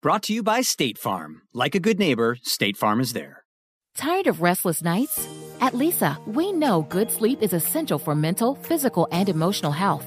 Brought to you by State Farm. Like a good neighbor, State Farm is there. Tired of restless nights? At Leesa, we know good sleep is essential for mental, physical, and emotional health.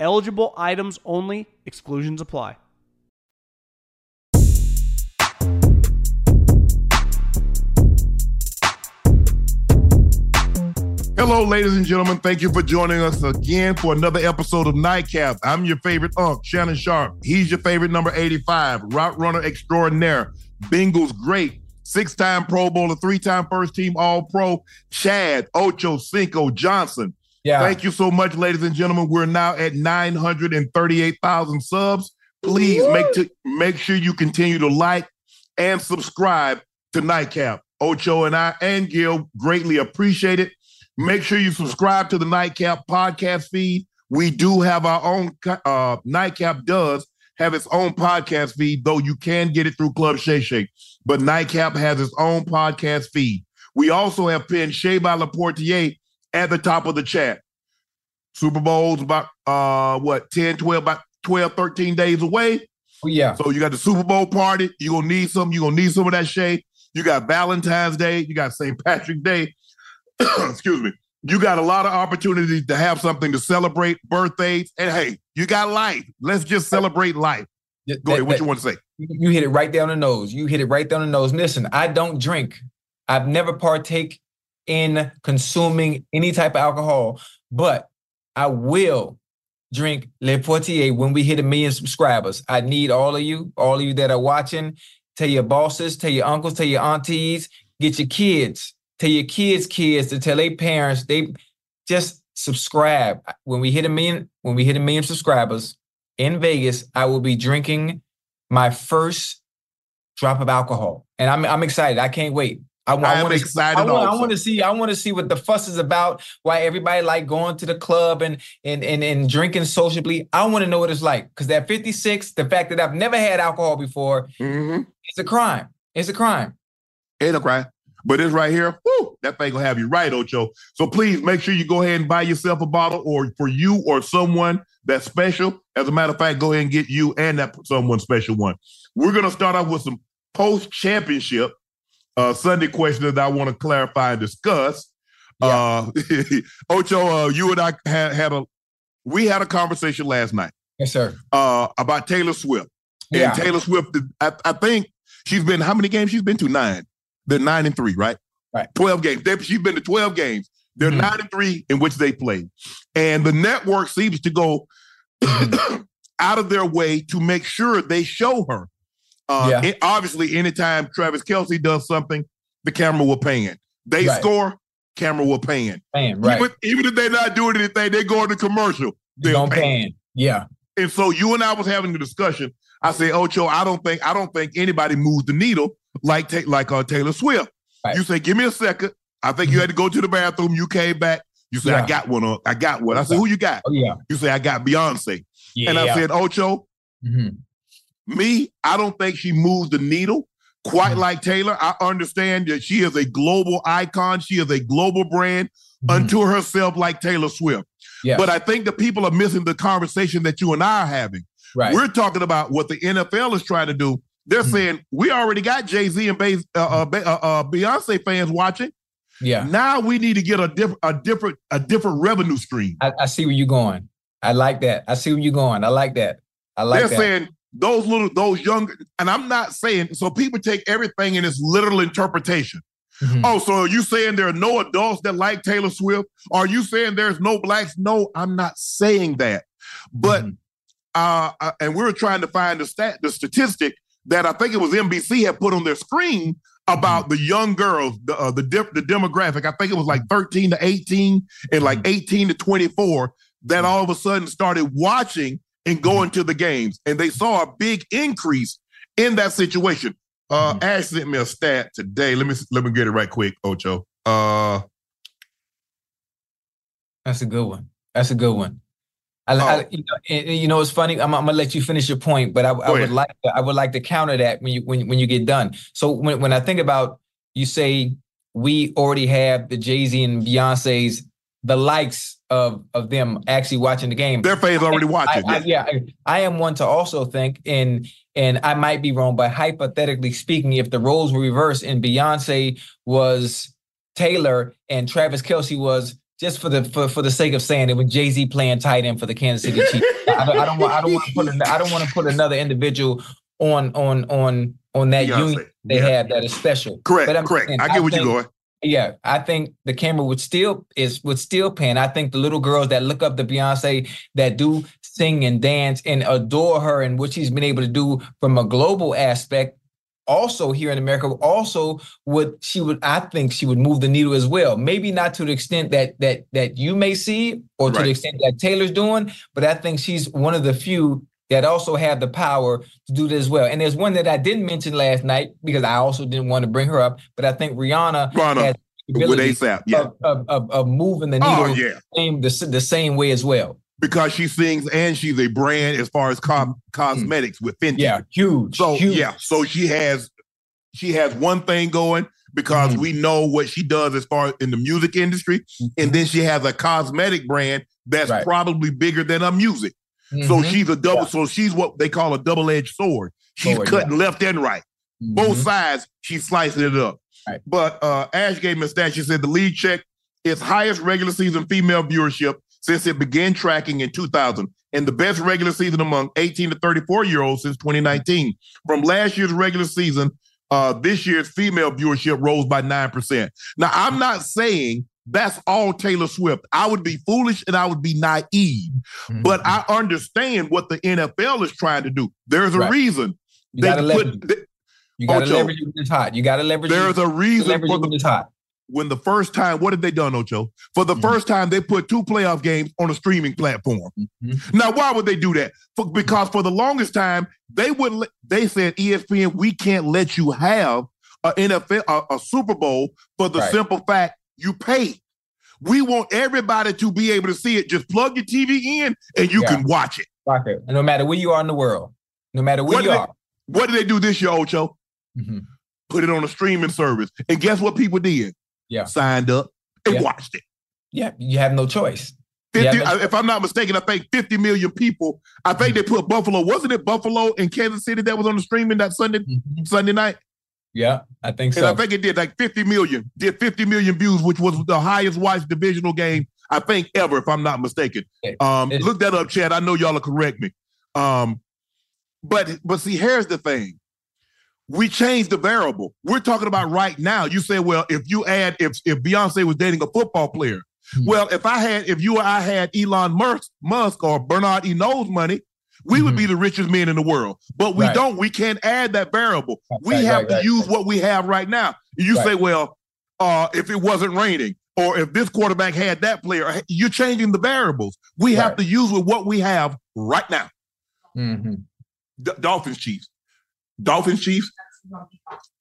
Eligible items only, exclusions apply. Hello, ladies and gentlemen. Thank you for joining us again for another episode of Nightcap. I'm your favorite unk, Shannon Sharpe. He's your favorite number 85, route runner extraordinaire, Bengals great, six time Pro Bowler, three time first team All Pro, Chad Ochocinco Johnson. Yeah. Thank you so much, ladies and gentlemen. We're now at 938,000 subs. Please make to make sure you continue to like and subscribe to Nightcap. Ocho and I and Gil greatly appreciate it. Make sure you subscribe to the Nightcap podcast feed. We do have our own uh Nightcap does have its own podcast feed, though you can get it through Club Shay Shay. But Nightcap has its own podcast feed. We also have pinned Shay by Le Portier at the top of the chat. Super Bowl's about uh what 10, 12, about 12, 13 days away. Oh, yeah. So you got the Super Bowl party. You're gonna need some, you're gonna need some of that Shay. You got Valentine's Day, you got St. Patrick's Day. Excuse me. You got a lot of opportunities to have something to celebrate birthdays. And hey, you got life. Let's just celebrate life. Go ahead. What you want to say? You hit it right down the nose. You hit it right down the nose. Listen, I don't drink. I've never partake in consuming any type of alcohol, but I will drink Le Portier when we hit a million subscribers. I need all of you, all of you that are watching. Tell your bosses, tell your uncles, tell your aunties, get your kids tell your kids' kids to tell their parents. They just subscribe. When we hit a million, when we hit a million subscribers in Vegas, I will be drinking my first drop of alcohol, and I'm I'm excited. I can't wait. I, I, want excited. I want. I want to see. I want to see what the fuss is about. Why everybody like going to the club and and and, and drinking sociably. I want to know what it's like because that 56, the fact that I've never had alcohol before, mm-hmm. it's a crime. It's a crime. It's a crime. But it's right here. Whoo, that thing will have you right, Ocho. So please make sure you go ahead and buy yourself a bottle, or for you or someone that's special. As a matter of fact, go ahead and get you and that someone special one. We're gonna start off with some post-championship uh, Sunday question that I want to clarify and discuss. Yeah. Uh, Ocho, uh, you and I had, had a we had a conversation last night. Yes, sir. Uh, about Taylor Swift. Yeah. And Taylor Swift, I, I think she's been how many games she's been to? Nine. They're nine and three, right? Right. 12 games. They, she's been to 12 games. They're mm-hmm. nine and three in which they played. And the network seems to go out of their way to make sure they show her. Uh, yeah. It, obviously, anytime Travis Kelce does something, the camera will pan. They Right. score, camera will pan. Pan, right. Even, even if they're not doing anything, they go into commercial. They They'll pan. pan. Yeah. And so you and I was having the discussion. I said, Ocho, I don't think I don't think anybody moves the needle like ta- like uh, Taylor Swift. Right. You say, give me a second. I think you had to go to the bathroom. You came back. You said, I got one. uh, I got one. I said, who you got? Oh yeah. You say, I got Beyonce. Yeah. And I said, Ocho, Mhm. Me, I don't think she moves the needle quite Mhm. like Taylor. I understand that she is a global icon. She is a global brand Mhm. unto herself, like Taylor Swift. Yeah. But I think the people are missing the conversation that you and I are having. right. We're talking about what the NFL is trying to do. They're Mhm. saying we already got Jay Z and Be- uh, uh, uh, uh, Beyonce fans watching. yeah. Now we need to get a different, a different, a different revenue stream. I, I see where you're going. I like that. I see where you're going. I like that. I like They're that. saying those little, those young, and I'm not saying so. People take everything in its literal interpretation. Mhm. Oh, so are you saying there are no adults that like Taylor Swift? Are you saying there's no blacks? No, I'm not saying that. But Mhm. uh, uh, and we were trying to find the stat, the statistic that I think it was NBC had put on their screen about the young girls, the uh, the dip, the demographic. I think it was like 13 to 18 and like 18 to 24 that all of a sudden started watching and going to the games, and they saw a big increase in that situation. Uh, Mhm. Ash sent me a stat today. Let me let me get it right quick, Ocho. Uh, That's a good one. That's a good one. I, Oh. I- you, know, and- and you know, it's funny. I'm, I'm gonna let you finish your point, but I, I would like to, I would like to counter that when you when when you get done. So when when I think about you say we already have the Jay Z and Beyonce's the likes of of them actually watching the game. their fans already I, watching. I, yeah, I, I am one to also think, and and I might be wrong, but hypothetically speaking, if the roles were reversed and Beyonce was Taylor and Travis Kelce was just for the for, for the sake of saying it, with Jay Z playing tight end for the Kansas City Chiefs, I don't, I don't want I don't want to put an, I don't want to put another individual on on on on that Beyonce. union they Yeah. have that is special. Correct, But correct. saying, I get what you're going. Yeah, I think the camera would still is would still pan. I think the little girls that look up to Beyonce that do sing and dance and adore her and what she's been able to do from a global aspect, also here in America, also would she would I think she would move the needle as well. Maybe not to the extent that that that you may see or to Right. the extent that Taylor's doing, but I think she's one of the few that also have the power to do this as well. And there's one that I didn't mention last night because I also didn't want to bring her up, but I think Rihanna Rihanna has the with ASAP. Yeah. of, of, of, of moving the needle Oh yeah. same, the, the same way as well. Because she sings and she's a brand as far as com- cosmetics with Fenty. Yeah, huge. So huge. yeah, so she has she has one thing going because Mhm. we know what she does as far in the music industry, and then she has a cosmetic brand that's Right. probably bigger than her music. So Mhm. she's a double. Yeah. So she's what they call a double-edged sword. She's Sword, cutting left and right, both Mhm. sides. She's slicing it up. Right. But uh, Ash gave me a stat. She said the lead check is highest regular season female viewership since it began tracking in 2000, and the best regular season among 18 to 34 year olds since 2019. From last year's regular season, uh, this year's female viewership rose by nine percent. Now, I'm not saying that's all Taylor Swift. I would be foolish and I would be naive, Mhm. but I understand what the NFL is trying to do. There's a Right. reason you they gotta leverage. put. th- You gotta Ocho. leverage it when it's hot. You gotta leverage. There's a reason for when the it's hot. when the first time. What did they done, Ocho? For the Mhm. first time, they put two playoff games on a streaming platform. Mhm. Now, why would they do that? For, because for the longest time, they wouldn't. They said ESPN, we can't let you have a NFL, a, a Super Bowl for the Right. simple fact you pay. We want everybody to be able to see it. Just plug your TV in and you Yeah. can watch it. And no matter where you are in the world, no matter where What you they- are. What did they do this year, Ocho? Mhm. Put it on a streaming service. And guess what people did? Yeah. Signed up and Yeah. watched it. Yeah, you have no choice. 50, Yeah, if I'm not mistaken, I think 50 million people. I think they put Buffalo. Wasn't it Buffalo and Kansas City that was on the streaming that Sunday Mhm. Sunday night? Yeah, I think And I think it did like 50 million. Did 50 million views, which was the highest watched divisional game I think ever, if I'm not mistaken. Um, look that up, Chad. I know y'all will correct me. Um, but but see, here's the thing. We changed the variable. We're talking about right now. You say, well, if you add, if if Beyonce was dating a football player, Hmm. well, if I had, if you or I had Elon Musk, Musk or Bernard Arnault money, we would Mhm. be the richest men in the world. But we Right. don't. We can't add that variable. We Right, have right, to use what we have right now. You say, well, uh, if it wasn't raining, or if this quarterback had that player, you're changing the variables. We have to use with what we have right now. Mhm. D- Dolphins Chiefs. Dolphins Chiefs.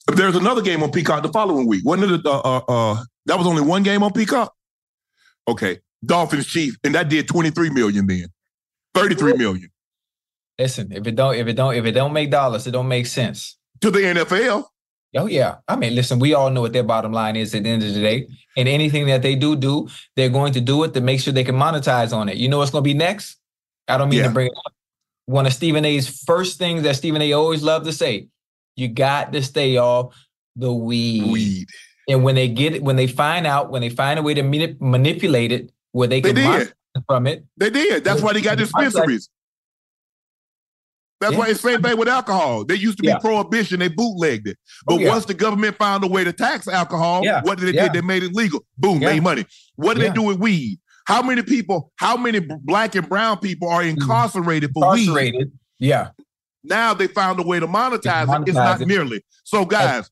There's another game on Peacock the following week. Wasn't it? Uh, uh, uh, that was only one game on Peacock. Okay, Dolphins Chiefs, and that did 23 million then, 33 million Listen, if it don't, if it don't, if it don't make dollars, it don't make sense. to the NFL. Oh yeah. I mean, listen, we all know what their bottom line is at the end of the day. And anything that they do do, they're going to do it to make sure they can monetize on it. You know what's going to be next? I don't mean Yeah. to bring it up. One of Stephen A's first things that Stephen A always loved to say, you got to stay off the weed. Weed. And when they get it, when they find out, when they find a way to manip- manipulate it, where they They can monetize from it, They did. That's why they got dispensaries. That's Yeah. why it's the same thing with alcohol. They used to be Yeah. prohibition, they bootlegged it. But Oh, yeah. once the government found a way to tax alcohol, what did they do? They made it legal. Boom, made money. What did they do with weed? How many people, how many black and brown people are incarcerated for weed? incarcerated. Yeah. Now they found a way to monetize it. It's not it. nearly. So, guys,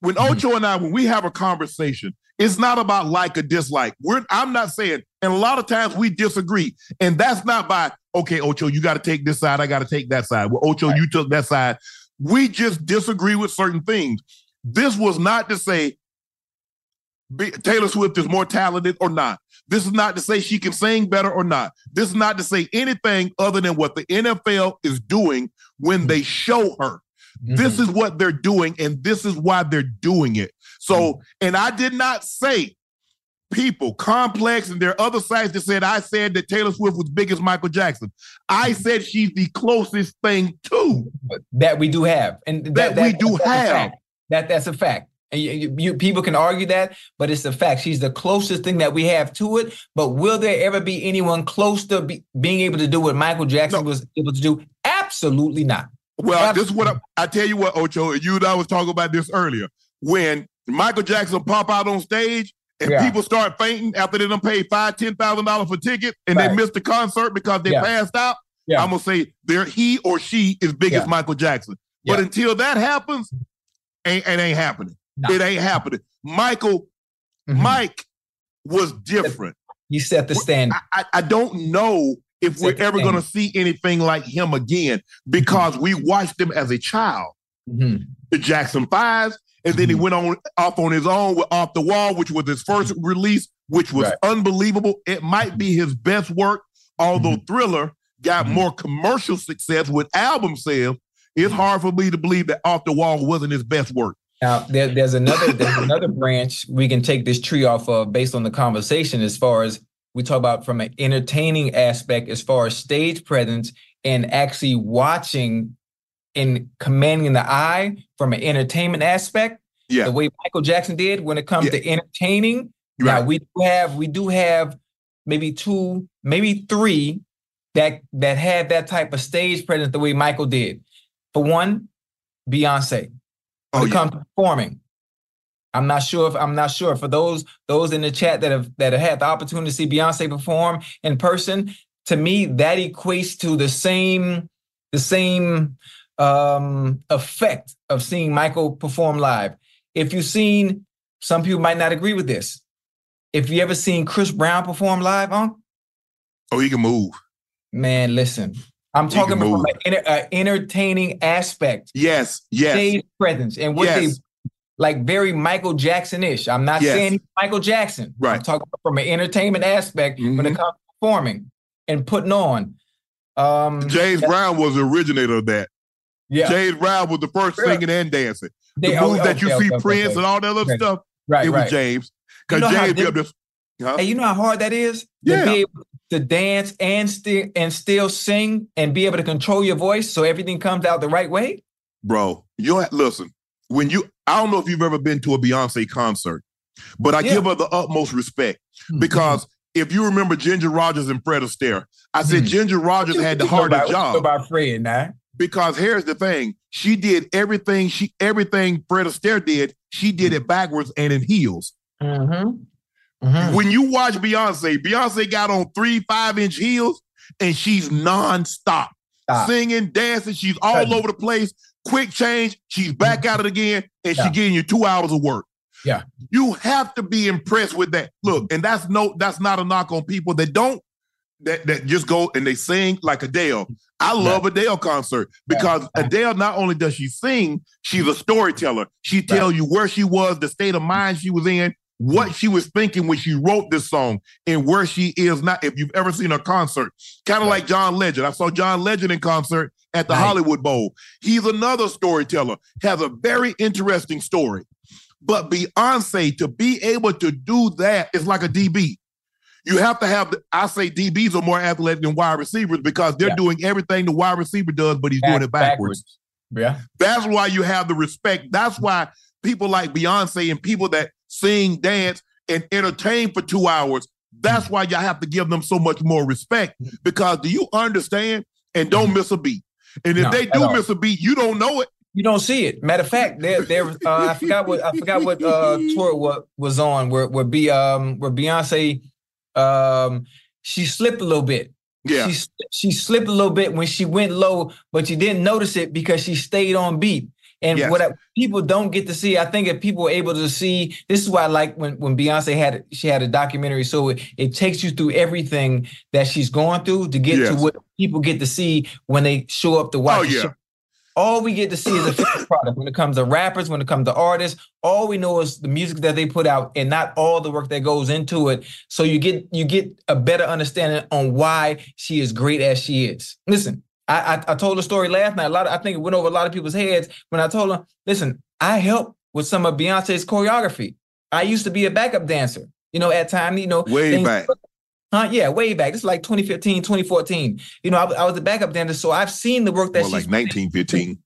when Mhm. Ocho and I, when we have a conversation, it's not about like or dislike. We're I'm not saying, and a lot of times we disagree. And that's not by, okay, Ocho, you got to take this side, I got to take that side. Well, Ocho, you took that side. We just disagree with certain things. This was not to say be- Taylor Swift is more talented or not. This is not to say she can sing better or not. This is not to say anything other than what the NFL is doing when they show her. This Mhm. is what they're doing, and this is why they're doing it. So, and I did not say people, complex, and there are other sites that said I said that Taylor Swift was big as Michael Jackson. I said she's the closest thing to. that we do have, and That we do have. That that's a fact. And you, you- people can argue that, but it's a fact. She's the closest thing that we have to it. But will there ever be anyone close to be, being able to do what Michael Jackson No. was able to do? Absolutely not. Well, this is what I, I tell you what, Ocho, you and I was talking about this earlier. When Michael Jackson pop out on stage and Yeah. people start fainting after they done paid five, ten thousand dollars for ticket and they Right. missed the concert because they Yeah. passed out, Yeah. I'm gonna say there he or she is big as Michael Jackson. But until that happens, ain't it ain't happening. It ain't happening. Michael, Mhm. Mike was different. You set the standard. I, I, don't know if we're ever gonna see anything like him again because we watched him as a child Mhm. the Jackson Fives, and then he Mhm. went on off on his own with Off the Wall, which was his first release, which was Right. unbelievable. It might be his best work, although Thriller got Mhm. more commercial success with album sales. It's hard for me to believe that Off the Wall wasn't his best work. Now there, there's another there's another branch we can take this tree off of based on the conversation as far as we talk about from an entertaining aspect as far as stage presence and actually watching and commanding the eye from an entertainment aspect Yeah, the way Michael Jackson did when it comes Yeah. to entertaining. Now we do have we do have maybe two, maybe three that that had that type of stage presence the way Michael did. For one, Beyonce. When Oh, it yeah. comes to performing. I'm not sure if I'm not sure for those those in the chat that have that have had the opportunity to see Beyonce perform in person. To me, that equates to the same the same um effect of seeing Michael perform live. If you've seen, some people might not agree with this. If you ever seen Chris Brown perform live, huh? Oh, he can move. Man, listen. I'm talking about move. an enter- uh, entertaining aspect Yes, yes, stage presence and what they like very Michael Jackson-ish. I'm not Yes. saying Michael Jackson. I'm Right. talking from an entertainment aspect when it Mhm. comes to performing and putting on. Um James Brown was the originator of that. Yeah. James Brown was the first Yeah. singing and dancing. The They- oh, moves that you okay, see okay, Prince and all that other stuff, right, it was. James. Because You know how James kept this. Huh? Hey, you know how hard that is? Yeah. To be able to dance and still and still sing and be able to control your voice so everything comes out the right way? bro. You listen when you. I don't know if you've ever been to a Beyonce concert, but I Yeah. give her the utmost respect because if you remember Ginger Rogers and Fred Astaire, I said Mhm. Ginger Rogers had the What you know hardest about- what you know job about Fred now. Because here's the thing: she did everything she everything Fred Astaire did. She did it backwards and in heels. Mm-hmm. Mm-hmm. When you watch Beyonce, Beyonce got on three five inch heels and she's nonstop. Stop. singing, dancing. She's all over the place. Quick change. She's back at it again, and Yeah. she getting you two hours of work. Yeah. You have to be impressed with that. Look, and that's no, that's not a knock on people that don't that that just go and they sing like Adele. I love Adele concert because Adele not only does she sing, she's a storyteller. She tell you where she was, the state of mind she was in, what mm. she was thinking when she wrote this song, and where she is now. If you've ever seen a concert, kind of like John Legend. I saw John Legend in concert at the Right. Hollywood Bowl. He's another storyteller, has a very interesting story. But Beyonce, to be able to do that is like a DB. You have to have, the, I say DBs are more athletic than wide receivers because they're Yeah. doing everything the wide receiver does, but he's doing it backwards. Yeah. That's why you have the respect. That's why people like Beyonce and people that sing, dance, and entertain for two hours, that's why y'all have to give them so much more respect. Because do you understand? And don't miss a beat. And if No, they do miss a beat, you don't know it. You don't see it. Matter of fact, there, there. Uh, I forgot what I forgot what uh, tour what was on where where be um where Beyonce, um, she slipped a little bit. Yeah. She she slipped a little bit when she went low, but you didn't notice it because she stayed on beat. And Yes. what I, people don't get to see, I think if people are able to see, this is why I like when when Beyonce had she had a documentary, so it, it takes you through everything that she's going through to get to what people get to see when they show up to watch. Oh, yeah. All we get to see is a finished product when it comes to rappers, when it comes to artists. All we know is the music that they put out, and not all the work that goes into it. So you get you get a better understanding on why she is great as she is. Listen, I I, I told a story last night. A lot of, I think it went over a lot of people's heads when I told them, listen, I helped with some of Beyonce's choreography. I used to be a backup dancer. You know, at time, you know, Way back. Huh? Yeah, way back. It's like 2015, 2014. You know, I, was- I was a backup dancer, so I've seen the work that More she's like 1915.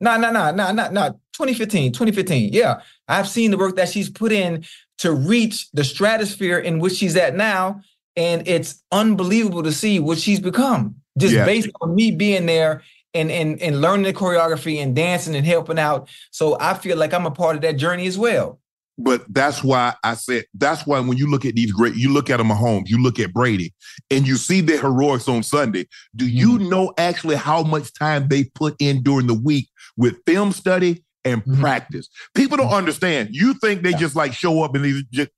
no, no, no, no, no, no. 2015, 2015. Yeah. I've seen the work that she's put in to reach the stratosphere in which she's at now. And it's unbelievable to see what she's become. Just Yeah. based on me being there and, and and learning the choreography and dancing and helping out. So I feel like I'm a part of that journey as well. But that's why I said that's why when you look at these great, you look at a Mahomes, you look at Brady, and you see their heroics on Sunday. Do you Mm-hmm. know actually how much time they put in during the week with film study and Mhm. practice? People don't understand. You think they Yeah. just like show up and they just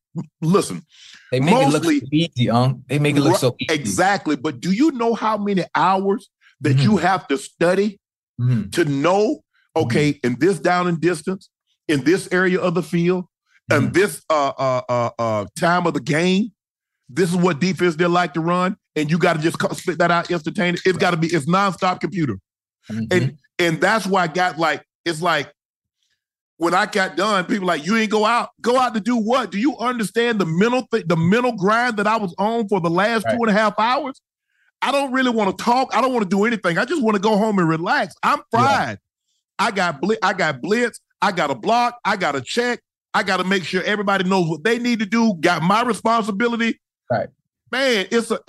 listen. They make it look so easy, um. They make it look so easy. Exactly. But do you know how many hours that Mhm. you have to study Mhm. to know, Mm-hmm. okay, in this down and distance, in this area of the field, and Mhm. this uh, uh uh uh time of the game, this is what defense they like to run, and you got to just spit that out instantaneous. It's got to be it's nonstop computer, Mhm. and and that's why I got like it's like when I got done, people like you ain't go out, go out to do what? Do you understand the mental th- the mental grind that I was on for the last Right. two and a half hours? I don't really want to talk. I don't want to do anything. I just want to go home and relax. I'm fried. I got bli- I got blitz. I got a block. I got a check. I got to make sure everybody knows what they need to do. Got my responsibility. Right. Man, it's a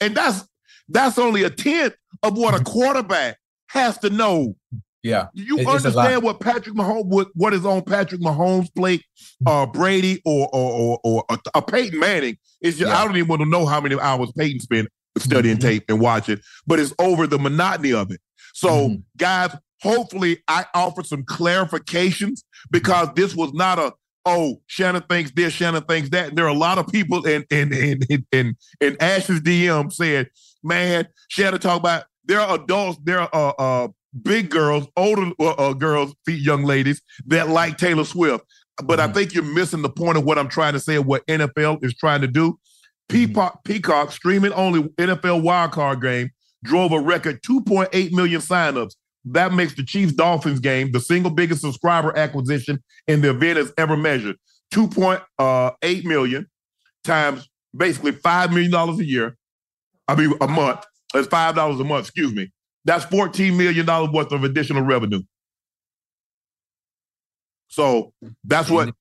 and that's that's only a tenth of what a quarterback has to know. Yeah. You understand what Patrick Mahomes what, what is on Patrick Mahomes' plate? Uh, Brady or or or, or a, Peyton Manning. Just Yeah. I don't even want to know how many hours Peyton spent studying Mhm. tape and watching, but it's over the monotony of it. So, Mhm. guys, hopefully I offered some clarifications because this was not a oh Shannon thinks this, Shannon thinks that. And there are a lot of people in in in in in, in Ash's DM said, man, Shannon talk about there are adults, there are uh, uh big girls, older uh, uh, girls, young ladies that like Taylor Swift. But I Mhm. think you're missing the point of what I'm trying to say, what NFL is trying to do. Peacock, Peacock streaming only NFL wildcard game drove a record 2.8 million signups. That makes the Chiefs Dolphins game the single biggest subscriber acquisition in the event has ever measured. 2.8 million times basically $5 million a year. I mean, a month. That's $5 a month, excuse me. That's $14 million worth of additional revenue. So that's what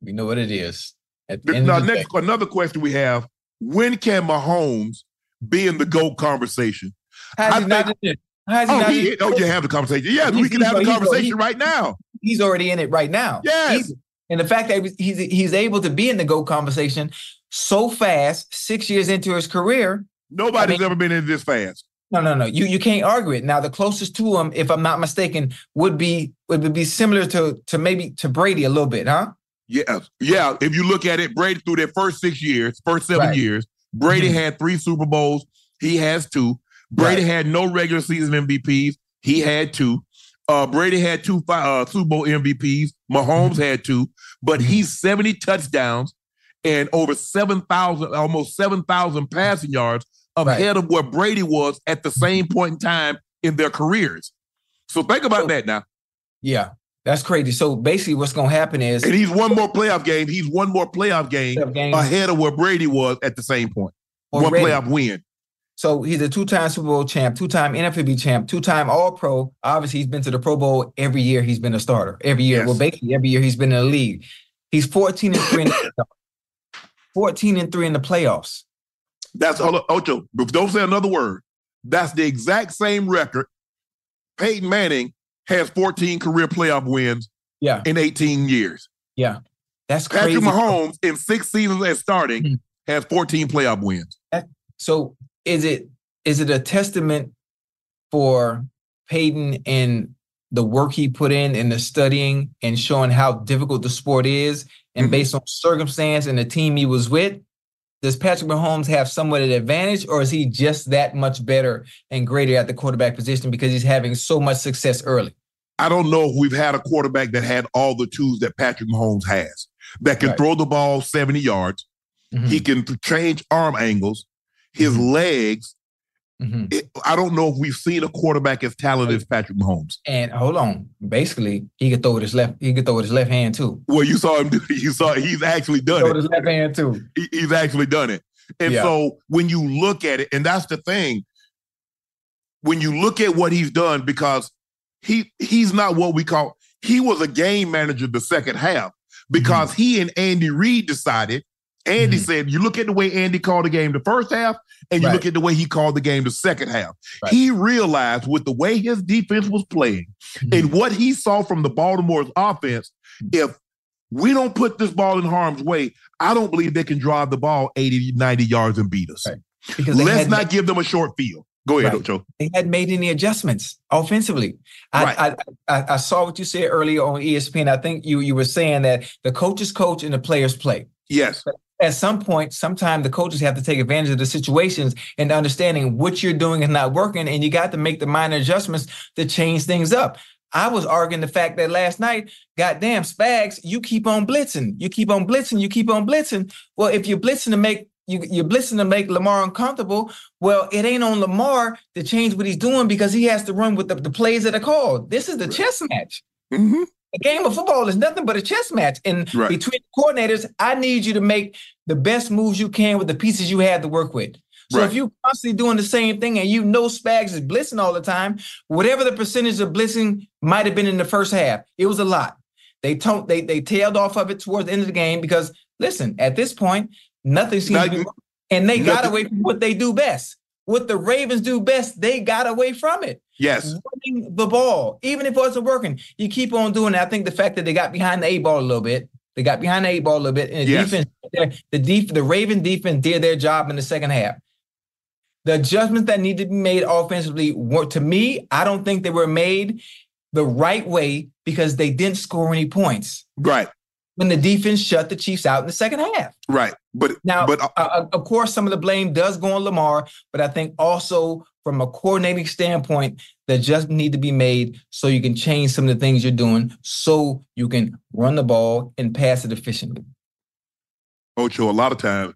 We know what it is. At the the, end now, of the next another question we have: When can Mahomes be in the GOAT conversation? day. How's I he not think- it? How's he Oh, not he, oh, you have the conversation. Yeah, we can have the conversation right now. He's already in it right now. Yes. He's- and the fact that he's he's able to be in the GO conversation so fast, six years into his career. Nobody's I mean- ever been in this fast. No, no, no. You you can't argue it. Now the closest to him, if I'm not mistaken, would be would be similar to to maybe to Brady a little bit, huh? Yeah, yeah. If you look at it, Brady through their first six years, first seven Right. years, Brady Mhm. had three Super Bowls. He has two. Brady Right. had no regular season MVPs. He had two. Uh, Brady had two uh, Super Bowl MVPs. Mahomes Mm-hmm. had two, but he's 70 touchdowns and over 7,000, almost 7,000 passing yards Right. ahead of where Brady was at the same point in time in their careers. So think about So- that now. Yeah, that's crazy. So basically, what's going to happen is And he's one more playoff game. He's one more playoff game Playoff game. ahead of where Brady was at the same point. One playoff win. So he's a two-time Super Bowl champ, two-time NFLB champ, two-time All-Pro. Obviously, he's been to the Pro Bowl every year. He's been a starter every year. Yes. Well, basically every year he's been in the league. He's 14 and three. In the, 14 and three in the playoffs. That's Ocho. Don't say another word. That's the exact same record. Peyton Manning has 14 career playoff wins Yeah, in 18 years. yeah, that's crazy. Patrick Mahomes in six seasons as starting Mhm. has 14 playoff wins. So is it is it a testament for Peyton and the work he put in and the studying and showing how difficult the sport is and Mhm. based on circumstance and the team he was with? Does Patrick Mahomes have somewhat of an advantage, or is he just that much better and greater at the quarterback position because he's having so much success early? I don't know if we've had a quarterback that had all the tools that Patrick Mahomes has. That can Right. throw the ball 70 yards. Mhm, He can change arm angles. His Mhm. legs. mhm. It- I don't know if we've seen a quarterback as talented as Patrick Mahomes. And hold on, basically, he could throw with his left. He could throw with his left hand too. Well, you saw him do You saw he's actually done Throw it. with his left hand too. He- he's actually done it. And Yeah. so when you look at it, and that's the thing, when you look at what he's done, because he he's not what we call he was a game manager the second half because he and Andy Reid decided. Andy Mhm. said, you look at the way Andy called the game the first half, and you Right. look at the way he called the game the second half. Right. He realized with the way his defense was playing Mhm. and what he saw from the Baltimore's offense, if we don't put this ball in harm's way, I don't believe they can drive the ball 80, 90 yards and beat us. Right. Because Let's not give them a short field. Go ahead, Right. Ocho. they hadn't made any adjustments offensively. I, Right. I, I I saw what you said earlier on ESPN. I think you you were saying that the coaches coach and the players play. Yes. At some point, sometime the coaches have to take advantage of the situations and understanding what you're doing is not working, and you got to make the minor adjustments to change things up. I was arguing the fact that last night, goddamn Spags, you keep on blitzing, you keep on blitzing, you keep on blitzing. Well, if you're blitzing to make you, you're blitzing to make Lamar uncomfortable. Well, it ain't on Lamar to change what he's doing because he has to run with the, the plays that are called. This is the chess match. Mhm. A game of football is nothing but a chess match. And Right. between coordinators, I need you to make the best moves you can with the pieces you have to work with. So Right. if you're constantly doing the same thing and you know Spags is blitzing all the time, whatever the percentage of blitzing might have been in the first half, it was a lot. They told they they tailed off of it towards the end of the game because listen, at this point, nothing seems to be Not- and they got away from what they do best. What the Ravens do best, they got away from it Yes. running the ball, even if it wasn't working. You keep on doing it. I think the fact that they got behind the eight ball a little bit, they got behind the eight ball a little bit, and the Yes. defense, the def, the Raven defense did their job in the second half. The adjustments that need to be made offensively were, to me, I don't think they were made the right way because they didn't score any points Right. when the defense shut the Chiefs out in the second half. Right. But Now, but uh, uh, of course, some of the blame does go on Lamar, but I think also from a coordinating standpoint, that just need to be made so you can change some of the things you're doing, so you can run the ball and pass it efficiently. Ocho, a lot of times,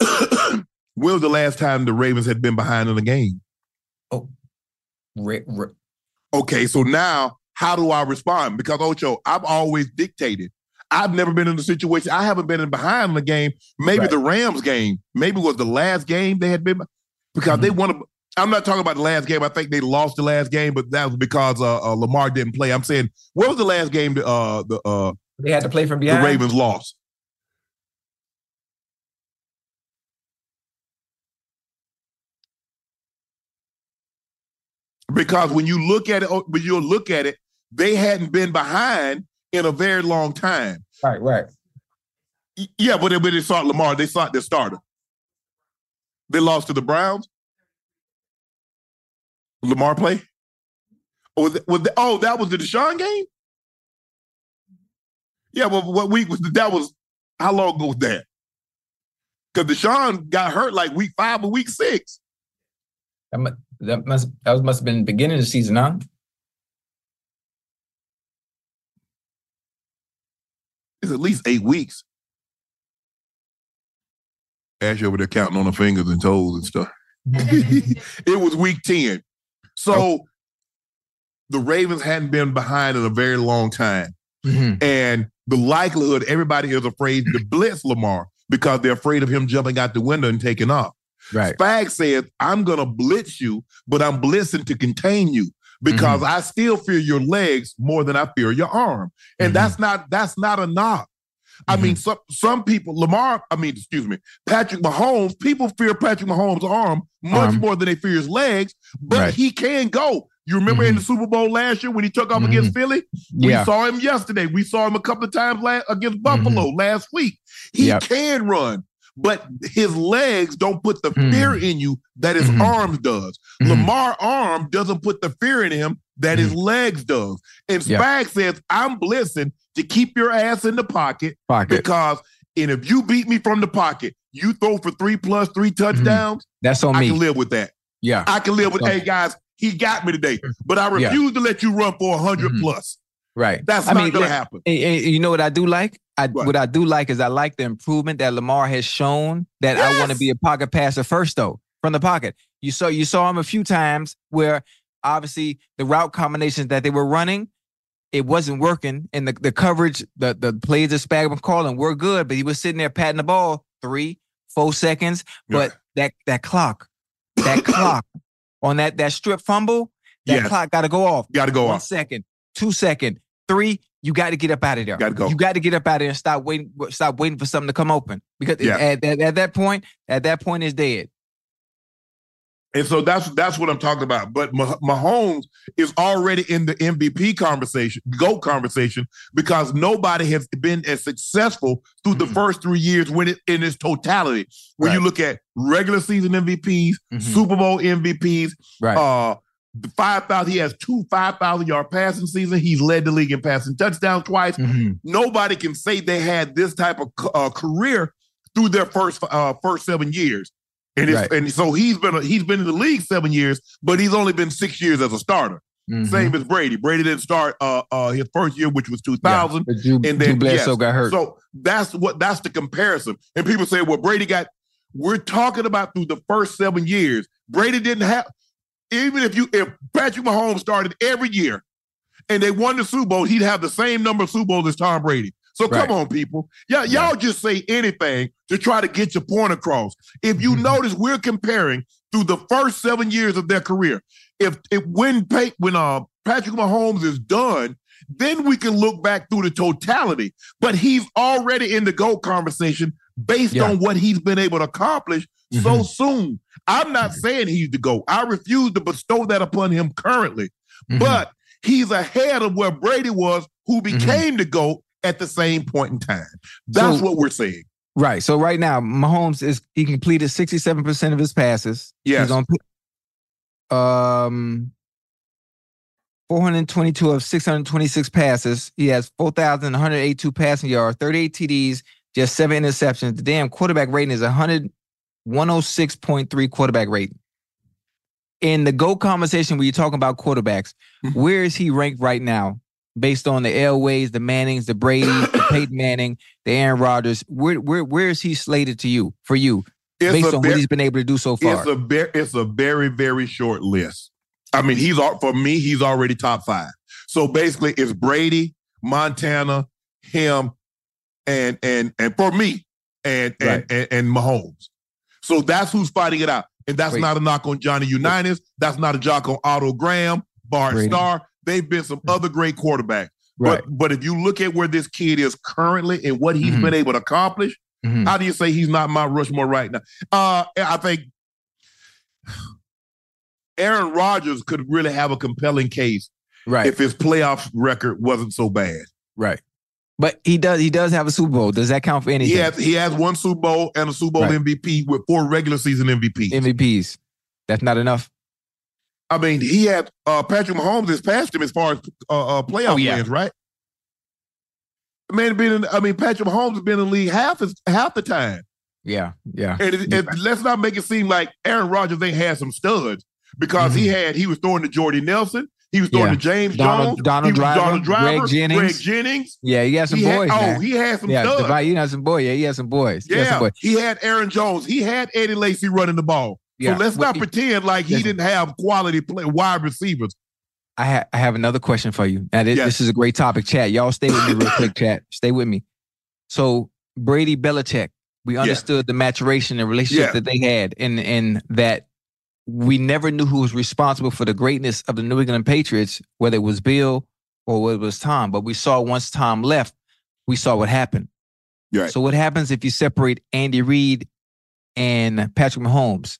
when was the last time the Ravens had been behind in the game? Re- re- Okay, so now how do I respond? Because Ocho, I've always dictated. I've never been in a situation. I haven't been in behind in the game. Maybe Right. the Rams game. Maybe it was the last game they had been because they want to. I'm not talking about the last game. I think they lost the last game, but that was because uh, uh, Lamar didn't play. I'm saying what was the last game the uh, the uh, they had to play from behind. the. Ravens lost? Because when you look at it, oh, when you look at it, they hadn't been behind in a very long time. Right, right. Yeah, but they, but they sought Lamar. They sought their starter. They lost to the Browns. Lamar play. Oh, was it- was oh, that was the Deshaun game. Yeah, well, what week was that? Was how long ago was that? Because Deshaun got hurt like week five or week six. That must that must that must have been the beginning of the season, huh? It's at least eight weeks. Ash over there counting on the fingers and toes and stuff. it was week 10. So the Ravens hadn't been behind in a very long time. Mhm. And the likelihood everybody is afraid to blitz Lamar because they're afraid of him jumping out the window and taking off. Right. Spag says, I'm going to blitz you, but I'm blitzing to contain you because mm-hmm. I still fear your legs more than I fear your arm. And Mhm. that's mm-hmm. not that's not a knock. I mean, mm-hmm. some some people, Lamar, I mean, excuse me, Patrick Mahomes, people fear Patrick Mahomes' arm much Arm. more than they fear his legs, but Right. he can go. You remember in the Super Bowl last year when he took off against Philly? We Yeah. saw him yesterday. We saw him a couple of times last, against Buffalo last week. He Yep. can run, but his legs don't put the Mhm. fear in you that his Mhm. arms does. Mhm. Lamar arm doesn't put the fear in him that his legs does. And Yeah. Spag says, I'm blitzing to keep your ass in the pocket Pocket. because and if you beat me from the pocket, you throw for three plus three touchdowns, That's on I me. can live with that. Yeah. I can live with, hey guys, he got me today, but I Yeah. refuse to let you run for 100 Mhm. plus. Right. That's I not mean, going to let- happen. And, and you know what I do like? I What? what I do like is I like the improvement that Lamar has shown that I want to be a pocket passer first though from the pocket. You saw you saw him a few times where obviously the route combinations that they were running it wasn't working and the, the coverage the the plays that Spag was calling were good but he was sitting there patting the ball three four seconds but that that clock that clock on that that strip fumble that Yes. clock got to go off Got to go one off. second, two second, three. You got to get up out of there. Gotta go. You got to get up out of there and stop waiting. Stop waiting for something to come open because Yeah. at, at, at that point, at that point, is dead. And so that's that's what I'm talking about. But Mahomes is already in the MVP conversation, GOAT conversation, because nobody has been as successful through the Mhm. first three years when it in its totality. When you look at regular season MVPs, Mhm. Super Bowl MVPs, Right. uh, the five thousand. He has two five thousand yard passing season. He's led the league in passing touchdowns twice. Mhm. Nobody can say they had this type of uh, career through their first uh, first seven years. And it's, Right. and so he's been he's been in the league seven years, but he's only been six years as a starter. Mhm. Same as Brady. Brady didn't start uh, uh, his first year, which was two thousand. But Drew, and then Bledsoe yes. got hurt. So that's what that's the comparison. And people say, well, Brady got. We're talking about through the first seven years. Brady didn't have. Even if you if Patrick Mahomes started every year, and they won the Super Bowl, he'd have the same number of Super Bowls as Tom Brady. So Right. come on, people. Yeah, y'all just say anything to try to get your point across. If you Mhm. notice, we're comparing through the first seven years of their career. If if when when uh, Patrick Mahomes is done, then we can look back through the totality. But he's already in the GOAT conversation based Yeah. on what he's been able to accomplish so soon. I'm not saying he's the GOAT. I refuse to bestow that upon him currently. Mhm. But he's ahead of where Brady was, who became the GOAT at the same point in time. That's So- what we're saying. right. So right now, Mahomes is he completed sixty seven percent of his passes. Yes. He's on um. 422 of 626 passes. He has 4,182 passing yards, 38 TDs, just seven interceptions. The damn quarterback rating is 100, 106.3 quarterback rating. In the GO conversation where you're talking about quarterbacks, Mhm. where is he ranked right now? Based on the Elways, the Mannings, the Brady, the Peyton Manning, the Aaron Rodgers, where where where is he slated to you for you It's based on what he's been able to do so far? it's a very it's a very very short list. I mean, he's for me, he's already top five. So basically, it's Brady, Montana, him, and and and for me, and and Right. and, and Mahomes. So that's who's fighting it out, and that's Wait. not a knock on Johnny Unitas. That's not a jock on Otto Graham, Bart Brady. Starr. They've been some other great quarterbacks. right. But but if you look at where this kid is currently and what he's Mhm. been able to accomplish, Mhm. how do you say he's not Mount Rushmore right now? Uh, I think Aaron Rodgers could really have a compelling case Right. if his playoff record wasn't so bad. right. But he does he does have a Super Bowl. Does that count for anything? He has he has one Super Bowl and a Super Bowl Right. MVP with four regular season MVPs. MVPs. That's not enough. I mean, he had uh, Patrick Mahomes has passed him as far as uh, uh, playoff Oh, yeah. wins, right? Man, been in, I mean, Patrick Mahomes has been in the league half his, half the time. Yeah, yeah. And, it, it, let's not make it seem like Aaron Rodgers ain't had some studs because he had he was throwing to Jordy Nelson, he was throwing. Yeah. to James Donald- Jones, Donald Driver, Donald Driver, Greg Jennings. Greg Jennings. Yeah, he had some He had- boys. oh, man. he had some yeah, studs. Divine, you had some boy. Yeah, he had some boys. He had some Yeah, boys. he had Aaron Jones. He had Eddie Lacy running the ball. Yeah. So let's Well, not he- pretend like he didn't have quality play, wide receivers. I, ha- I have another question for you. Now, this, Yes. this is a great topic, chat. Y'all stay with me real quick, chat. Stay with me. So Brady Belichick, we understood the maturation and relationship Yeah. that they had, and and that we never knew who was responsible for the greatness of the New England Patriots, whether it was Bill or whether it was Tom. But we saw once Tom left, we saw what happened. Right. So what happens if you separate Andy Reid and Patrick Mahomes?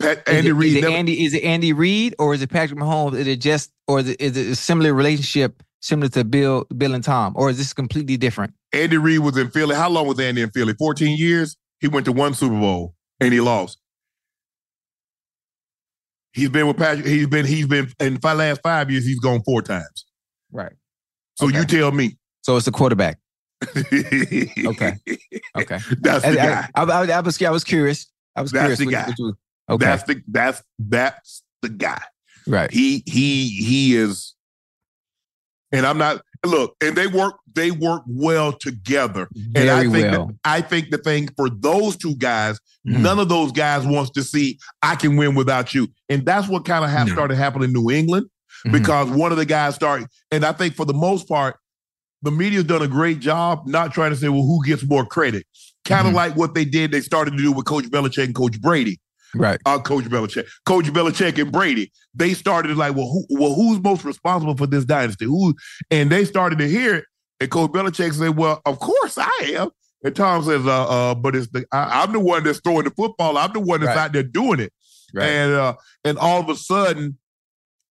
Pat, Is Andy it- Reid Is it never- Andy? Is it Andy Reid or is it Patrick Mahomes? Is it just or is it, is it a similar relationship similar to Bill, Bill and Tom, or is this completely different? Andy Reid was in Philly. How long was Andy in Philly? 14 years. He went to one Super Bowl and he lost. He's been with Patrick. He's been he's been in the last five years. He's gone four times. Right. So you tell me. So it's the quarterback. okay. Okay. Okay. That's I, the guy. I, I, I was I was curious. I was That's curious. the what- guy. what okay. That's the that's that's the guy. right. He he he is. And I'm not look. And they work they work well together. And I Very think that- I think the thing for those two guys, Mhm. none of those guys wants to see I can win without you. And that's what kind of have No. started happening in New England Mhm. because one of the guys started, and I think for the most part, the media's done a great job not trying to say, well, who gets more credit? Kind of Mhm. like what they did, they started to do with Coach Belichick and Coach Brady. Right. Uh, Coach Belichick, Coach Belichick and Brady. They started like, well, who, well, who's most responsible for this dynasty? Who? And they started to hear it. And Coach Belichick said, "Well, of course I am." And Tom says, "Uh, uh, but it's the I, I'm the one that's throwing the football. I'm the one that's Right. out there doing it." Right. And uh, and all of a sudden,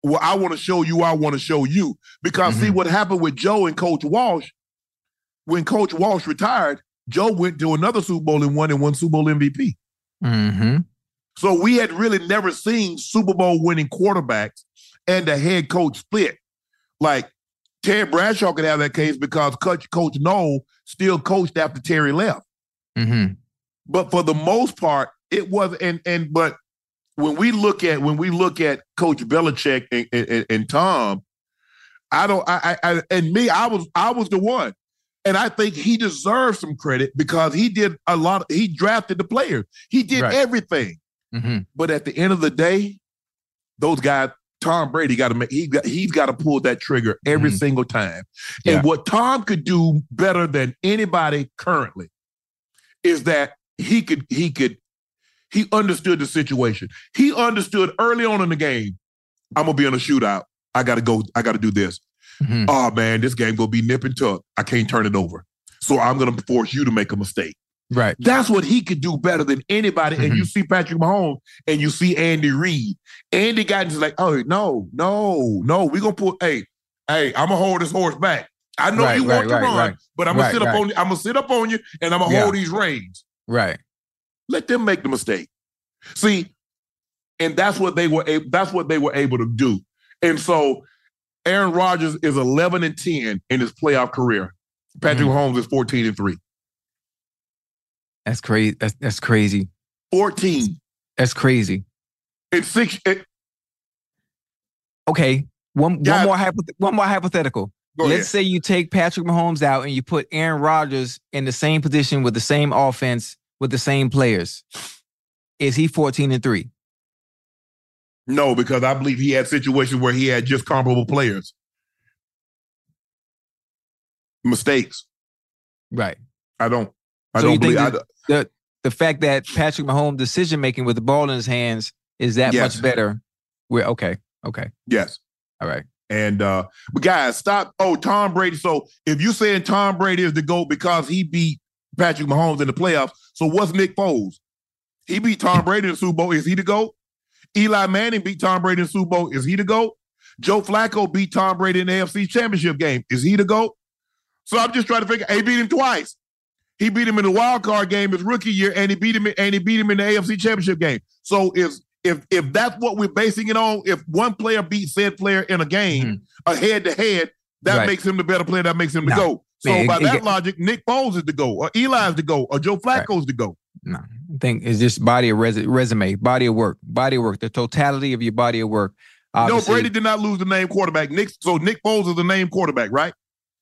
well, I want to show you. I want to show you because see Mhm. what happened with Joe and Coach Walsh. When Coach Walsh retired, Joe went to another Super Bowl and won and won Super Bowl MVP. hmm So we had really never seen Super Bowl winning quarterbacks and the head coach split. Like Ted Bradshaw could have that case because Coach Coach Noll still coached after Terry left. hmm But for the most part, it was and and but when we look at when we look at Coach Belichick and, and, and Tom, I don't I, I and me, I was I was the one. And I think he deserves some credit because he did a lot, he drafted the players. He did Right. everything. Hmm But at the end of the day, those guys, Tom Brady got to make he got he's got to pull that trigger every Mhm. single time. Yeah. And what Tom could do better than anybody currently is that he could he could he understood the situation. He understood early on in the game. I'm gonna be in a shootout. I gotta go. I gotta do this. hmm Oh man, this game gonna be nip and tuck. I can't turn it over. So I'm gonna force you to make a mistake. Right. That's what he could do better than anybody. And Mhm. you see Patrick Mahomes and you see Andy Reid. Andy got just like, oh no, no, no. We're gonna put, hey, hey, I'm gonna hold this horse back. I know Right, you right, want to run, right. but I'm gonna Right, sit up right. on you, I'm gonna sit up on you and I'm gonna Yeah. hold these reins. Right. Let them make the mistake. See, and that's what they were able, that's what they were able to do. And so Aaron Rodgers is 11 and 10 in his playoff career. Patrick Mhm. Mahomes is 14 and 3. That's crazy. That's, that's crazy. 14 That's crazy. and six. Okay. One Yeah. one more one more hypothetical. Let's ahead. say you take Patrick Mahomes out and you put Aaron Rodgers in the same position with the same offense with the same players. Is he 14 and 3? No, because I believe he had situations where he had just comparable players. Mistakes. Right. I don't. I So you don't believe. that- The the fact that Patrick Mahomes decision making with the ball in his hands is that Yes. much better. We're okay. Okay. yes. All right. And uh but guys, stop. Oh, Tom Brady. So if you saying Tom Brady is the GOAT because he beat Patrick Mahomes in the playoffs, so what's Nick Foles? He beat Tom Brady in the Super Bowl. Is he the GOAT? Eli Manning beat Tom Brady in the Super Bowl. Is he the GOAT? Joe Flacco beat Tom Brady in the AFC Championship game. Is he the GOAT? So I'm just trying to figure. He beat him twice. He beat him in the wild card game his rookie year, and he beat him and he beat him in the AFC Championship game. So if if if that's what we're basing it on, if one player beats said player in a game, a head to head, that Mm-hmm. Right. makes him the better player. That makes him the No. GOAT. So Man, by it- that it- logic, Nick Foles is the go, or Eli's the go, or Joe Flacco's the go. No, I think it's just body of res- resume, body of work, body of work, the totality of your body of work. No, Brady did not lose the name quarterback. Nick, so Nick Foles is the name quarterback, right?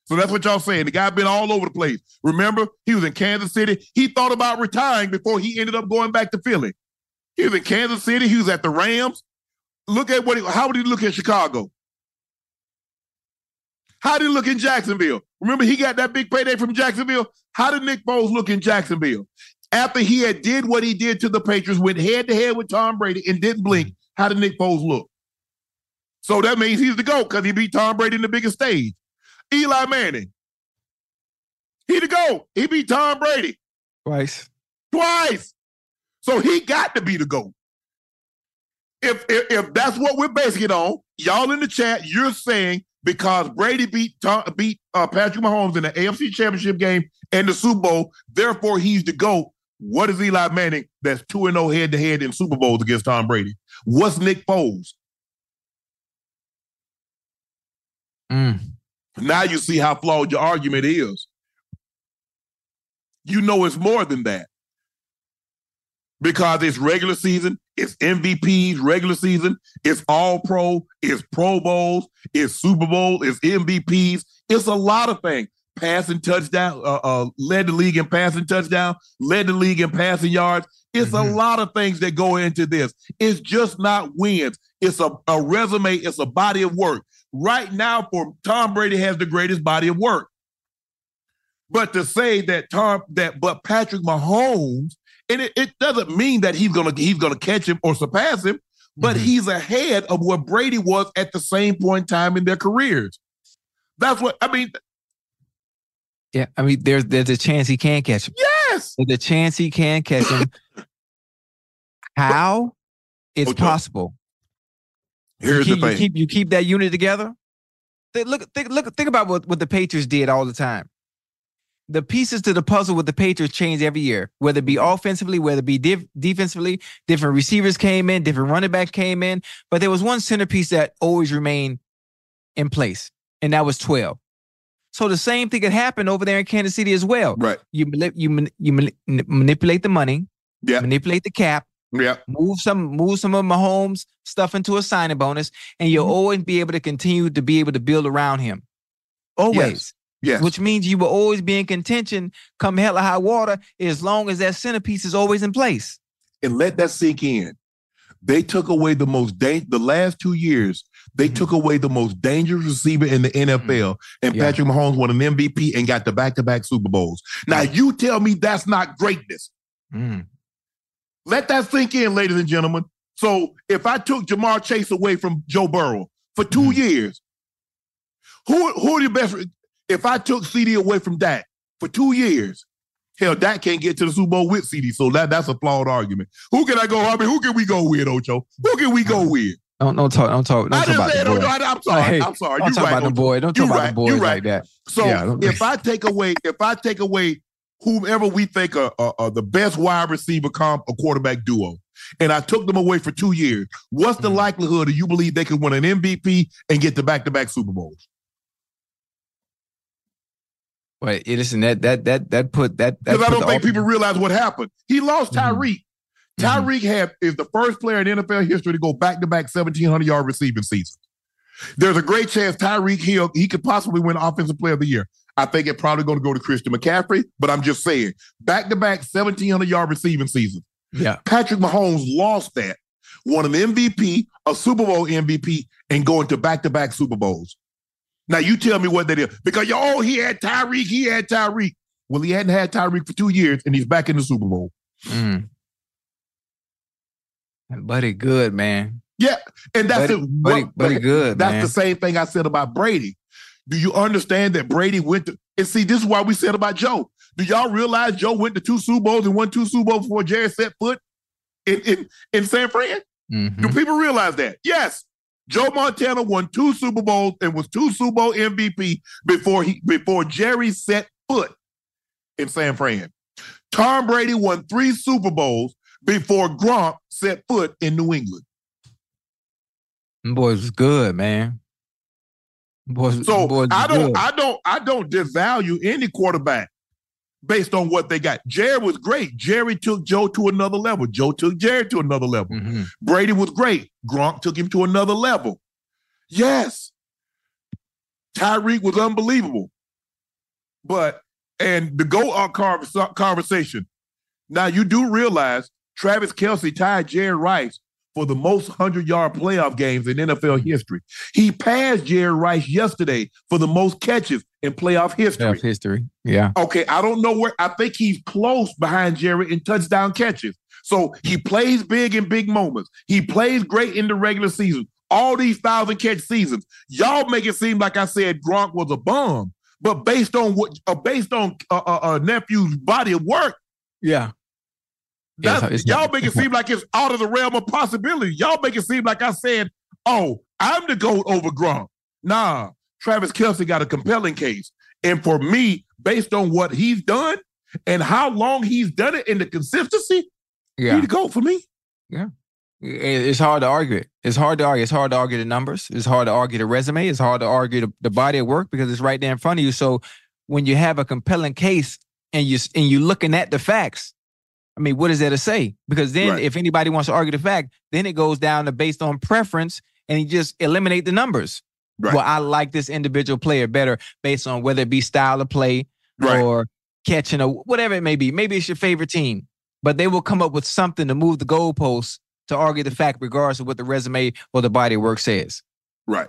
So that's what y'all saying. The guy been all over the place. Remember, he was in Kansas City. He thought about retiring before he ended up going back to Philly. He was in Kansas City. He was at the Rams. Look at what he, how did he look in Chicago? How did he look in Jacksonville? Remember, he got that big payday from Jacksonville. How did Nick Foles look in Jacksonville? After he had did what he did to the Patriots, went head to head with Tom Brady and didn't blink. How did Nick Foles look? So that means he's the GOAT because he beat Tom Brady in the biggest stage. Eli Manning. He the GOAT. He beat Tom Brady twice. twice. So he got to be the GOAT. If, if if that's what we're basing it on, y'all in the chat, you're saying because Brady beat Tom, beat uh, Patrick Mahomes in the AFC Championship game and the Super Bowl, therefore he's the GOAT. What is Eli Manning that's 2 0 head to head in Super Bowls against Tom Brady? What's Nick Foles? Mm. Now you see how flawed your argument is. You know it's more than that. Because it's regular season, it's MVPs, regular season, it's all pro, it's Pro Bowls, it's Super Bowl, it's MVPs, it's a lot of things. Passing touchdown, uh, uh, led the league in passing touchdown, led the league in passing yards. It's a Mhm. lot of things that go into this. It's just not wins. It's a, a resume, it's a body of work. Right now, for Tom Brady has the greatest body of work. But to say that Tom that but Patrick Mahomes, and it, it doesn't mean that he's gonna he's gonna catch him or surpass him, but Mhm. he's ahead of where Brady was at the same point in time in their careers. That's what I mean. Yeah, I mean, there's there's a chance he can catch him. Yes, There's a chance he can catch him. How? It's possible. Here's you keep, the you keep you keep that unit together. Think, look, think, look, think about what, what the Patriots did all the time. The pieces to the puzzle with the Patriots change every year, whether it be offensively, whether it be def- defensively. Different receivers came in, different running backs came in, but there was one centerpiece that always remained in place, and that was twelve. So the same thing could happen over there in Kansas City as well. right. You you you manipulate the money, Yeah. manipulate the cap, Yeah. move some move some of Mahomes stuff into a signing bonus, and you'll Mhm. always be able to continue to be able to build around him. Always. Yes. Which means you will always be in contention come hell or high water as long as that centerpiece is always in place. and let that sink in. They took away the most dang- the last two years. They Mhm. took away the most dangerous receiver in the NFL, and Yeah. Patrick Mahomes won an MVP and got the back to back Super Bowls. Now you tell me that's not greatness. Mm. Let that sink in, ladies and gentlemen. So if I took Ja'Marr Chase away from Joe Burrow for 2 Mhm. years, who who are the best? If I took CeeDee away from Dak for two years, hell, Dak can't get to the Super Bowl with CeeDee. So that that's a flawed argument. Who can I go? I mean, who can we go with, Ocho? Who can we go with? Don't don't talk don't talk don't I talk about the boy. Ocho. I, am sorry. Hey, I'm sorry. Don't You're talk right, about the boy. Don't You talk about right. the boy You right. like that. So Yeah, if I take away, if I take away whomever we think are, are, are the best wide receiver comp or quarterback duo, and I took them away for two years, what's the Mhm. likelihood that you believe they could win an MVP and get the back-to-back Super Bowls? But it listen that that that that put that that Because I don't think people realize what happened. He lost Mhm. Tyreek. Mhm. Tyreek had is the first player in NFL history to go back-to-back 1,700 yard receiving seasons. There's a great chance Tyreek Hill he could possibly win Offensive Player of the Year. I think it's probably going to go to Christian McCaffrey, but I'm just saying back-to-back 1,700 yard receiving season. Yeah. Patrick Mahomes lost that, won an MVP, a Super Bowl MVP, and going to back-to-back Super Bowls. Now you tell me what that is. Because oh, he had Tyreek, he had Tyreek. Well, he hadn't had Tyreek for two years, and he's back in the Super Bowl. Mm. Buddy, good man. Yeah, and that's Buddy, it. buddy, What- buddy, good That's man. the same thing I said about Brady. Do you understand that Brady went to and see this is why we said about Joe? Do y'all realize Joe went to two Super Bowls and won two Super Bowls before Jerry set foot in in, in San Fran? Mhm. Do people realize that? Yes. Joe Montana won two Super Bowls and was two Super Bowl MVP before he before Jerry set foot in San Fran. Tom Brady won three Super Bowls before Gronk set foot in New England. Them boys was good, man. Boys, So boys I don't, good. I don't, I don't devalue any quarterback based on what they got. Jerry was great. Jerry took Joe to another level. Joe took Jerry to another level. Mhm. Brady was great. Gronk took him to another level. Yes. Tyreek was unbelievable. But and the go on conver- conversation. Now you do realize Travis Kelce tied Jerry Rice for the most hundred yard playoff games in NFL history. He passed Jerry Rice yesterday for the most catches in playoff history. Playoff history. Yeah. Okay, I don't know where. I think he's close behind Jerry in touchdown catches. So he plays big in big moments. He plays great in the regular season. All these thousand catch seasons, y'all make it seem like I said Gronk was a bum. But based on what, uh, based on uh, uh, uh, nephew's body of work, Yeah. That, it's y'all not- make it seem like it's out of the realm of possibility. Y'all make it seem like I said, "Oh, I'm the goat over Gronk." Nah, Travis Kelce got a compelling case, and for me, based on what he's done and how long he's done it and the consistency, Yeah. he the goat for me. Yeah. It's hard to argue it. It's hard to argue. It's hard to argue the numbers. It's hard to argue the resume. It's hard to argue the, the body of work because it's right there in front of you. So when you have a compelling case and you and you looking at the facts, I mean, what is there to say? Because then Right. if anybody wants to argue the fact, then it goes down to based on preference and you just eliminate the numbers. Right. Well, I like this individual player better based on whether it be style of play Right. or catching or whatever it may be. Maybe it's your favorite team, but they will come up with something to move the goalposts to argue the fact, regardless of what the resume or the body of work says. Right.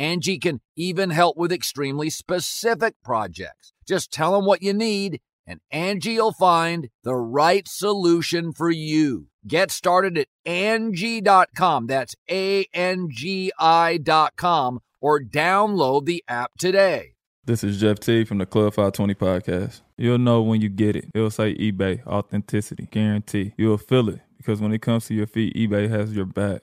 Angie can even help with extremely specific projects. Just tell them what you need, and Angie will find the right solution for you. Get started at Angie.com. That's A N G I.com or download the app today. This is Jeff T from the Club 520 podcast. You'll know when you get it. It'll say eBay, authenticity, guarantee. You'll feel it because when it comes to your feet, eBay has your back.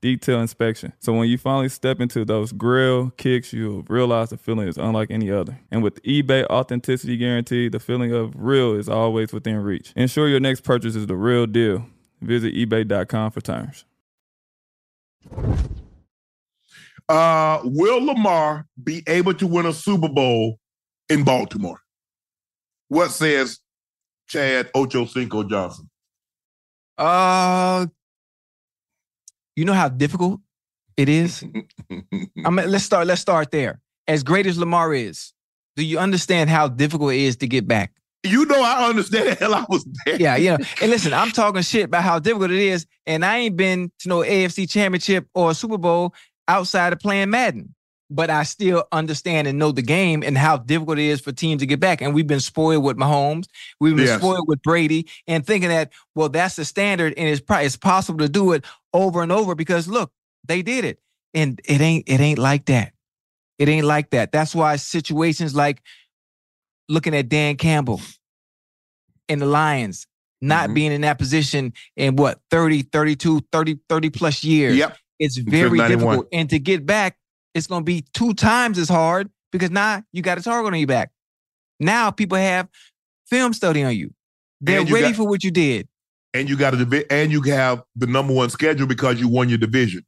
detailed inspection. So when you finally step into those grill kicks, you'll realize the feeling is unlike any other. And with eBay Authenticity Guarantee, the feeling of real is always within reach. Ensure your next purchase is the real deal. Visit eBay.com for terms. Uh, will Lamar be able to win a Super Bowl in Baltimore? What says Chad Ochocinco Johnson? Uh, you know how difficult it is. I mean, let's start. Let's start there. As great as Lamar is, do you understand how difficult it is to get back? You know, I understand. the Hell, I was there. Yeah, you know. And listen, I'm talking shit about how difficult it is, and I ain't been to no AFC Championship or Super Bowl outside of playing Madden. But I still understand and know the game and how difficult it is for teams to get back. And we've been spoiled with Mahomes. We've been Yes. spoiled with Brady, and thinking that well, that's the standard, and it's probably it's possible to do it over and over because look, they did it, and it ain't it ain't like that. It ain't like that. That's why situations like looking at Dan Campbell and the Lions not mm-hmm. being in that position in what 30, 32, 30, 30 plus years. Yep. It's very difficult. And to get back, it's going to be two times as hard because now you got a target on your back. Now people have film study on you. They're you ready got- for what you did. And you got a divi- and you have the number one schedule because you won your division.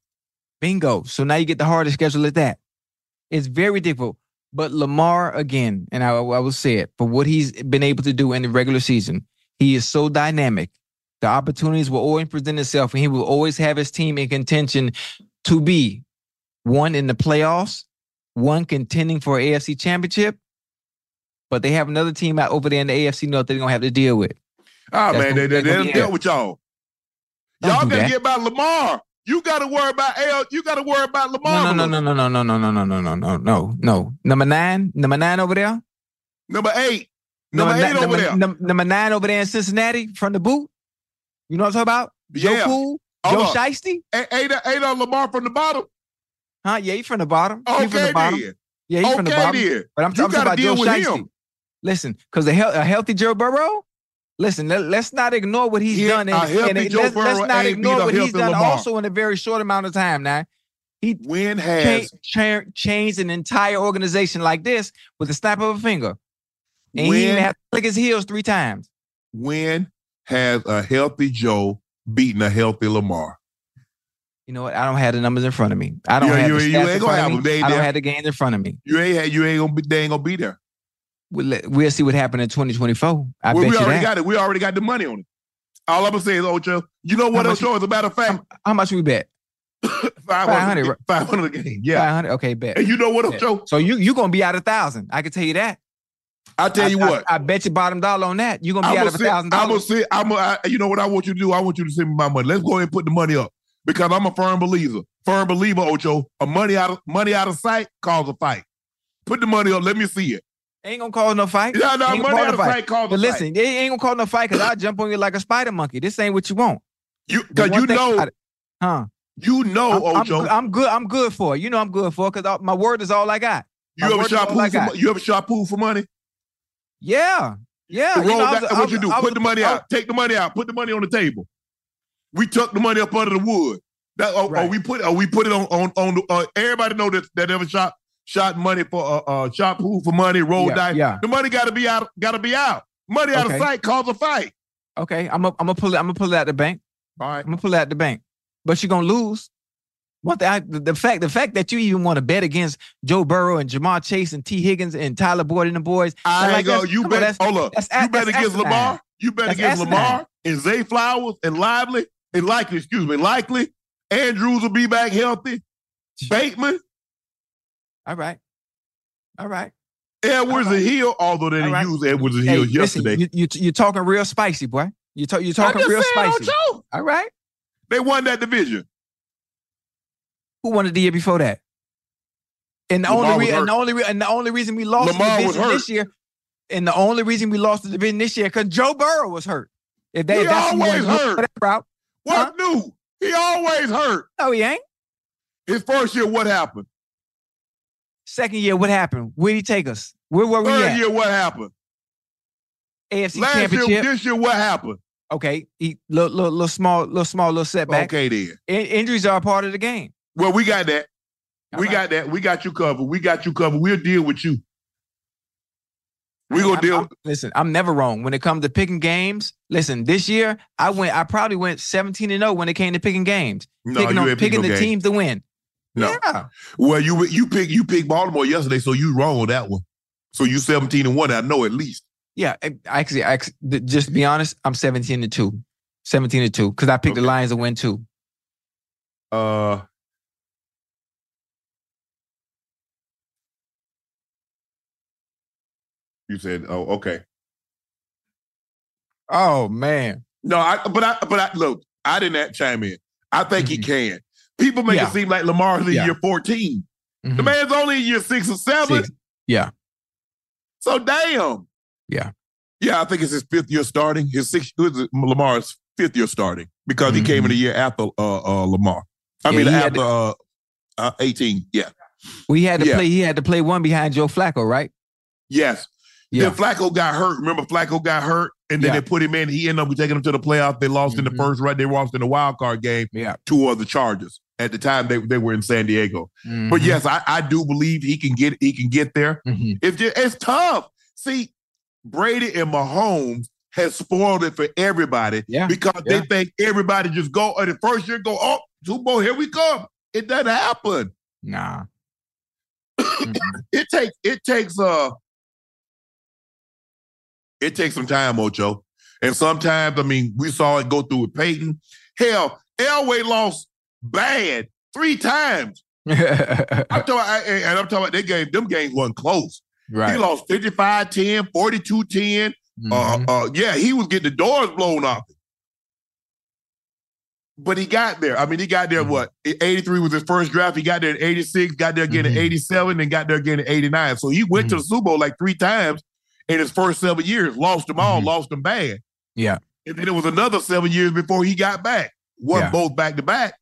Bingo. So now you get the hardest schedule at that. It's very difficult. But Lamar, again, and I, I will say it, for what he's been able to do in the regular season, he is so dynamic. The opportunities will always present itself, and he will always have his team in contention to be one in the playoffs, one contending for AFC championship. But they have another team out over there in the AFC North they're gonna have to deal with. Ah, That's man, they, they, they don't deal with y'all. Don't Y'all gotta get about Lamar. You gotta worry about L. You gotta worry about Lamar. No, no, no, no, no, no, no, no, no, no, no, no, no, no. Number nine, number nine over there. Number eight. Number eight ni- over number, there. num- number nine over there in Cincinnati from the boot. You know what I'm talking about? Joe Yeah. Cool, Joe. Shiesty. Ain't on Lamar from the bottom? Huh? Yeah, he from the bottom. he from Okay, the bottom. then. Yeah, he from the Okay, bottom. then. But I'm, You talking about Joe Shiesty. Listen, because a, hel- a healthy Joe Burrow. Listen, let, us not ignore what he's Yeah, done, and, and Joe let's, let's not ignore what he's done Lamar. also in a very short amount of time. Now, he When has cha- changed an entire organization like this with the snap of a finger, and he even When- had to click his heels three times. when has a healthy Joe beaten a healthy Lamar? You know what? I don't have the numbers in front of me. I don't Yeah, have you- the you stats ain't in gonna front have of them. me. They ain't I don't have the gains in front of me. You ain't you ain't gonna be they ain't gonna be there. We'll, let- we'll see what happened in 2024. I Well, bet we you already that. got it. We already got the money on it. All I'm gonna say is Ocho. You know what, How Ocho? As a matter of fact, How much we bet? 500 right? 500 a game. Yeah. 500. Okay, bet. And you know what, Bet. Ocho? So you you gonna be out a thousand. I can tell you that. I tell you I, what. I, I bet you bottom dollar on that. You're gonna I'm be out gonna of a thousand I'm gonna dollars. sit. I'm gonna, you know what I want you to do? I want you to send me my money. Let's go ahead and put the money up because I'm a firm believer. Firm believer, Ocho. A money out of money out of sight cause a fight. Put the money up. Let me see it. Ain't gonna cause no fight. Yeah, no, Ain't money out of fight. sight cause a But fight. listen, it ain't gonna cause no fight because I'll jump on you like a spider monkey. This ain't what you want. You because you know huh? you know I'm, I'm Ocho. good- I'm good. I'm good for it. You know I'm good for it because my word is all I got. you my ever word shot pool for got. you ever shot pool for money? Yeah, yeah. You know, I that- was- what you do? I Put the money I- out. Take the money out. Put the money on the table. We tuck the money up under the wood. That or, or we put or we put it on on on the, uh, everybody know that that ever shot shot money for uh, uh shot pool for money, roll Yeah, dice. yeah. The money got to be out. Got to be out. Money out Okay. of sight cause a fight. Okay, I'm gonna I'm gonna pull it. I'm gonna pull it out the bank. All right. I'm gonna pull it out the bank. But you're gonna lose. One thing, I, the, the fact, the fact that you even want to bet against Joe Burrow and Ja'Marr Chase and Tee Higgins and Tyler Boyd and the boys, I like go. You come on, bet. that's- Hold up. that's You a- bet that's against asinine. Lamar. You bet That's against asinine. Lamar and Zay Flowers and Lively and likely. Excuse me, likely. Andrews will be back healthy. Bateman, All right, all right. Edwards All right. and Hill. Although they didn't right. use Edwards and Hey, Hill listen, yesterday. you, you you're talking real spicy, boy. You talk, you're talking real spicy. All right. They won that division. Who won it the year before that? And the Lamar only re- and the only re- and the only reason we lost Lamar the division this year, and the only reason we lost the division this year because Joe Burrow was hurt. If they He that's always hurt. that route, What new? He always hurt. no, he ain't. His first year, what happened? Second year, what happened? Where'd he take us? Where were we Third at? year, what happened? AFC Last year, Championship. this year, what happened? okay, he little, little, little small, little small, little setback. Okay, then. In- injuries are a part of the game. Well, we got that. All we right. got that. We got you covered. We got you covered. We'll deal with you. We gonna deal. I'm- listen, I'm never wrong when it comes to picking games. Listen, this year I went. I probably went 17 and 0 when it came to picking games. No, picking on, picking no the game. teams to win. No. Yeah. Well, you you pick you picked Baltimore yesterday, so you wrong on that one. So you 17 and one. I know at least. Yeah, I- actually, actually- just to be honest, I'm 17 to two. 17 to two because I picked the Lions to win too. Uh, you said, oh, okay. Oh man. No, I but I but I look, I didn't chime in. I think he can. People make Mm-hmm. Yeah. it seem like Lamar's in Yeah. year 14. The Mhm. man's only in year six or seven. Six. Yeah. So damn. Yeah. Yeah, I think it's his fifth year starting. His sixth was Lamar's fifth year starting because he came in the year after uh, uh, Lamar. I Mm-hmm. Yeah, mean after uh, uh, 18. Yeah. Well, he had to play. He had to play one behind Joe Flacco, right? Yes. Yeah. Then Flacco got hurt. Remember, Flacco got hurt, and then Yeah. they put him in. He ended up taking them to the playoff. They lost in the first round. They lost in the wild card game Yeah. Two uh, the Chargers. At the time, they, they were in San Diego. But Mhm. yes, I, I do believe he can get he can get there. Mhm. It's just, it's tough. See, Brady and Mahomes has spoiled it for everybody Yeah. because Yeah. they think everybody just go uh, the first year go oh Super Bowl here we come. It doesn't happen. Nah. it takes it takes uh it takes some time, Ocho. And sometimes, I mean, we saw it go through with Peyton. Hell, Elway lost bad three times. I'm talking, I- and I'm talking about they game, them games wasn't close. Right. He lost 55-10, 42-10. Uh, mm-hmm. uh, uh, yeah, he was getting the doors blown off. But he got there. I mean, he got there, mm-hmm. what? 83 was his first draft. He got there in 86, got there again in mm-hmm. 87, and got there again in 89. So he went to the Super Bowl like three times in his first seven years, lost them all, lost them bad. Yeah. And then it was another seven years before he got back. Won Yeah. both back to back.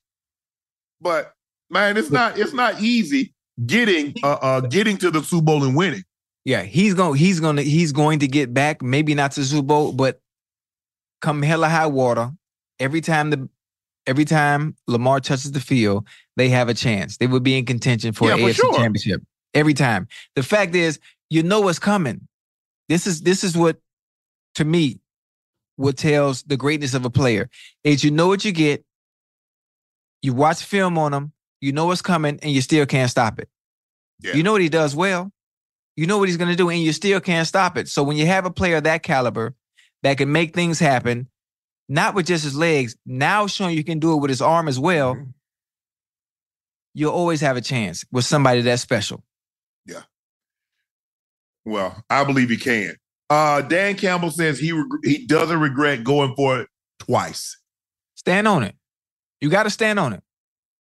But man, it's not it's not easy getting uh, uh getting to the Super Bowl and winning. Yeah, he's going. He's going to. He's going to get back. Maybe not to the Super Bowl, but come hella high water, every time the every time Lamar touches the field, they have a chance. They would be in contention for Yeah, AFC sure. championship every time. The fact is, you know what's coming. This is this is what, to me, what tells the greatness of a player is you know what you get. You watch film on him, you know what's coming, and you still can't stop it. You know what he does well. You know what he's going to do, and you still can't stop it. So when you have a player of that caliber that can make things happen, not with just his legs, now showing you can do it with his arm as well, Mm-hmm. you'll always have a chance with somebody that special. Well, I believe he can. Uh, Dan Campbell says he reg- he doesn't regret going for it twice. Stand on it. You got to stand on it.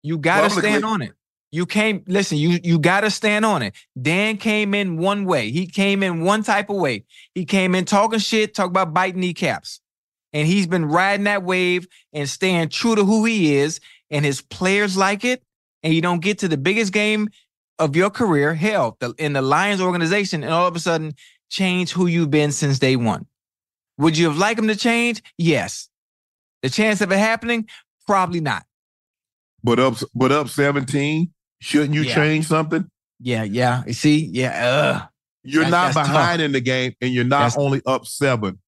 You got to stand on it. You came, listen, you you got to stand on it. Dan came in one way. He came in one type of way. He came in talking shit, talk about biting kneecaps. And he's been riding that wave and staying true to who he is. And his players like it. And you don't get to the biggest game of your career, hell, the, in the Lions organization, and all of a sudden change who you've been since day one. Would you have liked him to change? Yes. The chance of it happening? Probably not. But up but up 17, shouldn't you Yeah. change something? Yeah, yeah. You see? Yeah. Uh, You're That- not behind tough. in the game, and you're not That's- only up seven.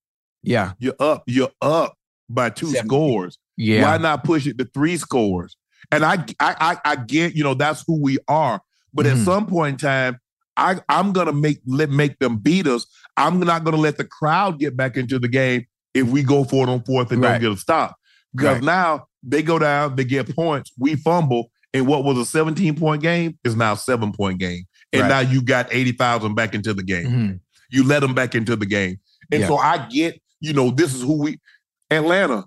yeah. You're up. You're up by two Seven. scores. Yeah. Why not push it to three scores? And I, I, I, I get, you know, that's who we are. But Mhm. at some point in time, I, I'm gonna make let make them beat us. I'm not gonna let the crowd get back into the game if we go for it on fourth and Right. don't get a stop. Because Right. now they go down, they get points, we fumble, and what was a 17 point game is now a seven point game. And Right. now you got 80,000 back into the game. Mhm. You let them back into the game. And Yeah. so I get, you know, this is who we Atlanta.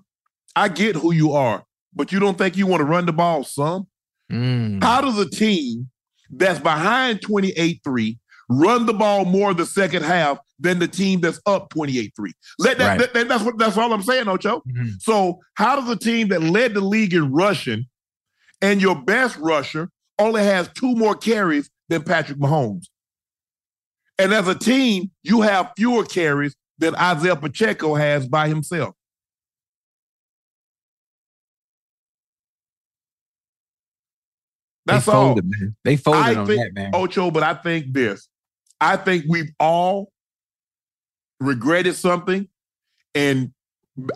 I get who you are, but you don't think you want to run the ball some? Mm. How does a team that's behind 28-3 run the ball more the second half than the team that's up 28-3? Let that, Right. that- that- that's what that's all I'm saying, Ocho. Mhm. So how does a team that led the league in rushing and your best rusher only has two more carries than Patrick Mahomes? And as a team, you have fewer carries than Isaiah Pacheco has by himself. That's they all. man. They folded I on think, that, man. Ocho, but I think this. I think we've all regretted something, and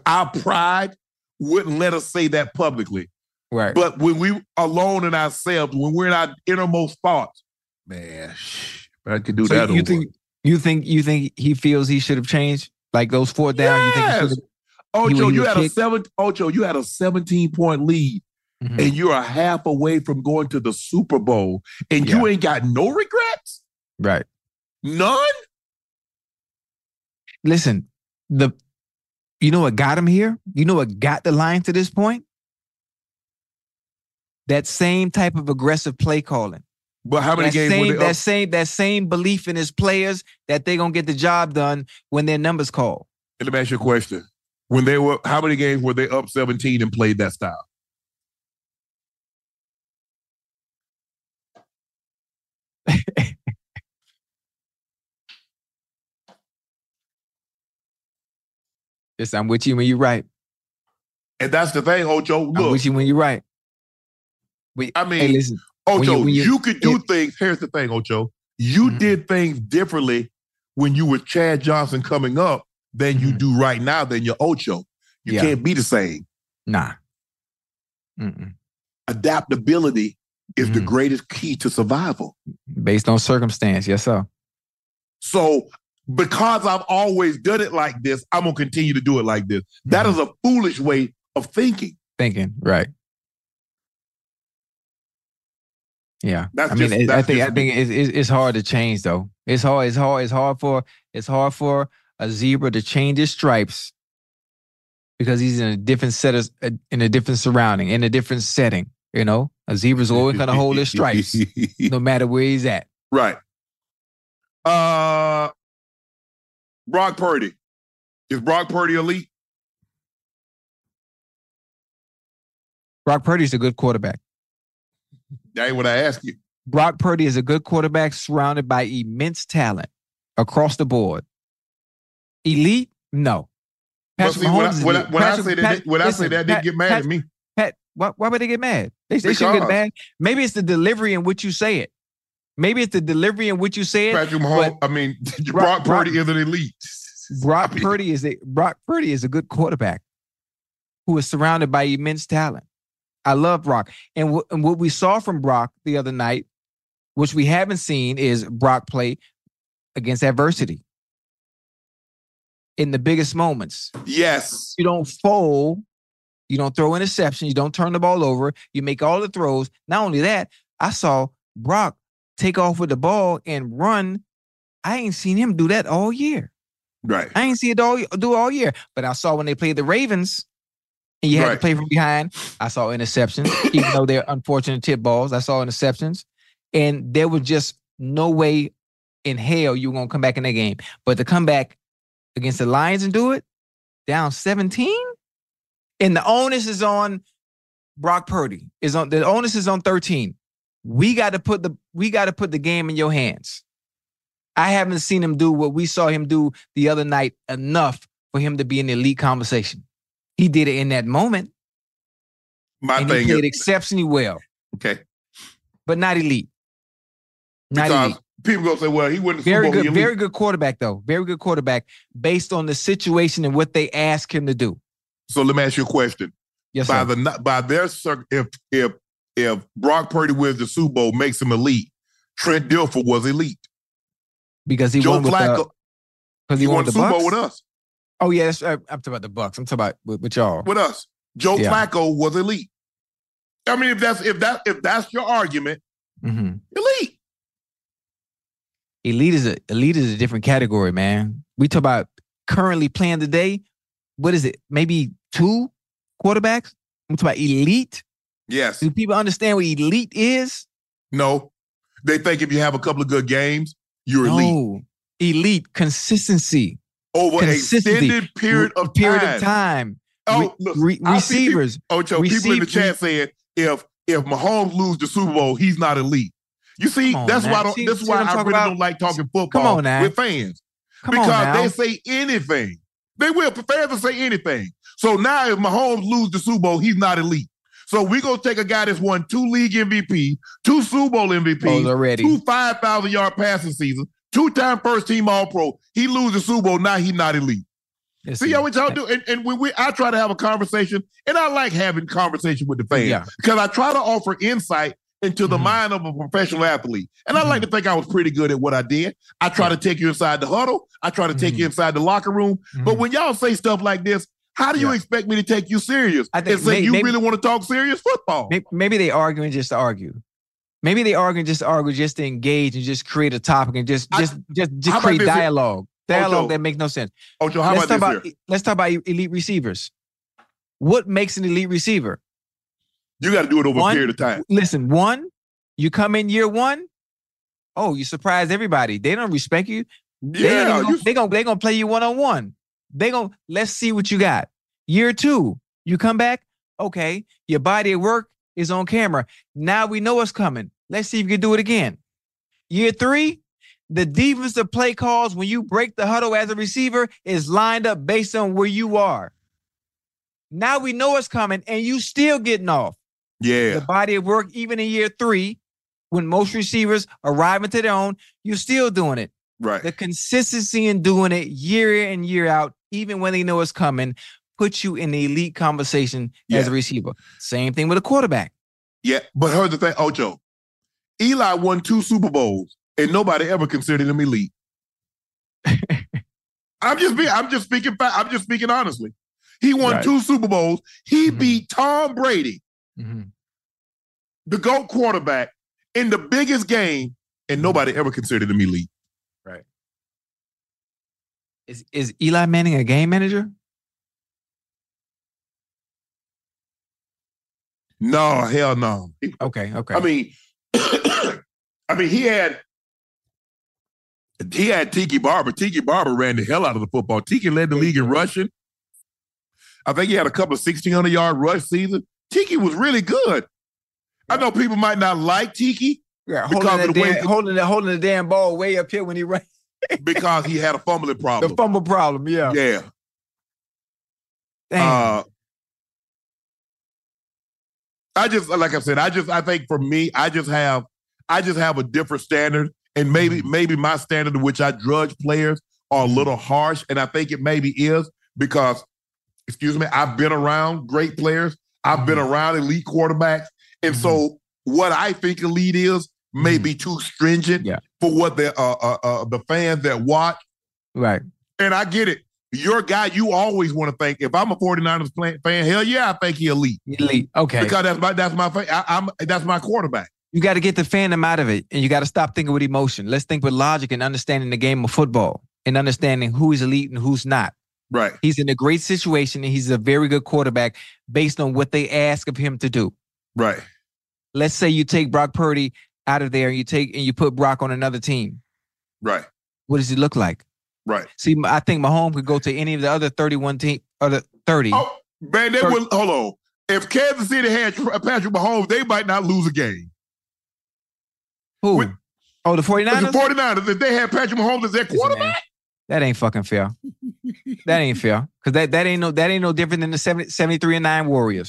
our pride wouldn't let us say that publicly. Right. But when we alone in ourselves, when we're in our innermost thoughts, man, shh, I could do so that. you over. think You think you think he feels he should have changed? Like those four down, you think he Yes. Ocho, you had a seven. Ocho, you had a 17 point lead, Mhm. and you're a half away from going to the Super Bowl, and you ain't got no regrets, right. none. Listen, the you know what got him here? You know what got the Lions to this point? That same type of aggressive play calling. But how many that games were same, that up? same that same belief in his players that they're gonna get the job done when their numbers call. Let me ask you a question. When they were, how many games were they up 17 and played that style? Yes, I'm with you when you're right. And that's the thing, Ocho. I'm with you when you're right. We, I mean, hey, listen, when Ocho, you- when you, you- could do things. Here's the thing, Ocho. You Mm-hmm. did things differently when you were Chad Johnson coming up than you do right now than your Ocho. You Mm-hmm. Yeah. can't be the same. Nah. Mm-mm. Adaptability is Mm-hmm. the greatest key to survival. Based on circumstance, yes, sir. So because I've always done it like this, I'm gonna continue to do it like this. That Mm-hmm. is a foolish way of thinking. Thinking, right. Yeah, That's I mean, just- it- I think I think it's, it's it's hard to change though. It's hard. It's hard. It's hard for it's hard for a zebra to change his stripes because he's in a different set of in a different surrounding, in a different setting. You know, a zebra's always gonna hold his stripes, no matter where he's at. Right. Uh Brock Purdy. Is Brock Purdy elite? Brock Purdy's a good quarterback. That ain't what I asked you. Brock Purdy is a good quarterback surrounded by immense talent across the board. Elite? No. Patrick see, when I- Mahomes when I- when I say that- Pat- when I say that, they get mad at me. Why, why would they get mad? They, they shouldn't get mad. Maybe it's the delivery in which you say it. Maybe it's the delivery in which you say it. Patrick Mahomes, I mean, Brock, Purdy is an elite. Brock Purdy is a Brock Purdy is a good quarterback who is surrounded by immense talent. I love Brock, and, wh- and what we saw from Brock the other night, which we haven't seen, is Brock play against adversity in the biggest moments. Yes, you don't fold, you don't throw interceptions, you don't turn the ball over, you make all the throws. Not only that, I saw Brock take off with the ball and run. I ain't seen him do that all year. Right. I ain't seen it all do all year. But I saw when they played the Ravens and you had to play from behind. I saw interceptions, even though they're unfortunate tip balls. I saw interceptions. And there was just no way in hell you were gonna come back in that game. But to come back against the Lions and do it down 17, and the onus is on Brock Purdy. Is on the onus is on 13. We got to put the we got to put the game in your hands. I haven't seen him do what we saw him do the other night enough for him to be in the elite conversation. He did it in that moment. My and thing he played is- exceptionally well, Okay. but not elite. Not Because elite. people gonna say, well, he wouldn't Very good, very good quarterback though. Very good quarterback based on the situation and what they ask him to do. So let me ask you a question. Yes, by sir. the by their if if if Brock Purdy wins the Super Bowl, makes him elite. Trent Dilfer was elite. Because he Joe won with Flacco. Because he, he, won won the the Super Bowl with us. Oh yeah, that's, I'm talking about the Bucs. I'm talking about with, with y'all. With us, Joe Yeah. Flacco was elite. I mean, if that's if that if that's your argument, Mhm. elite. Elite is a elite is a different category, man. We talk about currently playing today. What is it? Maybe two quarterbacks. I'm talking about elite. Yes. Do people understand what elite is? No, they think if you have a couple of good games, you're elite. No. Elite consistency Over an Consistency. extended period of period time. of time. Oh, look, re- see people- receivers. Ocho, people in the chat saying if if Mahomes lose the Super Bowl, he's not elite. You see, that's now. why I don't, See- that's see why I really about? don't like talking football on now. with fans Come because they say anything. They will prepare to say anything. So now if Mahomes lose the Super Bowl, he's not elite. So we gonna take a guy that's won two league MVP, two Super Bowl MVP, already. two five thousand yard passing seasons, two time first team All Pro. He loses the Super Bowl, now he's not elite. See how what y'all do, and, and when we, I try to have a conversation, and I like having conversation with the fans Yeah. because I try to offer insight into Mm-hmm. the mind of a professional athlete. And I like to think I was pretty good at what I did. I try to take you inside the huddle. I try to take Mm-hmm. you inside the locker room. But when y'all say stuff like this, how do you expect me to take you serious? I think and say may- you maybe- really want to talk serious football. May- Maybe they arguing just to argue. Maybe they arguing just to argue, just to engage and just create a topic and just just just, how just create this here? dialogue. Dialogue Ocho. that makes no sense. Ocho, how let's about talk this about here? let's talk about elite receivers. What makes an elite receiver? You got to do it over One- a period of time. Listen, one, you come in year one, oh, you surprise everybody. They don't respect you. They Yeah, ain't you- they gonna they gonna play you one on one. They gonna let's see what you got. Year two, you come back. Okay, your body at work is on camera. Now we know what's coming. Let's see if you can do it again. Year three, the defensive play calls when you break the huddle as a receiver is lined up based on where you are. Now we know what's coming, and you still getting off Yeah. the body of work, even in year three, when most receivers arrive into their own, you're still doing it. Right. The consistency in doing it year in, year out, even when they know it's coming, puts you in the elite conversation as a receiver. Same thing with a quarterback. Yeah, but here's the thing, Ocho. Eli won two Super Bowls, and nobody ever considered him elite. I'm just being, I'm just speaking I'm just speaking honestly. He won Right. two Super Bowls. He mm-hmm. beat Tom Brady, Mm-hmm. the GOAT quarterback, in the biggest game, and mm-hmm. nobody ever considered him elite. Right. Is is Eli Manning a game manager? No, hell no. Okay, okay. I mean, I mean, he had he had Tiki Barber. Tiki Barber ran the hell out of the football. Tiki led the league in rushing. I think he had a couple of 1600 yard rush season. Tiki was really good. I know people might not like Tiki yeah, holding the, damn, holding the holding the damn ball way up here when he ran because he had a fumbling problem. the fumble problem. Yeah. Yeah. Damn. Uh, I just like I said, I just I think for me, I just have I just have a different standard, and maybe maybe my standard in which I judge players are a little harsh, and I think it maybe is because, excuse me, I've been around great players, I've been around elite quarterbacks, and so what I think elite is may be too stringent for what the uh, uh, uh, the fans that watch. Right. And I get it. Your guy, you always want to think. If I'm a 49ers plan- fan, hell yeah, I think he elite. Elite. Okay. Because that's my that's my I, I'm that's my quarterback. You got to get the fandom out of it, and you got to stop thinking with emotion. Let's think with logic and understanding the game of football and understanding who is elite and who's not. Right. He's in a great situation, and he's a very good quarterback based on what they ask of him to do. Right. Let's say you take Brock Purdy out of there, and you take and you put Brock on another team. Right. What does he look like? Right. See, I think Mahomes could go to any of the other 31 team, other 30. Oh, man, they will hold on. If Kansas City had Tr- uh, Patrick Mahomes, they might not lose a game. Who? oh, the 49ers? The 49ers, if they had Patrick Mahomes as their quarterback, That ain't fucking fair. that ain't fair. Cause that, that ain't no that ain't no different than the 70, 73 and 9 Warriors.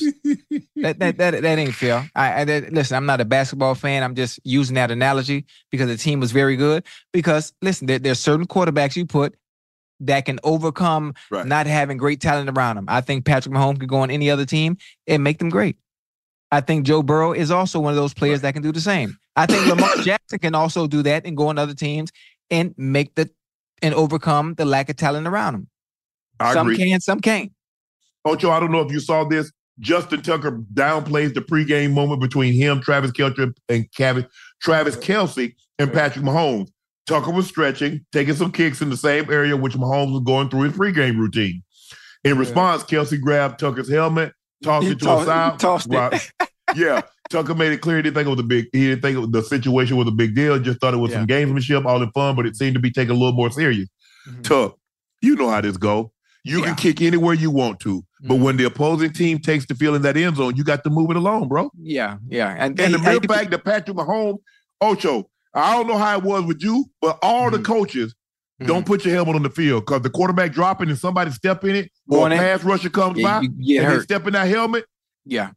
that, that that that ain't fair. I, I that- listen, I'm not a basketball fan. I'm just using that analogy because the team was very good. Because listen, there, there's certain quarterbacks you put that can overcome Right. not having great talent around them. I think Patrick Mahomes could go on any other team and make them great. I think Joe Burrow is also one of those players that can do the same. I think Lamar Jackson can also do that and go on other teams and make the and overcome the lack of talent around him. I some agree. can, some can't. Ocho, I don't know if you saw this. Justin Tucker downplays the pregame moment between him, Travis Kelce, and Travis, Travis Kelce and Patrick Mahomes. Tucker was stretching, taking some kicks in the same area which Mahomes was going through his pregame routine. In response, Kelce grabbed Tucker's helmet, tossed He it to tossed- a side. he tossed it. Right. yeah, Tucker made it clear he didn't think it was a big. He didn't think the situation was a big deal. Just thought it was some gamesmanship, all in fun, but it seemed to be taken a little more serious. Mm-hmm. Tuck, you know how this go. You can kick anywhere you want to, but Mm-hmm. when the opposing team takes the field in that end zone, you got to move it along, bro. Yeah, yeah. And, And the and- mere and- fact that Patrick Mahomes, Ocho, I don't know how it was with you, but all Mm-hmm. the coaches don't put your helmet on the field because the quarterback dropping and somebody step in it, or Going a in. pass rusher comes Yeah, by and they hurt. step in that helmet. Yeah.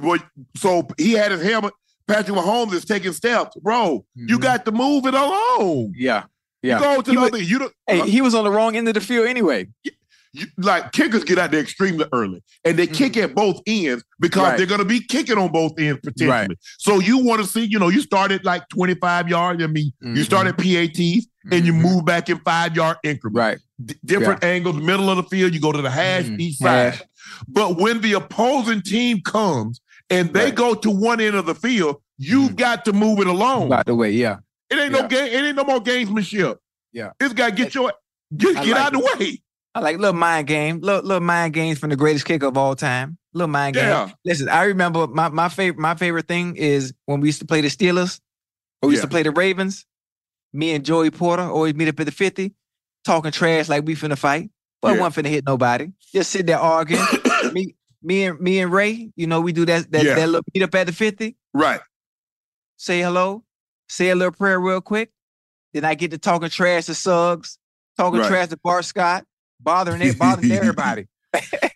Boy, so he had his helmet. Patrick Mahomes is taking steps, bro. You got to move it along. Mm-hmm. Yeah. Yeah. You go to He the was-. You don't. Hey, he was on the wrong end of the field anyway. you, like kickers get out there extremely early and they kick at both ends because Mm-hmm. Right. they're going to be kicking on both ends potentially. Right. So you want to see, you know, you start at like 25 yards. I mean, you start at Mm-hmm. PATs and you move back in five yard increments. Right. D- different angles, middle of the field, you go to the hash each side. Hash. But when the opposing team comes and they go to one end of the field, you've mm-hmm. got to move it along. By the way, yeah. It ain't no game. It ain't no more gamesmanship. Yeah. It's got to get your get, I get like out of the way. I like little mind game, little, little mind games from the greatest kicker of all time. Little mind game. Yeah. game. Listen, I remember my my favorite my favorite thing is when we used to play the Steelers or we used to play the Ravens. Me and Joey Porter always meet up at the 50, talking trash like we finna fight, but Yeah. one finna hit nobody. Just sit there arguing. me, me and me and Ray, you know, we do that that, Yeah. that little meet up at the 50. Right. Say hello, say a little prayer real quick. Then I get to talking trash to Suggs, talking Right. trash to Bart Scott, bothering it, bothering everybody.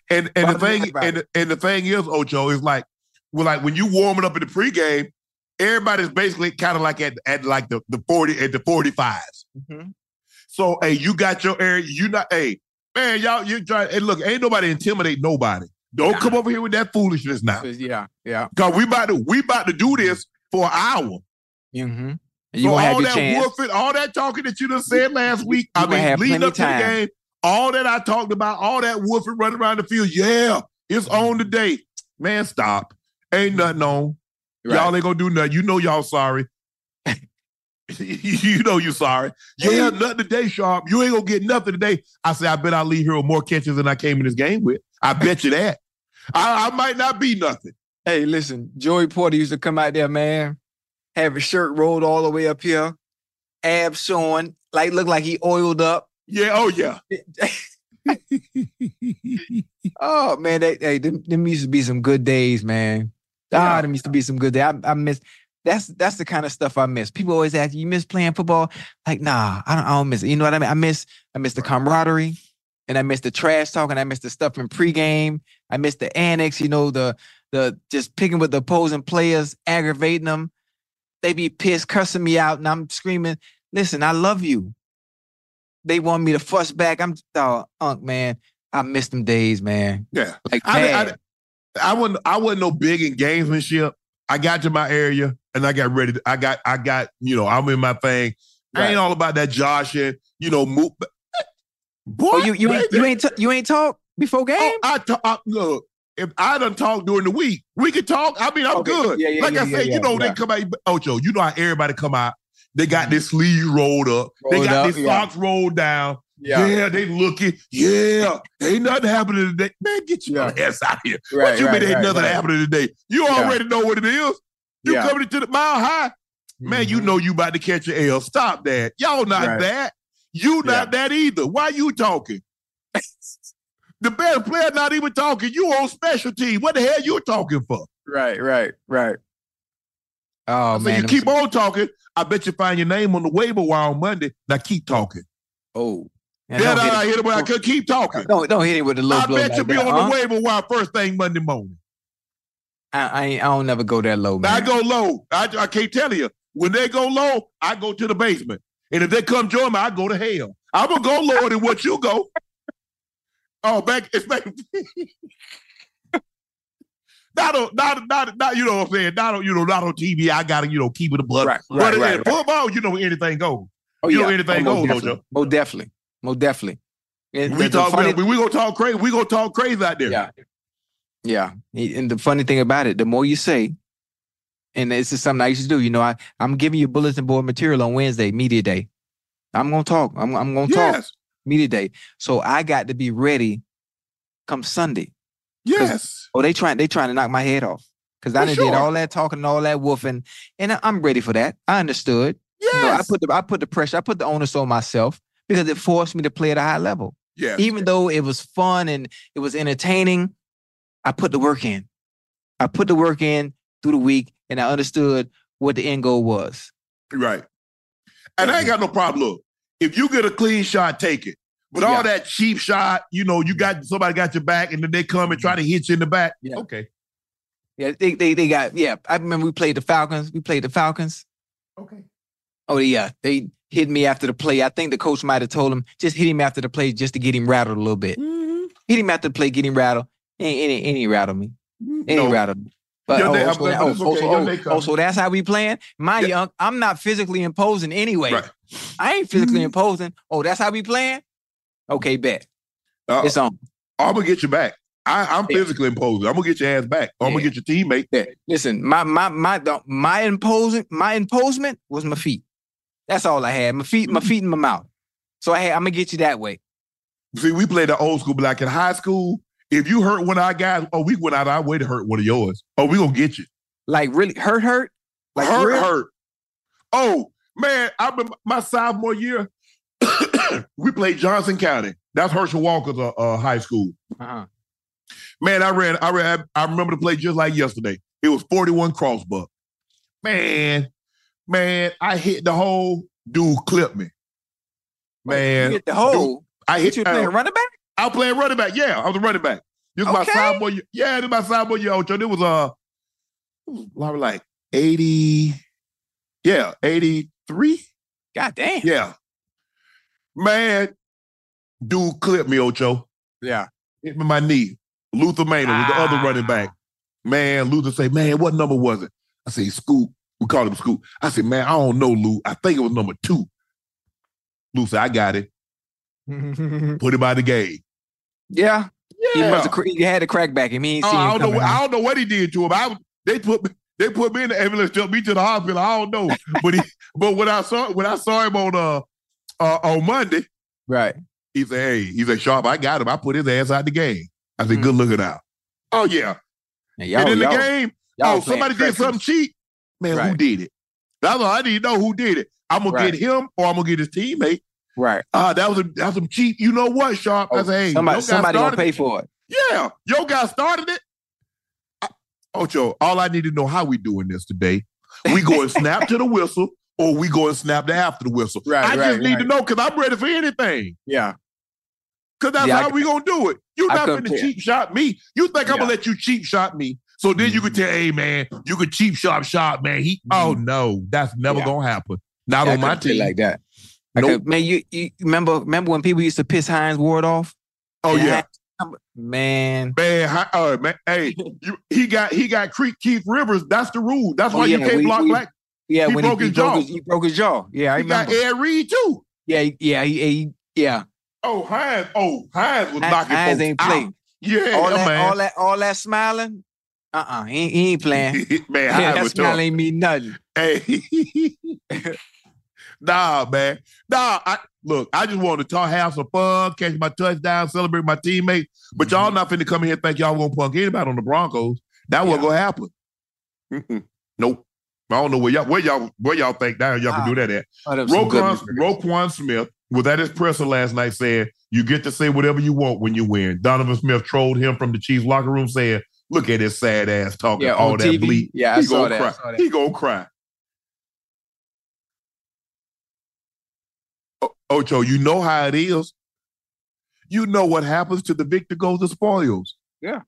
And and the thing everybody. and, and the thing is, Ocho, is like well, like when you warming up in the pregame, everybody's basically kind of like at, at like the, the 40 at the 45s. Mhm. So hey, you got your area, you not hey, man, y'all you try hey, look, ain't nobody intimidate nobody. Don't come over here with that foolishness now. Yeah, yeah. Cause we about to we about to do this for an hour. Mm-hmm. You have all that chance. woofing, all that talking that you done said last week, I mean, leading up to the game, all that I talked about, all that woofing running around the field, yeah, it's on today. Man, stop. Ain't nothing on. Y'all ain't gonna do nothing. You know y'all sorry. you know you sorry. Yeah, nothing today, Sharp. You ain't gonna get nothing today. I say, I bet I'll leave here with more catches than I came in this game with. I bet you that. I, I might not be nothing. Hey, listen, Joey Porter used to come out there, man, have his shirt rolled all the way up here, abs showing, like look like he oiled up. Yeah, oh yeah. oh man, they, hey, them, them used to be some good days, man. Ah, them used to be some good days. I, I miss. That's that's the kind of stuff I miss. People always ask, "You miss playing football?" Like, nah, I don't. I don't miss it. You know what I mean? I miss. I miss the camaraderie, and I miss the trash talk, and I miss the stuff in pregame. I miss the annex. You know, the the just picking with the opposing players, aggravating them. They be pissed, cussing me out, and I'm screaming, "Listen, I love you." They want me to fuss back. I'm oh, unk, man. I miss them days, man. Yeah. Like I, bad. I, I wasn't I wasn't no big in gamesmanship. I got to my area and I got ready. To, I got I got you know I'm in my thing. I ain't all about that Josh and you know move. Boy, Oh, you you ain't you ain't t- you ain't talk before game. Oh, I talk. I, look, if I don't talk during the week, we can talk. I mean, I'm Okay. good. Yeah, yeah, like yeah, I said, you know, they come out. Ocho, you know how everybody come out. They got this sleeves rolled up. they got up, yeah. socks rolled down. Yeah. Yeah. they looking. Yeah, ain't nothing happening today. Man, get your ass out of here. Right, what you right, mean ain't nothing right. happening today? You already know what it is. You. Mm-hmm. coming to the mile high. Man, you know you about to catch an L. Stop that. Y'all not Right. that. You not that either. Why you talking? the best player not even talking. You on special team. What the hell you talking for? Right, right, right. Oh so man, you keep on talking. I bet you find your name on the waiver wire on Monday. Now keep talking. Oh, Yeah, don't no, hit no, it- hit it, but I could keep talking. Don't don't hit it with the low I blow. bet like you be that, on huh? the waiver wire first thing Monday morning. I, I ain't, I don't never go that low, man. I go low. I, I can't tell you. When they go low, I go to the basement. And if they come join me, I go to hell. I'm gonna go lower than what you go. Oh, back it's back. not on, not, not, not, you know what I'm saying? Not on, you know, not on TV. I gotta, you know, keep it a blood. Right, but right, in right, right. football, you know, anything goes. Oh, you yeah. know, anything Oh, goes, definitely. Most definitely. Most definitely. And We talk, funny- we, we gonna talk crazy. We gonna talk crazy out there. Yeah. Yeah. And the funny thing about it, the more you say, and this is something I used to do, you know, I, I'm giving you bulletin board material on Wednesday, media day. I'm gonna talk. I'm, I'm gonna talk Yes. Media day. So I got to be ready come Sunday. Yes. Oh, they trying they trying to knock my head off. Cause I done sure. did all that talking and all that woofing. And I'm ready for that. I understood. You know, I put the I put the pressure, I put the onus on myself because it forced me to play at a high level. Yeah. Even though it was fun and it was entertaining, I put the work in. I put the work in through the week and I understood what the end goal was. Right. And I ain't got no problem. Look, if you get a clean shot, take it. But all that cheap shot, you know, you got somebody got your back, and then they come and try to hit you in the back. Yeah. Okay. Yeah, they they they got yeah. I remember we played the Falcons. We played the Falcons. Okay. Oh yeah, they hit me after the play. I think the coach might have told him just hit him after the play just to get him rattled a little bit. Mm-hmm. Hit him after the play, get him rattled. Ain't ain't, ain't rattle me. Mm-hmm. Ain't No. rattle me. But oh, oh, so, that- oh, oh, okay. oh, oh, so that's how we playing? My young, I'm not physically imposing anyway. Right. I ain't physically mm-hmm. imposing. Oh, that's how we playing? Okay, bet. Uh, It's on. I'm gonna get you back. I, I'm physically imposing. I'm gonna get your ass back. I'm gonna get your teammate. Yeah. Listen, my my my the- my imposing my imposement was my feet. That's all I had. My feet, my feet, and my mouth. So I had, I'm gonna get you that way. See, we played the old school, but like in high school, if you hurt one of our guys, oh, we went out our way to hurt one of yours. Oh, we gonna get you. Like really hurt, hurt. Like hurt, real? hurt. Oh man, I remember my sophomore year. We played Johnson County. That's Herschel Walker's uh, uh, high school. Uh-huh. Man, I ran. I ran. I remember the play just like yesterday. It was 41 crossbuck. Man, man, I hit the hole. Dude clipped me. Man, hit the hole. I hit you playing running back? I was playing running back. Yeah, I was a running back. This was Okay. my sophomore year. Yeah, this was my sophomore year. Ocho. It was uh, it was like 80. Yeah, 83. God damn. Yeah. Man, dude clipped me, Ocho. Yeah. Hit me my knee. Luther Maynard was the other running back. Man, Luther say, man, what number was it? I say, Scoop. We called him Scoop. I said, man, I don't know, Lou. I think it was number two. Lou said, I got it. Put him out of the game. Yeah. He Yeah. must have he had a crack back him. He ain't Oh, seen I don't know. What. I don't know what he did to him. I, they put me. They put me in the ambulance, took me to the hospital. I don't know, but he, but when I saw when I saw him on uh, uh on Monday, right? He said, "Hey, he said, Sharp, I got him. I put his ass out the game." I said, "Good looking out." Oh yeah, y'all- and in the y'all- game, y'all oh somebody did treacherous. something cheap. Man, who did it? That's all I need to know who did it. I'm gonna Right. get him or I'm gonna get his teammate. Right. Ah, that was a, that was some cheap. You know what, Sharp? I Oh, said, "Hey, somebody somebody gonna pay it. for it. Yeah, yo guy started it. I- Ocho, all I need to know how we doing this today. We go and snap to the whistle, or we go and snap the after the whistle. Right, I right, just need to know because I'm ready for anything. Yeah. Cause that's Yeah, how c- we gonna do it. You I not couldn't gonna cheap shot me. You think I'm gonna let you cheap shot me? So then you could tell, hey man, you could cheap shot shot, man. He oh no, that's never Mm-hmm. Yeah. gonna happen. Not Yeah, I on my team. like that. I Nope. could- man, you, you remember remember when people used to piss Hines Ward off? Oh And yeah. Hines- man. Man, hi- uh, man, hey, you, he got he got Creek Keith Rivers. That's the rule. That's Oh, why you can't we- block we- black. Yeah, He when broke he, his he broke jaw. his, he broke his jaw. Yeah, I He got remember. Ed Reed too. Yeah, yeah, he, he yeah. Oh, Hines. Oh, Hines was knocking Hines folks ain't out. Yeah, all that, man. all that, all that smiling. Uh, uh he, ain't- he ain't playing. man, Yeah, Hines that was smile ain't mean nothing. Hey, nah, man, nah. I, look, I just want to talk, have some fun, catch my touchdown, celebrate my teammate. But Mm-hmm. y'all not finna come in here and think y'all gonna punk anybody on the Broncos. That wasn't gonna happen. Mm-mm. Nope. I don't know where y'all where y'all where y'all think now y'all can do that at. Roquan, Roquan Smith was at his presser last night saying, "You get to say whatever you want when you win." Donovan Smith trolled him from the Chiefs locker room saying, "Look at his sad ass talking Yeah, all that TV? bleed. Yeah, I saw gonna that, I cry. saw that. He gonna cry." O- Ocho, you know how it is. You know what happens to the victor goes the spoils. Yeah.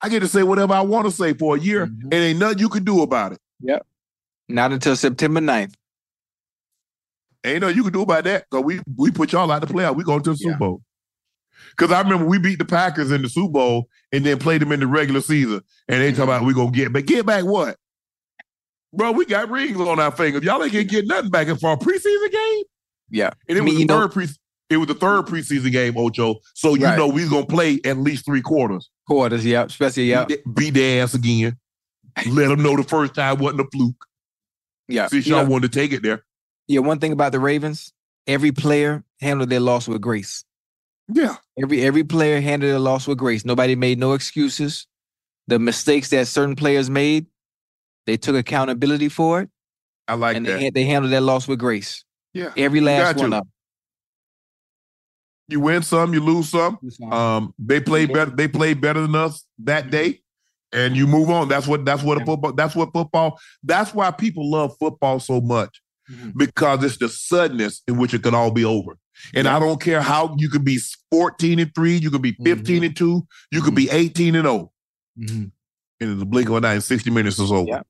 I get to say whatever I want to say for a year, Mm-hmm. and ain't nothing you can do about it. Yep. Not until September 9th. Ain't nothing you can do about that because we we put y'all out the playoff. We going to the Super Bowl. Because I remember we beat the Packers in the Super Bowl and then played them in the regular season, and they talk about we gonna get back. Get back what? Bro, we got rings on our fingers. Y'all ain't gonna get nothing back for a preseason game. Yeah. And it I was the third pre it was the third preseason game, Ocho. So you Right. know we gonna play at least three quarters. Quarters, yeah. Especially, yeah. Beat, beat their ass again. Let them know the first time wasn't a fluke. Yeah. Since You y'all know- wanted to take it there. Yeah, one thing about the Ravens, every player handled their loss with grace. Yeah. Every every player handled their loss with grace. Nobody made no excuses. The mistakes that certain players made, they took accountability for it. I like and that. They, they handled their loss with grace. Yeah. Every last one of them. You win some, you lose some. Um, they played better. They played better than us that day, and you move on. That's what. That's what a football. That's what football. That's why people love football so much mm-hmm. because it's the suddenness in which it can all be over. And I don't care how you could be fourteen and three, you could be mm-hmm. 15 and two, you could be mm-hmm. eighteen and 0 And in the blink of an eye, in sixty minutes is over. Yeah.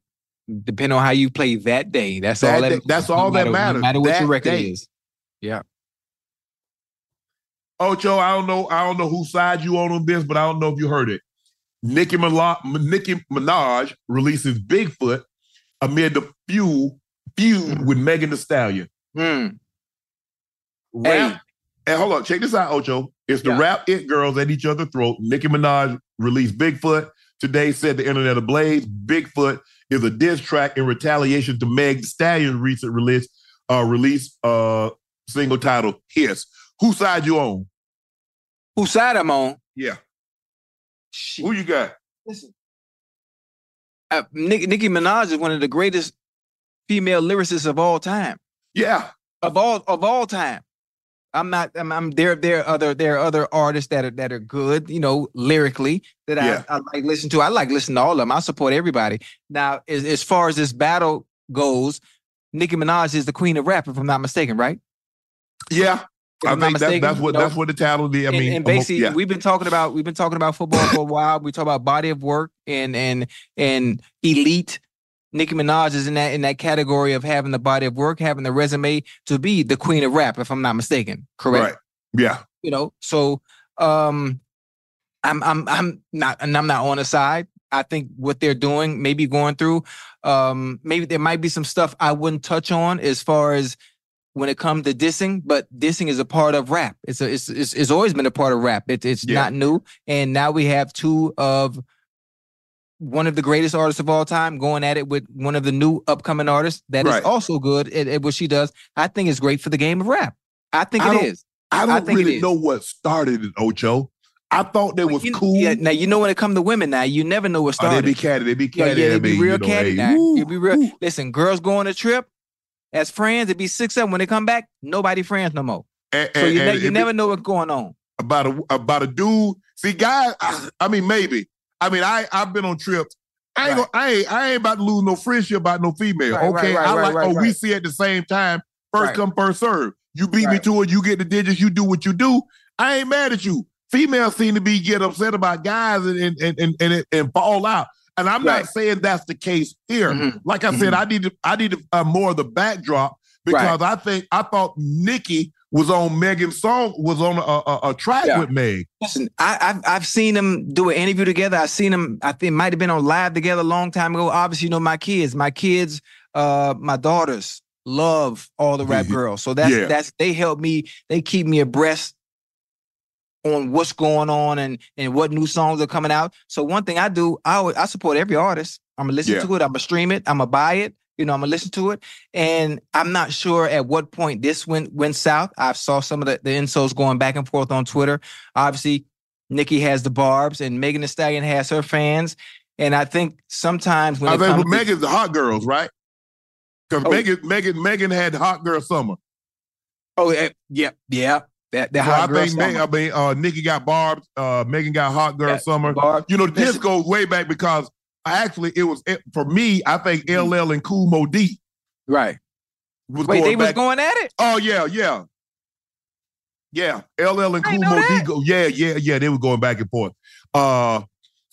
Depending on how you play that day. That's That all that day- that's all no that matters, No matter what that your record day. is. Yeah. Ocho, I don't know. I don't know whose side you on on this, but I don't know if you heard it. Nicki Minaj, Nicki Minaj releases Bigfoot amid the feud feud with Megan Thee Stallion. Hmm. Rap. And hold on, check this out, Ocho. It's the Yeah. rap it girls at each other's throat. Nicki Minaj released Bigfoot. Today said the internet ablaze. Bigfoot is a diss track in retaliation to Meg Thee Stallion's recent release, uh, release uh, single titled Hiss. Whose side you on? Whose side I'm on? Yeah. Who you got? Listen. Uh, Nick, Nicki Minaj is one of the greatest female lyricists of all time. Yeah. Of all of all time. I'm not. I'm. I'm there. There are other. There are other artists that are that are good. You know, lyrically that Yeah. I, I like listen to. I like listen to all of them. I support everybody. Now, as, as far as this battle goes, Nicki Minaj is the queen of rap, if I'm not mistaken, right? Yeah. I think that, that's what that's what the title is. I and, mean, and basically, yeah. we've been talking about we've been talking about football for a while. We talk about body of work and and and elite. Nicki Minaj is in that in that category of having the body of work, having the resume to be the queen of rap, if I'm not mistaken. Correct. Right. Yeah. You know, so um, I'm I'm I'm not and I'm not on the side. I think what they're doing, maybe going through, um, maybe there might be some stuff I wouldn't touch on as far as when it comes to dissing, but dissing is a part of rap. It's a, it's, it's, it's always been a part of rap. It, it's Yeah. not new. And now we have two of one of the greatest artists of all time going at it with one of the new upcoming artists that is Right. also good at, at what she does. I think it's great for the game of rap. I think I it don't- I don't think really know what started it, Ocho. I thought that was You- cool. Yeah, now you know when it comes to women now, you never know what Oh, started. they be catty. They be catty. yeah, I they be real you know, catty hey, now. woo, be real. Listen, girls go on a trip as friends. It'd be six seven when they come back. Nobody friends no more. And, So you, and- ne- you be- never know what's going on. about a about a dude. See, guys. I, I mean, maybe. I mean, I I've been on trips. I ain't gonna, I ain't I ain't about to lose no friendship about no female. Right, right, okay, right, I like. right, oh, we see at the same time. First Right. come, first serve. You beat me to it. You get the digits. You do what you do. I ain't mad at you. Females seem to be get upset about guys and and and and, and, and fall out. And I'm Right. not saying that's the case here. Mhm. Like I said, I need to I need to, uh, more of the backdrop because I think I thought Nicki was on Megan's song was on a, a, a track Yeah. with Meg. Listen, I, I've I've seen them do an interview together. I've seen them. I think might have been on live together a long time ago. Obviously, you know my kids. My kids, uh, my daughters love all the rap girls. So that's Yeah. that's they help me. They keep me abreast on what's going on and and what new songs are coming out. So one thing I do, I always, I support every artist. I'm gonna listen Yeah. to it. I'm gonna stream it. I'm gonna buy it. You know, I'm gonna listen to it. And I'm not sure at what point this went went south. I saw some of the, the insults going back and forth on Twitter. Obviously, Nicki has the barbs and Megan Thee Stallion has her fans. And I think sometimes when I it think comes but to- Megan's the hot girls, right? Because Oh. Megan, Megan, Megan had hot girl summer. oh eh, yeah, yeah, that that So hot I girl think Meg, summer. I mean, uh, Nicki got barbs. Uh, Megan got hot girl Yeah, summer. Barb. You know, this goes way back because actually it was it, for me. I think LL and Kool Moe Dee right. was Mm-hmm. Wait, going they was going at it. Oh yeah, yeah, yeah. LL and I Kool Moe Dee go. Yeah, yeah, yeah. They were going back and forth. Uh,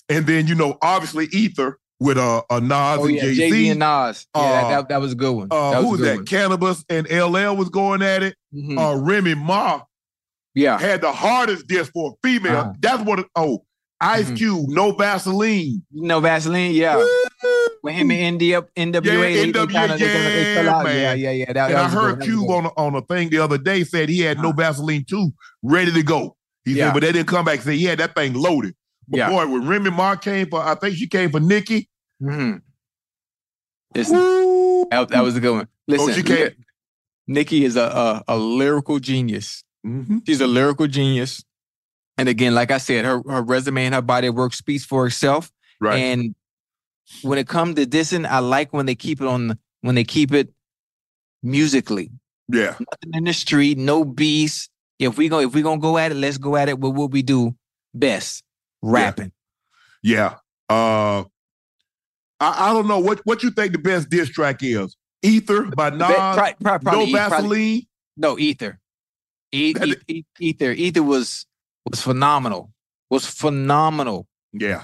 and then you know, obviously Ether with uh, uh Nas Oh and yeah, Jay Jay Z Z. and Nas. Yeah, that, Uh, that, that was a good one. Uh, that was who was that? one. Canibus and LL was going at it. Mhm. Uh, Remy Ma yeah, had the hardest disc for a female. Uh-huh. That's what. Oh, Ice Mhm. Cube, no Vaseline. no Vaseline. Yeah, when him and ND up NWA, Yeah, they, they NWA, they, kinda, they fell yeah, out. Yeah, yeah, yeah. That, and that I heard one, that was a Cube on a, on a thing the other day said he had no Vaseline too, ready to go. He Yeah. said, but they didn't come back. and Say he had that thing loaded. But Yeah. boy, when Remy Ma came for, I think she came for Nicki. Mhm. That, that was a good one. Listen, Oh, she came. Nicki is a, a a lyrical genius. Mhm. She's a lyrical genius. And again, like I said, her her resume and her body of work speaks for itself. Right. And when it comes to dissing, I like when they keep it on when they keep it musically. yeah. Nothing in the street, no beats. If we go if we're gonna go at it, let's go at it with what we do best. Rapping. Yeah. Uh I, I don't know what what you think the best diss track is. Ether by Nas. Pro- pro- probably no E- probably- No, Ether. Ether. Ether was was phenomenal. Was phenomenal. Yeah.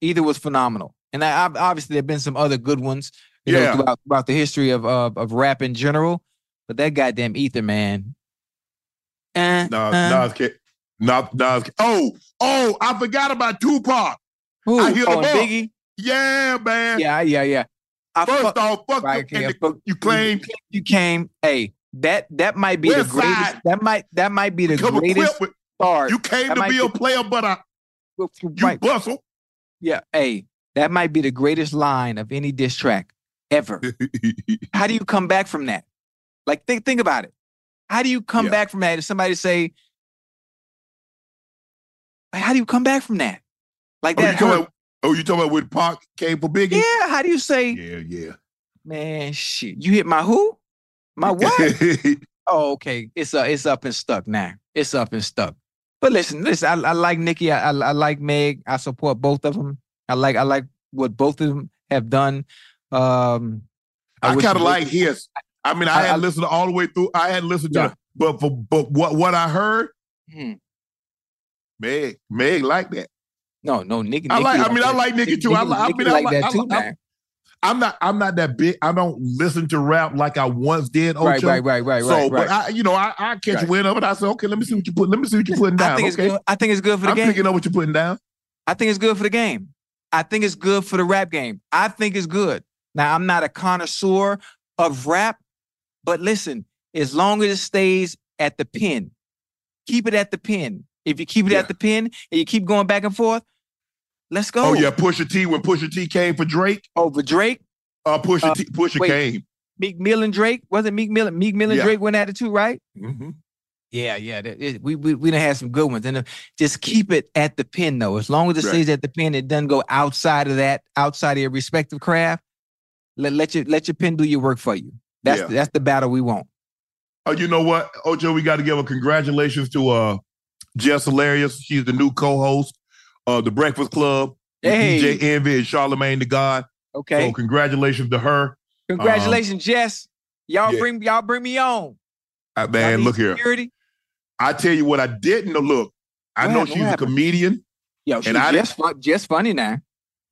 Ether was phenomenal. And I, obviously there've been some other good ones, you Yeah. know, throughout, throughout the history of, of of rap in general. But that goddamn Ether, man. Uh, Nas, uh, Nas, Ca- Nas, Nas. Oh, oh, I forgot about Tupac. who? I hit oh. Biggie. Yeah, man. Yeah, yeah, yeah. I First fuck- off, fuck Right, you. okay, and fuck- you claim you came. Hey, that that might be the greatest. side. That might that might be the greatest with. start. You came That to be a player, but I, you right. bustle. Yeah, hey, that might be the greatest line of any diss track ever. How do you come back from that? Like, think think about it. How do you come Yeah. back from that? If somebody say, like, how do you come back from that? Like Oh, you that talking about, oh, you talking about when Pac came for Biggie? Yeah, how do you say, Yeah, yeah. man, shit, you hit my who? My what? oh, okay. It's uh, it's up and stuck now. It's up and stuck. But listen, listen. I, I like Nicki. I, I I like Meg. I support both of them. I like I like what both of them have done. Um, I wish kind of like his. I mean, I, I- had I- listened all the way through. I had listened to Yeah. it, but for but what what I heard, Hmm. Meg, Meg like that. No, no, Nicki. I like. Nicki I mean, I like Nicki too. I, Nicki- like. I Nicki mean, I like like that I too. I'm not. I'm not that big. I don't listen to rap like I once did. Ocho. Right, right, right, right, So, right, but right. I, you know, I, I catch Right. wind of it. I say, okay, let me see what you put. Let me see what you're putting down. I think it's okay, good. I think it's good for the I'm game. picking up what you're putting down. I think it's good for the game. I think it's good for the rap game. I think it's good. Now, I'm not a connoisseur of rap, but listen, as long as it stays at the pin, keep it at the pin. If you keep it Yeah. at the pin and you keep going back and forth, let's go. Oh yeah, Pusha T. When Pusha T came for Drake, Over Drake, uh, Pusha Uh, T. Pusha wait. came. Meek Mill and Drake. Was it Meek Mill? Meek Mill and Yeah. Drake went at it too, right? hmm Yeah, yeah. that- it- we we we done had some good ones, and uh, just keep it at the pin though. As long as it Right. stays at the pin, it doesn't go outside of that, outside of your respective craft. Let let your let your pen do your work for you. That's Yeah. that's the battle we want. Oh, you know what, Ocho? We got to give a congratulations to uh Jess Hilarious. She's the new co-host of the Breakfast Club. Hey. DJ Envy and Charlemagne the God. Okay. So congratulations to her. Congratulations, Jess. Y'all yeah. bring y'all bring me on. Uh, man, look here. Security. I tell you what, I didn't know. Look, I What know happened? she's a comedian. Yo, she's And I just fun, just funny now.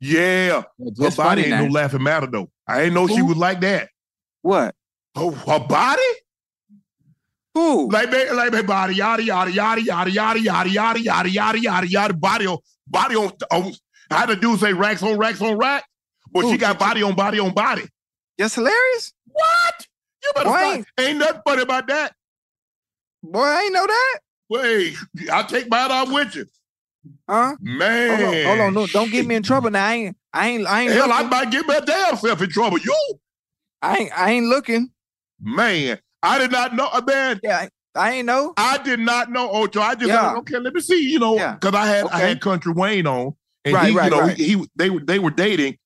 Yeah, her Just body funny ain't now. no laughing matter though. I ain't know she was like that. What? Oh, her body? Who? Like me, like body, yada yada yada yada yada yada yada yada yada yada yada body on body on. on I had to do say racks on racks on rack, but she got body on body on body. Just hilarious. What? You better Boy, stop. ain't- nothing funny about that. Boy, I ain't know that. Wait, I'll take mine off with you, Huh? man. Hold on, hold on. No, don't get me in trouble now. I ain't I ain't I ain't Hell, I might get my damn self in trouble. You, I ain't I ain't looking. man, I did not know, man. Yeah, I, I ain't know. I did not know Ocho. I just Yeah. okay, let me see, you know, Yeah. because I had I had Country Wayne on, and Right, he, right, you know, right. he, he they were they were dating.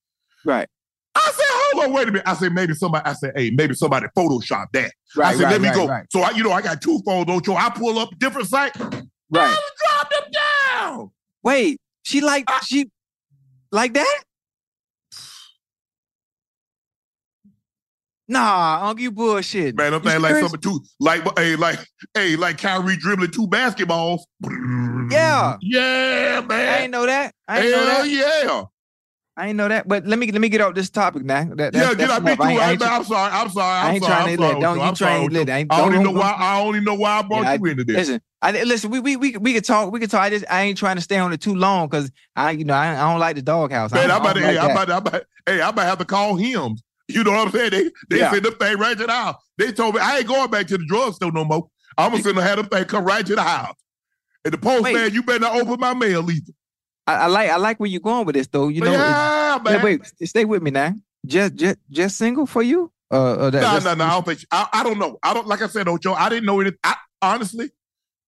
Right. I said, hold on, wait a minute. I said maybe somebody. I said, hey, maybe somebody photoshopped that. Right, I said, let me go. So I, you know, I got two phones, Ocho. I pull up different site. Right. Drop them down. Wait, she like she like that? Nah, Uncle, you bullshit. Man, I'm saying like something too, like hey, like hey, like Kyrie dribbling two basketballs. Yeah. Yeah, man. I ain't know that. I ain't know Hell that. yeah. I ain't know that. But let me let me get off this topic now. That, Yeah, that's, get out me too. I ain't- I I'm sorry. I'm sorry. I'm ain't sorry. trying to let- don't- you trying to let- I I only don't- know why. I only know why I brought Yeah, I- you into this. Listen, I listen. We we we we could talk. We could talk. I just I ain't trying to stay on it too long because I you know I, I don't like the doghouse. Man, I'm about I to, hey, I'm about to, hey, I'm about to have to call him. You know what I'm saying? They they Yeah. send the thing right to the house. They told me I ain't going back to the drugstore no more. I'm gonna send have them thing come right to the house. And the postman, Wait. you better not open my mail either. I, I like I like where you're going with this though. You know, yeah, Wait, man. wait, stay with me now. Just, just, just single for you? Uh, uh that, no, no, no. I don't think. I, I don't know. I don't. Like I said, Ocho. I didn't know it. I honestly,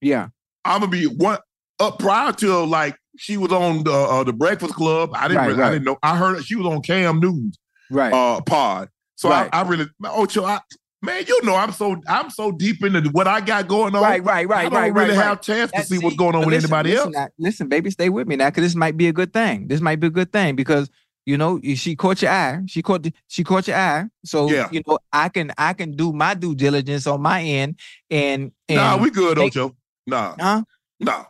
Yeah, I'm gonna be one up prior to like she was on the uh, the Breakfast Club. I didn't. Right, really, I didn't know. I heard she was on Cam News right. uh pod. So Right. I, I really, Ocho. I, man, you know, I'm so I'm so deep into what I got going on. right, right, right, I don't right, really right, have chance to That- see what's going on with listen, anybody listen, else. now- listen, baby, stay with me now, because this might be a good thing. This might be a good thing because you know she caught your eye. She caught the, she caught your eye. So Yeah. you know I can I can do my due diligence on my end and, and Nah, we good, Ocho. Nah, huh? nah.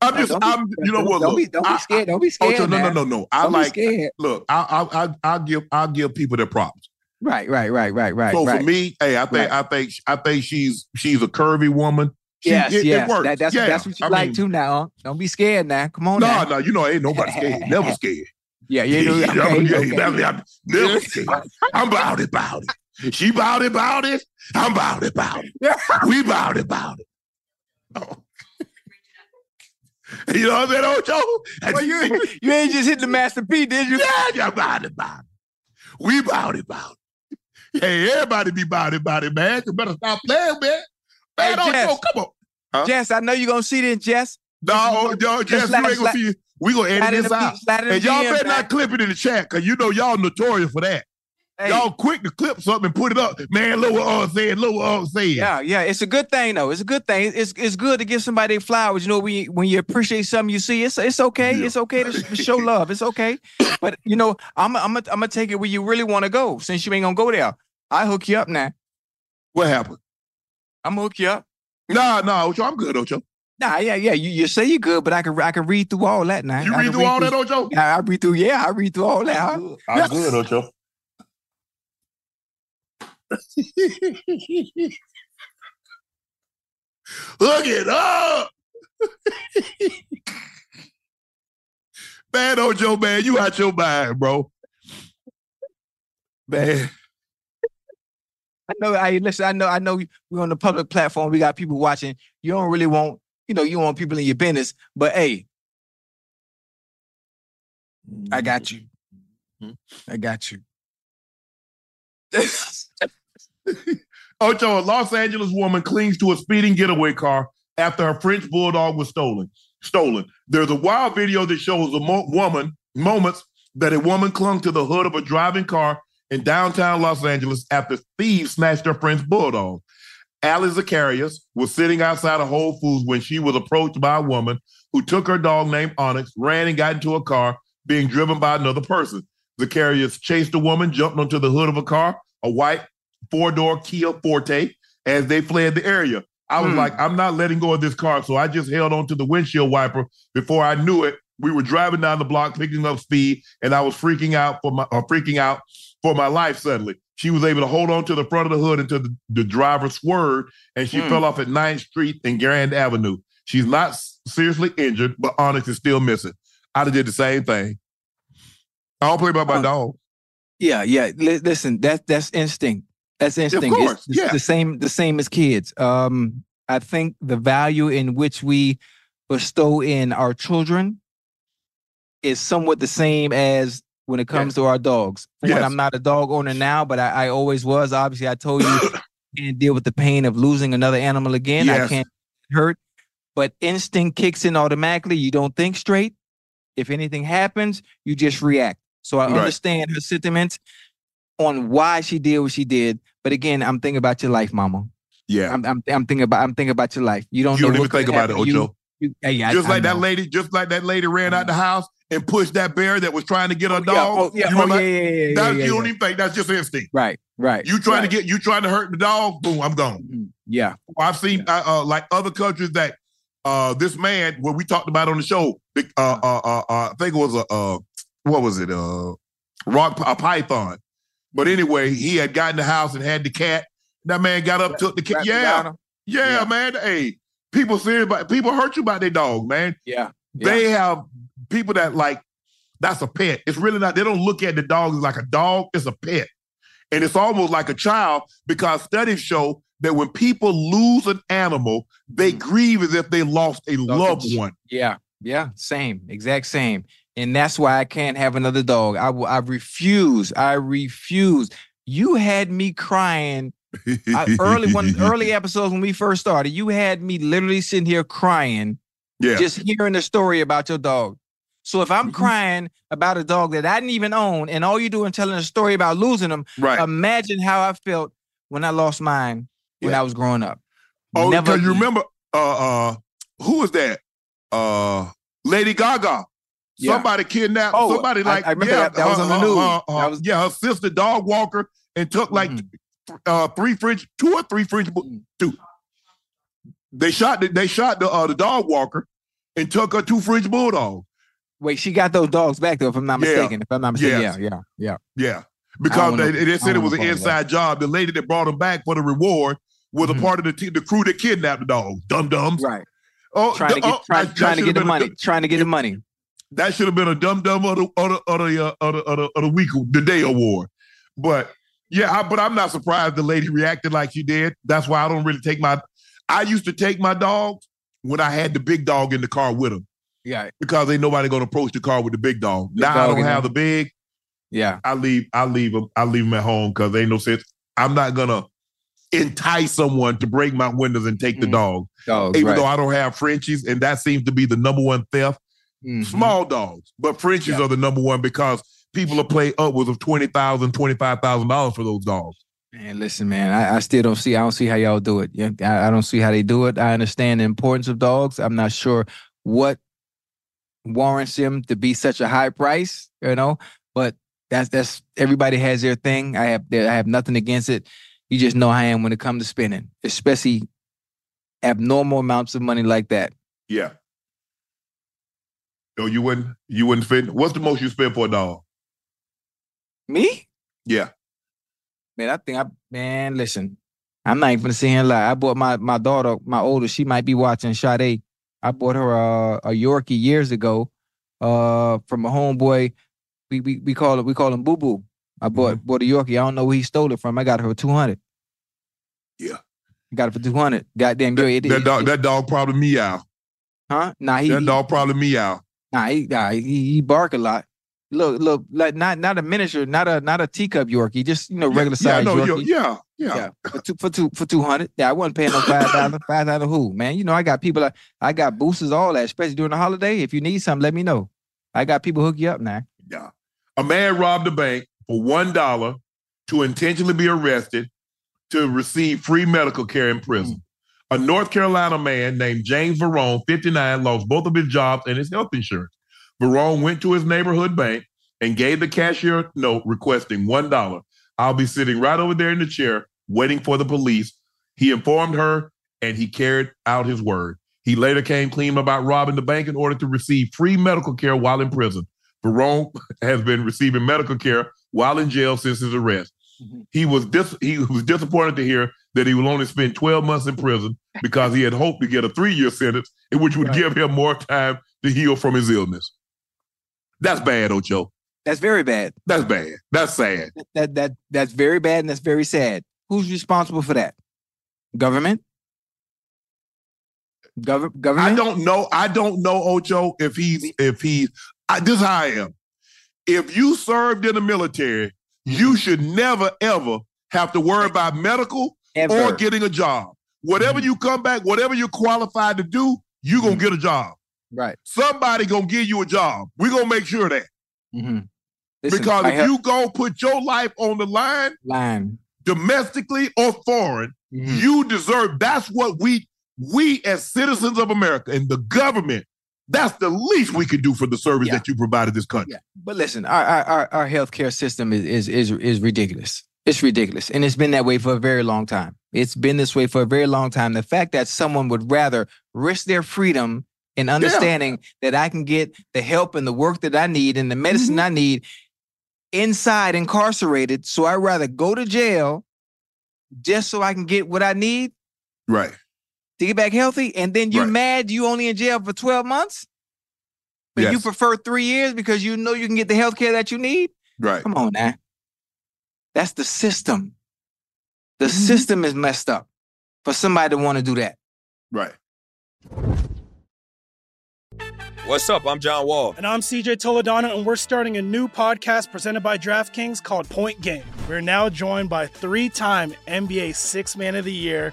I'm just, I'm, you know what? Don't be don't I- be scared. Don't be oh, scared. Ocho, no, no, no, no. I like. scared. Look, I, I, I, I'll give, I'll give people their props. Right, right, right, right, right. so for me, hey, I think. I think, I think she's, she's a curvy woman. She, yes, it, yes. it. That, that's yeah. that's what you I like mean, too now. Huh? Don't be scared now. Come on No, now. no, you know, ain't nobody scared. Never scared. Yeah, yeah, no, Yeah, okay, yeah, okay. yeah, I'm never scared. I'm about it, about it. She about it, about it. I'm about it, about it. We about it, about it. Oh. You know what I'm saying, Ocho? Well, you, you ain't just hit the Master P, did you? Yeah, yeah, about it, about it. We about it, about it. Hey, everybody be about it, about it, man. You better stop playing, man. Man, Hey, Ocho, Jess. come on. Huh? Jess, I know you're gonna see this, Jess. No, oh, no, Just Jess, you ain't gonna see it. We gonna slide edit in this out. slide And y'all DM, better man. not clip it in the chat, cause you know y'all notorious for that. Hey. Y'all quick to clip something and put it up. Man, look what all said, look what all said. Yeah, yeah, it's a good thing though. It's a good thing. It's it's good to give somebody flowers. You know, when you, when you appreciate something you see, it's it's okay. It's okay to, to show love. It's okay. But you know, I'm I'm I'm gonna take it where you really want to go. Since you ain't gonna go there, I hook you up now. What happened? I'm gonna hook you up. Nah, nah, Ocho, I'm good, Ocho. Nah, yeah, yeah. You, you say you're good, but I can I can read through all that now. You I read can through all that, Ocho? Yeah, I read through. Yeah, I read through all that. Huh? I'm good, Ocho. Hook it up. man, Ocho, man, you out your mind, bro. Man. I know. I listen. I know. I know. We're on the public platform. We got people watching. You don't really want, you know, you want people in your business. But hey, I got you. Mm-hmm. I got you. Ocho, a Los Angeles woman clings to a speeding getaway car after her French bulldog was stolen. Stolen. There's a wild video that shows a mo- woman moments that a woman clung to the hood of a driving car in downtown Los Angeles after thieves snatched her French bulldog. Ali Zacharias was sitting outside of Whole Foods when she was approached by a woman who took her dog named Onyx, ran and got into a car being driven by another person. Zacharias chased the woman, jumped onto the hood of a car, a white four-door Kia Forte, as they fled the area. I was Hmm. like, I'm not letting go of this car. So I just held on to the windshield wiper. Before I knew it, we were driving down the block, picking up speed, and I was freaking out for my uh, freaking out for my life suddenly. She was able to hold on to the front of the hood until the, the driver swerved and she Hmm. fell off at 9th Street and Grand Avenue. She's not seriously injured, but Onyx is still missing. I'd have did the same thing. I don't play by my Uh, dog. Yeah, yeah. Li- listen, that's that's instinct. That's instinct. It's- course, it's yeah. the same. The same as kids. Um, I think the value in which we bestow in our children is somewhat the same as when it comes to our dogs. Yes. I'm not a dog owner now, but I, I always was. Obviously, I told you I can't deal with the pain of losing another animal again. Yes. I can't hurt. But instinct kicks in automatically. You don't think straight. If anything happens, you just react. So I Right. understand her sentiments on why she did what she did. But again, I'm thinking about your life, mama. Yeah. I'm I'm, I'm thinking about I'm thinking about your life. You don't You know don't even think about it, to you. You- hey, I- just I like that lady, just like that lady ran out the house and pushed that bear that was trying to get her yeah, dog. oh, yeah, You oh, remember yeah, yeah, yeah, yeah, That- yeah, you don't even think that's just instinct. Right, right. You trying right. to get you trying to hurt the dog, boom, I'm gone. Yeah. I've seen uh, uh, like other countries that uh this man what we talked about on the show, uh uh uh, uh I think it was a uh what was it? Uh rock a python. But anyway, he had gotten the house and had the cat. That man got up, took the cat. Yeah, yeah, Yeah. man. Hey, people serious about people hurt you about their dog, man. Yeah. They have people that like that's a pet. It's really not. They don't look at the dog as like a dog. It's a pet, and it's almost like a child because studies show that when people lose an animal, they grieve as if they lost a loved one. Yeah, yeah, same, exact same. And that's why I can't have another dog. I will I refuse. I refuse. You had me crying I, early one early episodes when we first started. You had me literally sitting here crying, Yeah. just hearing the story about your dog. So if I'm crying about a dog that I didn't even own, and all you doing telling a story about losing them, Right. imagine how I felt when I lost mine when I was growing up. Oh, Never because you remember uh uh who was that? Uh Lady Gaga. Yeah. Somebody kidnapped Oh, somebody like I remember yeah, that- that was her- on the her- news. her- her- That was- yeah, her sister dog walker and took like Mm-hmm. uh three French, two or three French, two. They shot the, they shot the uh, the dog walker and took her two French bulldogs. Wait, she got those dogs back though, if I'm not Yeah. mistaken. If I'm not mistaken, Yes. yeah, yeah, yeah. Yeah, because they, know- they said it was an inside job. The lady that brought them back for the reward was a part of the team, the crew that kidnapped the dog. Dum dums. Right. Oh, trying to get oh, trying, trying to get the money. Trying to get the money. That should have been a dumb dumb of the of the of the, uh, of the, of the, of the week, the day award. But yeah, I, but I'm not surprised the lady reacted like she did. That's why I don't really take my. I used to take my dogs when I had the big dog in the car with him Yeah. because ain't nobody gonna approach the car with the big dog. Big now I don't have there. the big. Yeah. I leave. I leave them. I leave them at home because ain't no sense. I'm not gonna entice someone to break my windows and take the dog. Dogs, Even right. though I don't have Frenchies, and that seems to be the number one theft. Mhm. Small dogs, but Frenchies are the number one because people are paying upwards of twenty thousand, twenty five thousand dollars for those dogs. Man, listen, man. I, I still don't see. I don't see how y'all do it. Yeah, I, I don't see how they do it. I understand the importance of dogs. I'm not sure what warrants them to be such a high price. You know, but that's that's everybody has their thing. I have I have nothing against it. You just know how I am when it comes to spending, especially abnormal amounts of money like that. Yeah. Oh, you wouldn't you wouldn't spend what's the most you spend for a dog? Me? Yeah. Man, I think I man, listen. I'm not even gonna sit here and lie. I bought my my daughter, my oldest, she might be watching Sade. I bought her uh, a Yorkie years ago, uh, from a homeboy. We we we call it we call him Boo Boo. I bought bought a Yorkie. I don't know where he stole it from. I got her two hundred. Yeah. Got it for two hundred. Goddamn, yo, it, That it- dog that dog probably meow. huh? Nah, he, That dog probably meow. Nah, he, nah, he, he bark a lot. Look, look, like not not a miniature, not a not a teacup Yorkie, just you know regular Yeah, size no, Yorkie. yeah, yeah. for two for two for two hundred. Yeah, I wasn't paying no five thousand. five thousand who, man? You know, I got people. I, I got boosters, all that, especially during the holiday. If you need something, let me know. I got people hook you up now. Yeah. A man robbed a bank for one dollar to intentionally be arrested to receive free medical care in mm. prison. A North Carolina man named James Verone, 59, lost both of his jobs and his health insurance. Verone went to his neighborhood bank and gave the cashier a note requesting one dollar. I'll be sitting right over there in the chair waiting for the police. He informed her and he carried out his word. He later came clean about robbing the bank in order to receive free medical care while in prison. Verone has been receiving medical care while in jail since his arrest. Mm-hmm. He was dis- he was disappointed to hear that he will only spend 12 months in prison because he had hoped to get a three-year sentence, in which would give him more time to heal from his illness. That's bad, Ocho. That's very bad. That's bad. That's sad. That that that's very bad and that's very sad. Who's responsible for that? Government. Gov- government. I don't know. I don't know, Ocho, if he's if he's I, this is how I am. If you served in the military, you should never ever have to worry about medical Ever. or getting a job. Whatever you come back, whatever you're qualified to do, you're gonna get a job. Right. Somebody gonna give you a job. We're gonna make sure that. Mm-hmm. Listen, because I if help- you go put your life on the line, line domestically or foreign, Mm-hmm. you deserve. That's what we we as citizens of America and the government. That's the least we can do for the service that you provided this country. But listen, our our our, healthcare system is, is is is ridiculous. It's ridiculous, and it's been that way for a very long time. It's been this way for a very long time. The fact that someone would rather risk their freedom in understanding that I can get the help and the work that I need and the medicine mm-hmm. I need inside incarcerated, so I'd rather go to jail just so I can get what I need Right. To get back healthy, and then you're Right. mad you only in jail for 12 months? But you prefer three years because you know you can get the health care that you need? Right. Come on now. That's the system. The Mm-hmm. system is messed up for somebody to want to do that. Right. What's up? I'm John Wall. And I'm CJ Toledano, and we're starting a new podcast presented by DraftKings called Point Game. We're now joined by three time NBA Six Man of the Year,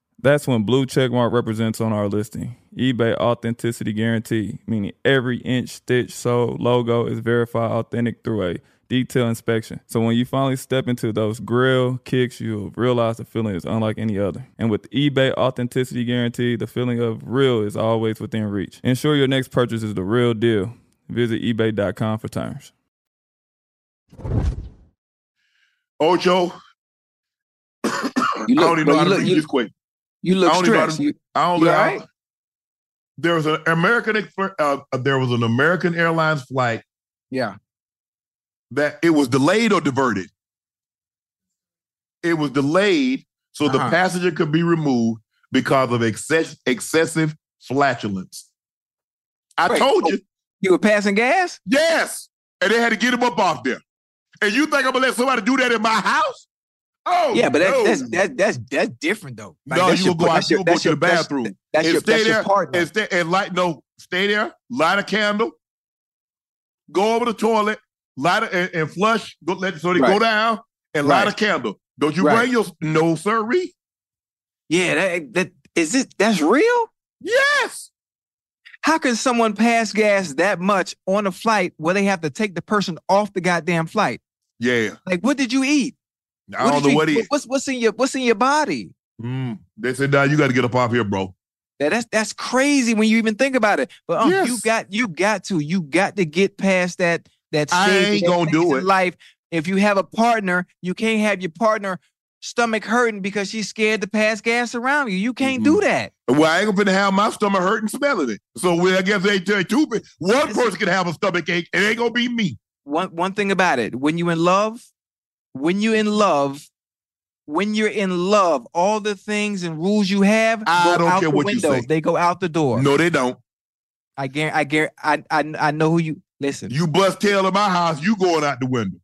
That's when blue checkmark represents on our listing. eBay authenticity guarantee, meaning every inch, stitch, sole, logo is verified authentic through a detailed inspection. So when you finally step into those grill kicks, you'll realize the feeling is unlike any other. And with eBay authenticity guarantee, the feeling of real is always within reach. Ensure your next purchase is the real deal. Visit eBay.com for terms. Ocho. You I don't even know bro, how to look- read you- this quick. You look I know stressed. to- You- I don't you know. all how- right? There was an American uh, there was an American Airlines flight Yeah. that it was delayed or diverted. It was delayed so the Uh-huh. passenger could be removed because of excess, excessive flatulence. I Wait, told oh, you. You were passing gas? Yes. And they had to get him up off there. And you think I'm gonna let somebody do that in my house? Oh, yeah, but that's no. that's that's that's that's different though. Like, no, that's you will go out. You will go to your- the bathroom. That's and your stay that's there your partner. and stay and light. No, stay there. Light a candle. Go over the toilet. Light it and, and flush. Go, let so they go down and light a candle. Don't you Right. bring your no sirree? Yeah, that that is it. That's real. Yes. How can someone pass gas that much on a flight where they have to take the person off the goddamn flight? Yeah. Like, what did you eat? I don't know you- what he. What's what's in your what's in your body? Mm. They said, "Nah, you got to get up off here, bro." That, that's that's crazy when you even think about it. But um, you got you got to you got to get past that that I ain't that gonna do in it. Life. If you have a partner, you can't have your partner stomach hurting because she's scared to pass gas around you. You can't do that. Well, I ain't gonna have my stomach hurting smelling it. So we, I guess they tell two. One person can have a stomach ache. It ain't gonna be me. One one thing about it, when you in love, when you're in love, when you're in love, all the things and rules you have I go don't out care the what you window. say. They go out the door. No, they don't. I guarantee. I guarantee. I, I I know who you. Listen, You bust tail in my house, you going out the window.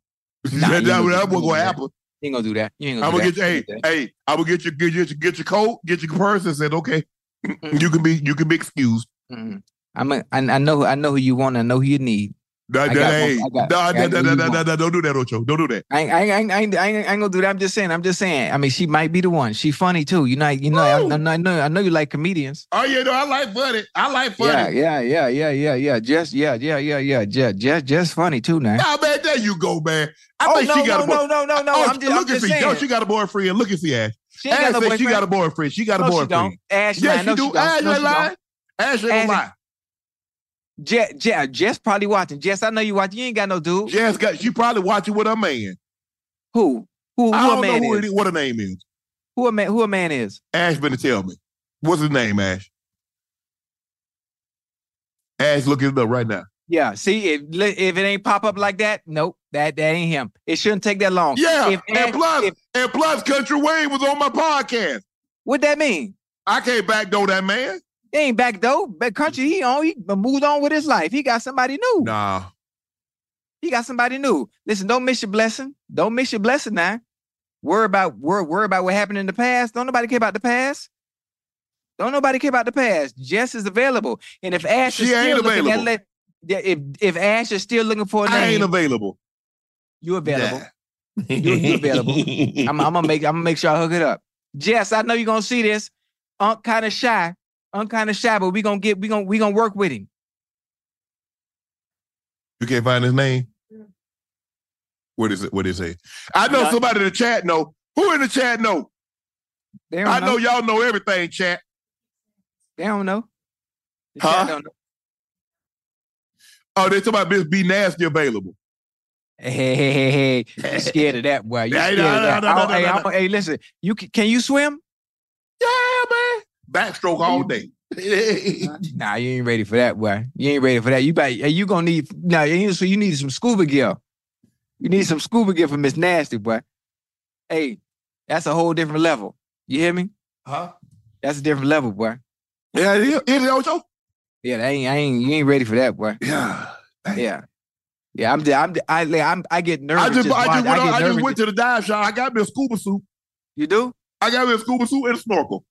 Nah, that, you that, ain't gonna- that what's gonna happen. you ain't gonna do that. You ain't gonna. I'm gonna that. get you. You Hey, ain't gonna do that. hey, I'm gonna get you. Get your, get your coat. Get your purse. And said, okay, you can be. You can be excused. Mm-mm. I'm a, I, I know I know who you want. I know who you need. That, I that, got hey, one- got- nah, I nah, got nah, who nah, you nah, nah, want. nah, don't do that, Ocho. Don't do that. I ain't, I ain't, I ain't, I ain't, I ain't gonna do that. I'm just saying. I'm just saying. I mean, she might be the one. She funny too. You know. You know. I, I know. I know. I know you like comedians. Oh yeah, no, I like funny. I like funny. Yeah, yeah, yeah, yeah, yeah, yeah. Just, yeah, yeah, yeah, yeah. Just, just, just funny too, now. Nah, man, there you go, man. I Oh, think no, she got no, a boy- no, no, no, no. Oh, I'm just- I'm look at just. No, she got a boyfriend. Look at see Ash. She Ash got no said she got a boyfriend. She got a No, she boyfriend. don't. Ash, know she do. Ash No, ain't don't. Ash ain't Ash- lie. Jess, Jess, Jess probably watching. Jess, I know you watching. You ain't got no dude. Jess got. She probably watching with her man. Who? Who? Who I a don't man know who is? it what her name is. Who a man? Who a man is? Ash better tell me. What's his name, Ash? Ash, look it up right now. Yeah. See, if if it ain't pop up like that, nope. That that ain't him. It shouldn't take that long. Yeah, If and Ash- plus, if- and plus, Country Wayne was on my podcast. what that mean? I can't backdoor that man. He ain't back though. But country, he on he moved on with his life. He got somebody new. Nah, He got somebody new. Listen, don't miss your blessing. Don't miss your blessing now. Worry about worry, worry about what happened in the past. Don't nobody care about the past. Don't nobody care about the past. Jess is available. And if Ash She is still ain't looking at available. let- if if Ash is still looking for a I ain't available. you available. You, you available. I'm, I'm gonna make I'm gonna make sure I hook it up. Jess, I know you're gonna see this. Unc kind of shy. Unc kind of shy, but we gonna get we gonna we gonna work with him. You can't find his name. What is it? What is it? I know somebody in the chat know. Who in the chat know? They don't I know know. y'all know everything, chat. They don't know. The Huh? chat don't know. Oh, they talking about Miss B Nasty available. Hey, hey, hey, hey, hey. You scared of that, boy. You Hey, scared of that. no, no, I- no, hey, no, I'm- no. hey, listen. You can, can you swim? Yeah, man. Backstroke all day. Nah, you ain't ready for that, boy. You ain't ready for that. You better, you gonna need nah, you so you need some scuba gear. You need some scuba gear for Miss Nasty, boy. Hey, that's a whole different level. You hear me? Huh? That's a different level, boy. Yeah, it is, it is Ocho. Yeah, that ain't I ain't you ain't ready for that, boy. Yeah. Yeah. Yeah, I'm I'm I I'm I get nervous. I just, I just, went, get I just went to the dive shop. I got me a scuba suit. You do? I got me a scuba suit and a snorkel.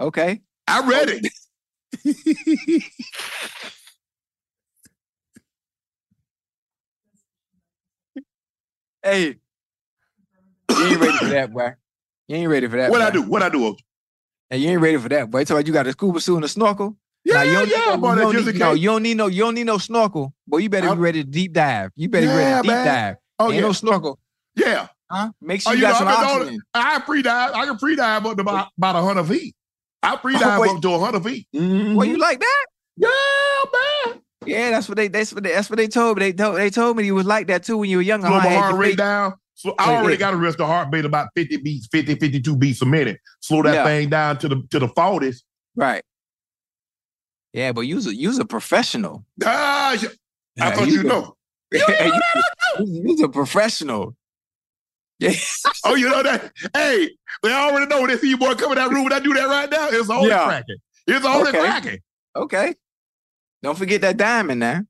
Okay. I read it. Hey, you ain't ready for that, boy. You ain't ready for that. What I boy. do? What I do? Hey, you ain't ready for that, boy. So you got a scuba suit and a snorkel. Yeah, Now, you don't yeah, need no, boy, you that's don't just need, in no, you don't need no, you don't need no snorkel. Boy, you better be ready to deep dive. You better be ready to deep man. dive. Oh, Ain't yeah. no snorkel. Yeah. Huh? Make oh, sure Oh, you, you know, got some I've oxygen. I free dive. I can pre-dive up to about, about 100 feet. I free Oh, dive wait. up to 100 feet. Well, Mhm. you like that? Yeah, man. Yeah, that's what they that's what they, that's what they told me. They told they told me you was like that too when you were younger. Slow my heart rate down. So I already wait. got to rest the heartbeat about 50 beats, 50, 52 beats a minute. Slow that Yeah. thing down to the to the 40s. Right. Yeah, but you was a, you was a professional. Ah, yeah. I Yeah, thought you you could- know. you, you was a professional. Yeah. Oh, you know that? Hey, they already know when they see you boy come in that room when I do that right now. It's only Yeah. cracking. It's only Okay. cracking. Okay. Don't forget that diamond now.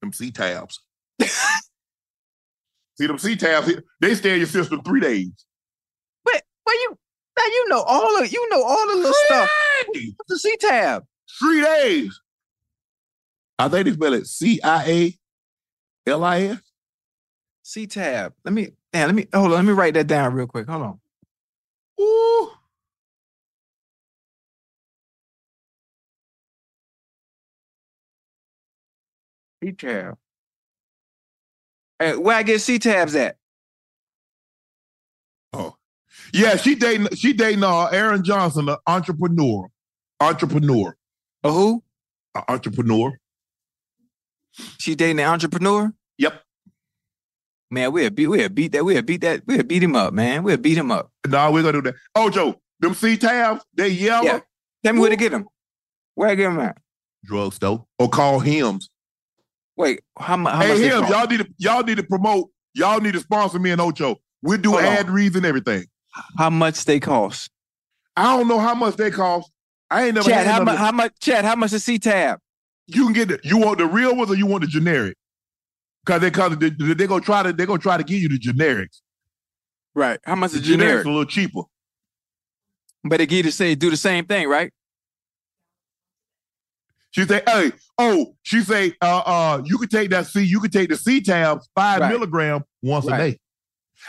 Them C tabs. see them C tabs, they stay in your system three days. But but you now you know all of you know all the little stuff. What's the C tab? Three days. I think they spell it C I A L I S. C tab. Let me yeah, let me hold on. Let me write that down real quick. Hold on. Ooh. C tab. Hey, where I get C tabs at? Oh. Yeah, she dating she dating uh, Aaron Johnson, the entrepreneur. Entrepreneur. A who? An entrepreneur. She dating an entrepreneur? Yep. Man, we'll beat we'll beat that. We'll beat that. We'll beat him up, man. We'll beat him up. No, we're gonna do that. Oh, Joe, them C tabs, they yellow. Yeah. Tell me where to get them. Where I get them at? Drugstore. Or call Hims. Wait, how, mu- how hey, much? they Hims, y'all need to y'all need to promote. Y'all need to sponsor me and Ocho. We'll do Hold on. ad reads and everything. How much they cost? I don't know how much they cost. I ain't never Chad, had how none much? of How much? Chad, how much is C tab? You can get it. You want the real ones or you want the generic? Cause they cause they, they, gonna try to they gonna try to give you the generics. Right. How much The is generics a little cheaper. But they get to say do the same thing, right? She say, hey, oh, she say, uh, uh, you could take that C, you could take the C tabs five Right. milligram once Right. a day.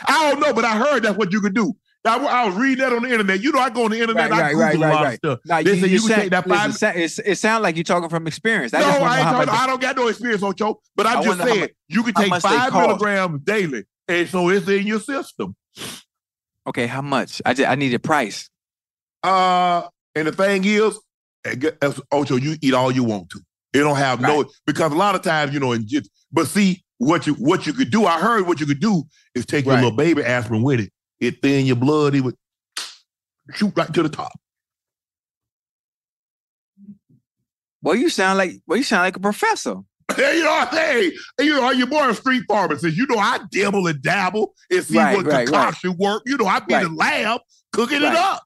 I don't know, but I heard that's what you could do. I, I was reading that on the internet. You know, I go on the internet, Right, I right, Google right, right, right. stuff. Now, they say you, sound- take that listen, five. it sound- it sounds like you're talking from experience. I no, just I, ain't talking. I don't got no experience on Joe, but I I'm just wonder saying much- you can take five milligrams daily, and so it's in your system. Okay, how much? I just, I need a price. Uh, and the thing is, Ocho, you eat all you want to. It don't have no because a lot of times, you know, and just but see what you what you could do. I heard what you could do is take your little baby aspirin with it. It thin your blood, it would shoot right to the top. Well, you sound like well, you sound like a professor. Hey, you know, hey, you know, your boy a street pharmacist. You know, I dabble and dabble and see Right, what right, right. concoction work. You know, I be in the lab cooking Right. it up.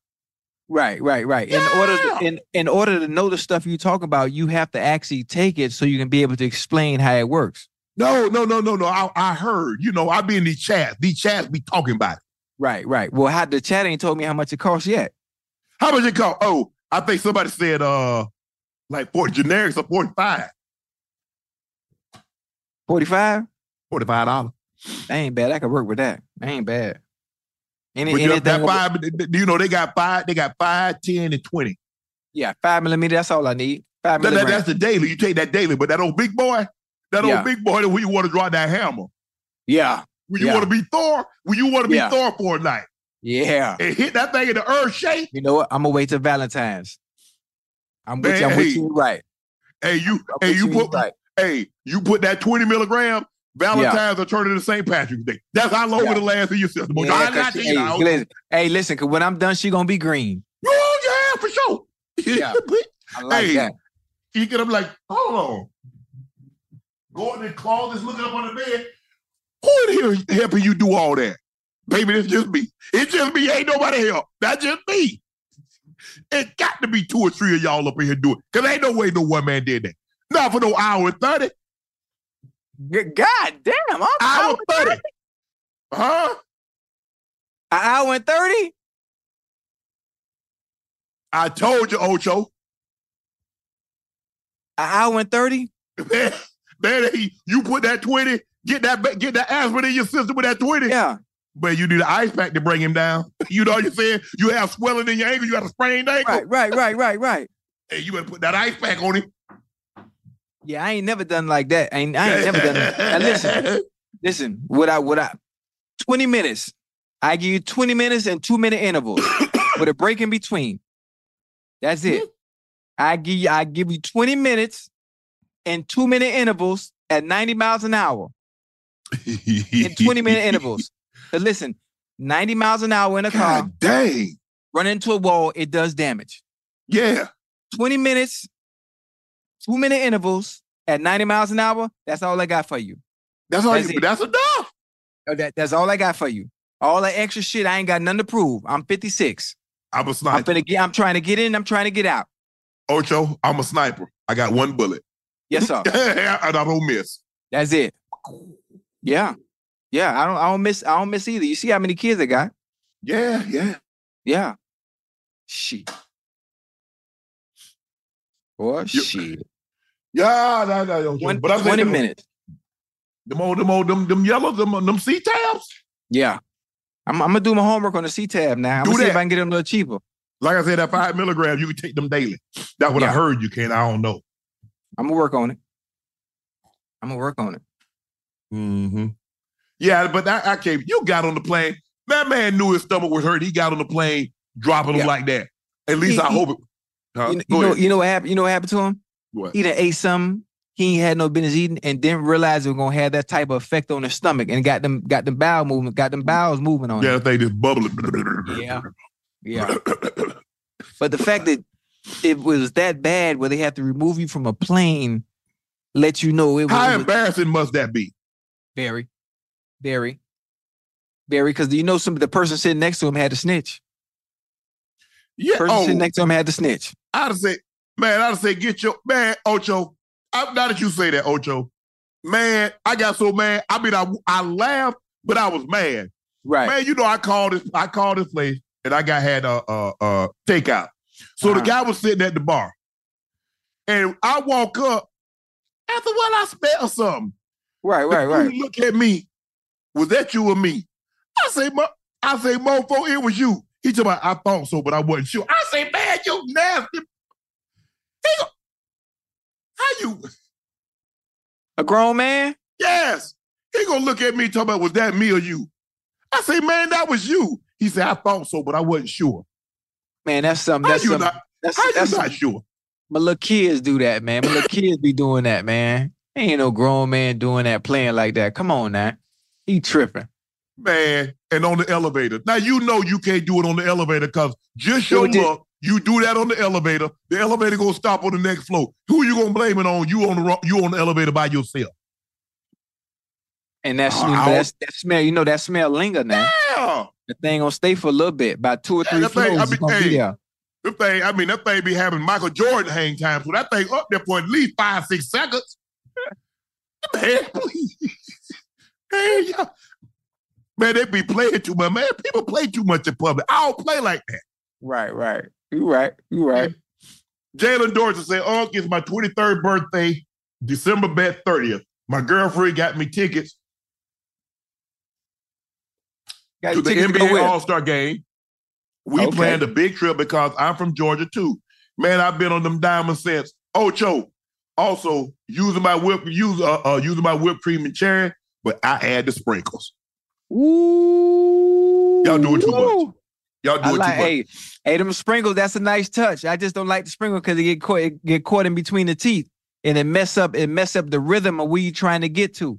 Right, right, right. In order to, in in order to know the stuff you talk about, you have to actually take it so you can be able to explain how it works. No, no, no, no, no. I, I heard. You know, I be in these chats. These chats be talking about it. Right, right. Well, how the chat ain't told me how much it costs yet. How much it cost? Oh, I think somebody said uh like for generics are 45. 45? $45. That ain't bad. I could work with that. That ain't bad. Any, But anything that five, you know, they got five, they got five, 10, and 20. Yeah, five millimeter. That's all I need. Five That- that- that's the daily. You take that daily, but that old big boy, that Yeah. old big boy, when you want to draw that hammer. Yeah. When you Yeah. want to be Thor, when you want to be Yeah. Thor for a night. Yeah. And hit that thing in the earth shape. You know what? I'm gonna wait till Valentine's. I'm with Man, you. I'm with you. Right. Hey, you, hey, with you put, right. hey, you put that 20 milligram, Valentine's are turning to St. Patrick's Day. That's how long Yeah. it'll last in your system. Yeah, I got she- hey, listen, hey, listen, cause when I'm done, she gonna be green. Oh, yeah, for sure. Yeah. I like hey, that. you get up like, hold on. Go in the closet, looking up on the bed. Who in here helping you do all that? Baby, it's just me. It's just me. Ain't nobody help. That's just me. It got to be two or three of y'all up in here doing Because ain't no way no one man did that. Not for no hour and 30. God damn, I'm hour 30. Huh? An hour and 30? I told you, Ocho. An hour and 30? Man, man, you put that 20, get that get that aspirin in your system with that 20. Yeah. But you need an ice pack to bring him down. You know what I'm saying? You have swelling in your ankle, you got a sprained ankle. Right, right, right, right, right. Hey, you better put that ice pack on him. Yeah, I ain't never done like that. I ain't, I ain't never done that. Now listen, listen, what I what I 20 minutes. I give you 20 minutes and two minute intervals with a break in between. That's it. Hmm. I give you I give you 20 minutes and two minute intervals at 90 miles an hour. In 20 minute intervals. But listen, 90 miles an hour in a car, God dang. run into a wall, it does damage. Yeah. 20 minutes, two minute intervals at 90 miles an hour. That's all I got for you. That's all That's you, that's enough. Uh, That, that's all I got for you. All that extra shit, I ain't got nothing to prove. I'm 56. I'm a I'm sniper. finna get, I'm trying to get in, I'm trying to get out. Ocho, I'm a sniper. I got one bullet. Yes, sir. and I don't miss. That's it. Yeah. Yeah. I don't I don't miss I don't miss either. You see how many kids I got? Yeah, yeah. Yeah. Shit. Boy, shit. Yeah, no, no, no. One, but I'm 20 saying them- minutes. Them old, them old, them, them yellow, them, uh, them C tabs. Yeah. I'm, I'm gonna do my homework on the C tab now. I'm Do gonna see if that. I can get them a little cheaper. Like I said, that five milligrams, you can take them daily. That's what I heard you can. I don't know. I'm gonna work on it. I'm gonna work on it. Mm-hmm. Yeah, but I, I can't. You got on the plane. That man knew his stomach was hurt. He got on the plane, dropping Yeah. him like that. At least He- I he- hope it. Huh? You, know, you know what happened? You know what happened to him? What? He done ate something he had no business eating and didn't realize it was gonna have that type of effect on his stomach and got them got them bowel movement, got them bowels moving on Yeah, that just bubbling. Yeah. Yeah. But the fact that it was that bad where they have to remove you from a plane, let you know it was, How embarrassing must that be? Very, very, very. Because do you know, some the person sitting next to him had to snitch. Yeah. Person Oh, sitting next to him had to snitch. I'd said, man, I'd said, get your man, Ocho. I, now that you say that, Ocho, man, I got so mad. I mean, I I laughed, but I was mad. Right. Man, you know, I called this, I called this place, and I got had a uh, uh, takeout. So the Uh-huh. guy was sitting at the bar, and I walk up. After what I smell something. Right, right, right. You look at me. Was that you or me? I say, Mo, I say, mofo, it was you. He told me, I thought so, but I wasn't sure. I say, man, you nasty. He go, how you? A grown man? Yes. He gonna look at me talking about, was that me or you? I say, man, that was you. He said, I thought so, but I wasn't sure. Man, that's something. How That's you something. not? That's, how you that's not sure? My little kids do that, man. My little kids be doing that, man. Ain't no grown man doing that, playing like that. Come on now. He tripping. Man, and on the elevator. Now you know you can't do it on the elevator because just your Yo, did- look, You do that on the elevator. The elevator gonna stop on the next floor. Who you gonna blame it on? You on the you on the elevator by yourself. And that's, uh, I that's that smell. You know that smell linger now. Yeah. The thing gonna stay for a little bit, about two or three that thing- floors. I mean, gonna be there. That thing, I mean, that thing be having Michael Jordan hang time, so that thing up there for at least five, six seconds. Man, please. Man, y'all- man, they be playing too much. Man, people play too much in public. I don't play like that. Right, right. You right. You right. Jalen Dorsey said, Unc, it's my 23rd birthday, December 30th. My girlfriend got me tickets Got to the tickets to go NBA? All Star game. We Okay. planned a big trip because I'm from Georgia too. Man, I've been on them diamonds since. Ocho, also using my whip, use uh, uh using my whipped cream and cherry, but I add the sprinkles. Ooh. Y'all doing too much. Y'all doing like, too much. hey, hey, them sprinkles. That's a nice touch. I just don't like the sprinkle because it get caught, it get caught in between the teeth, and it mess up, it mess up the rhythm of where you trying to get to.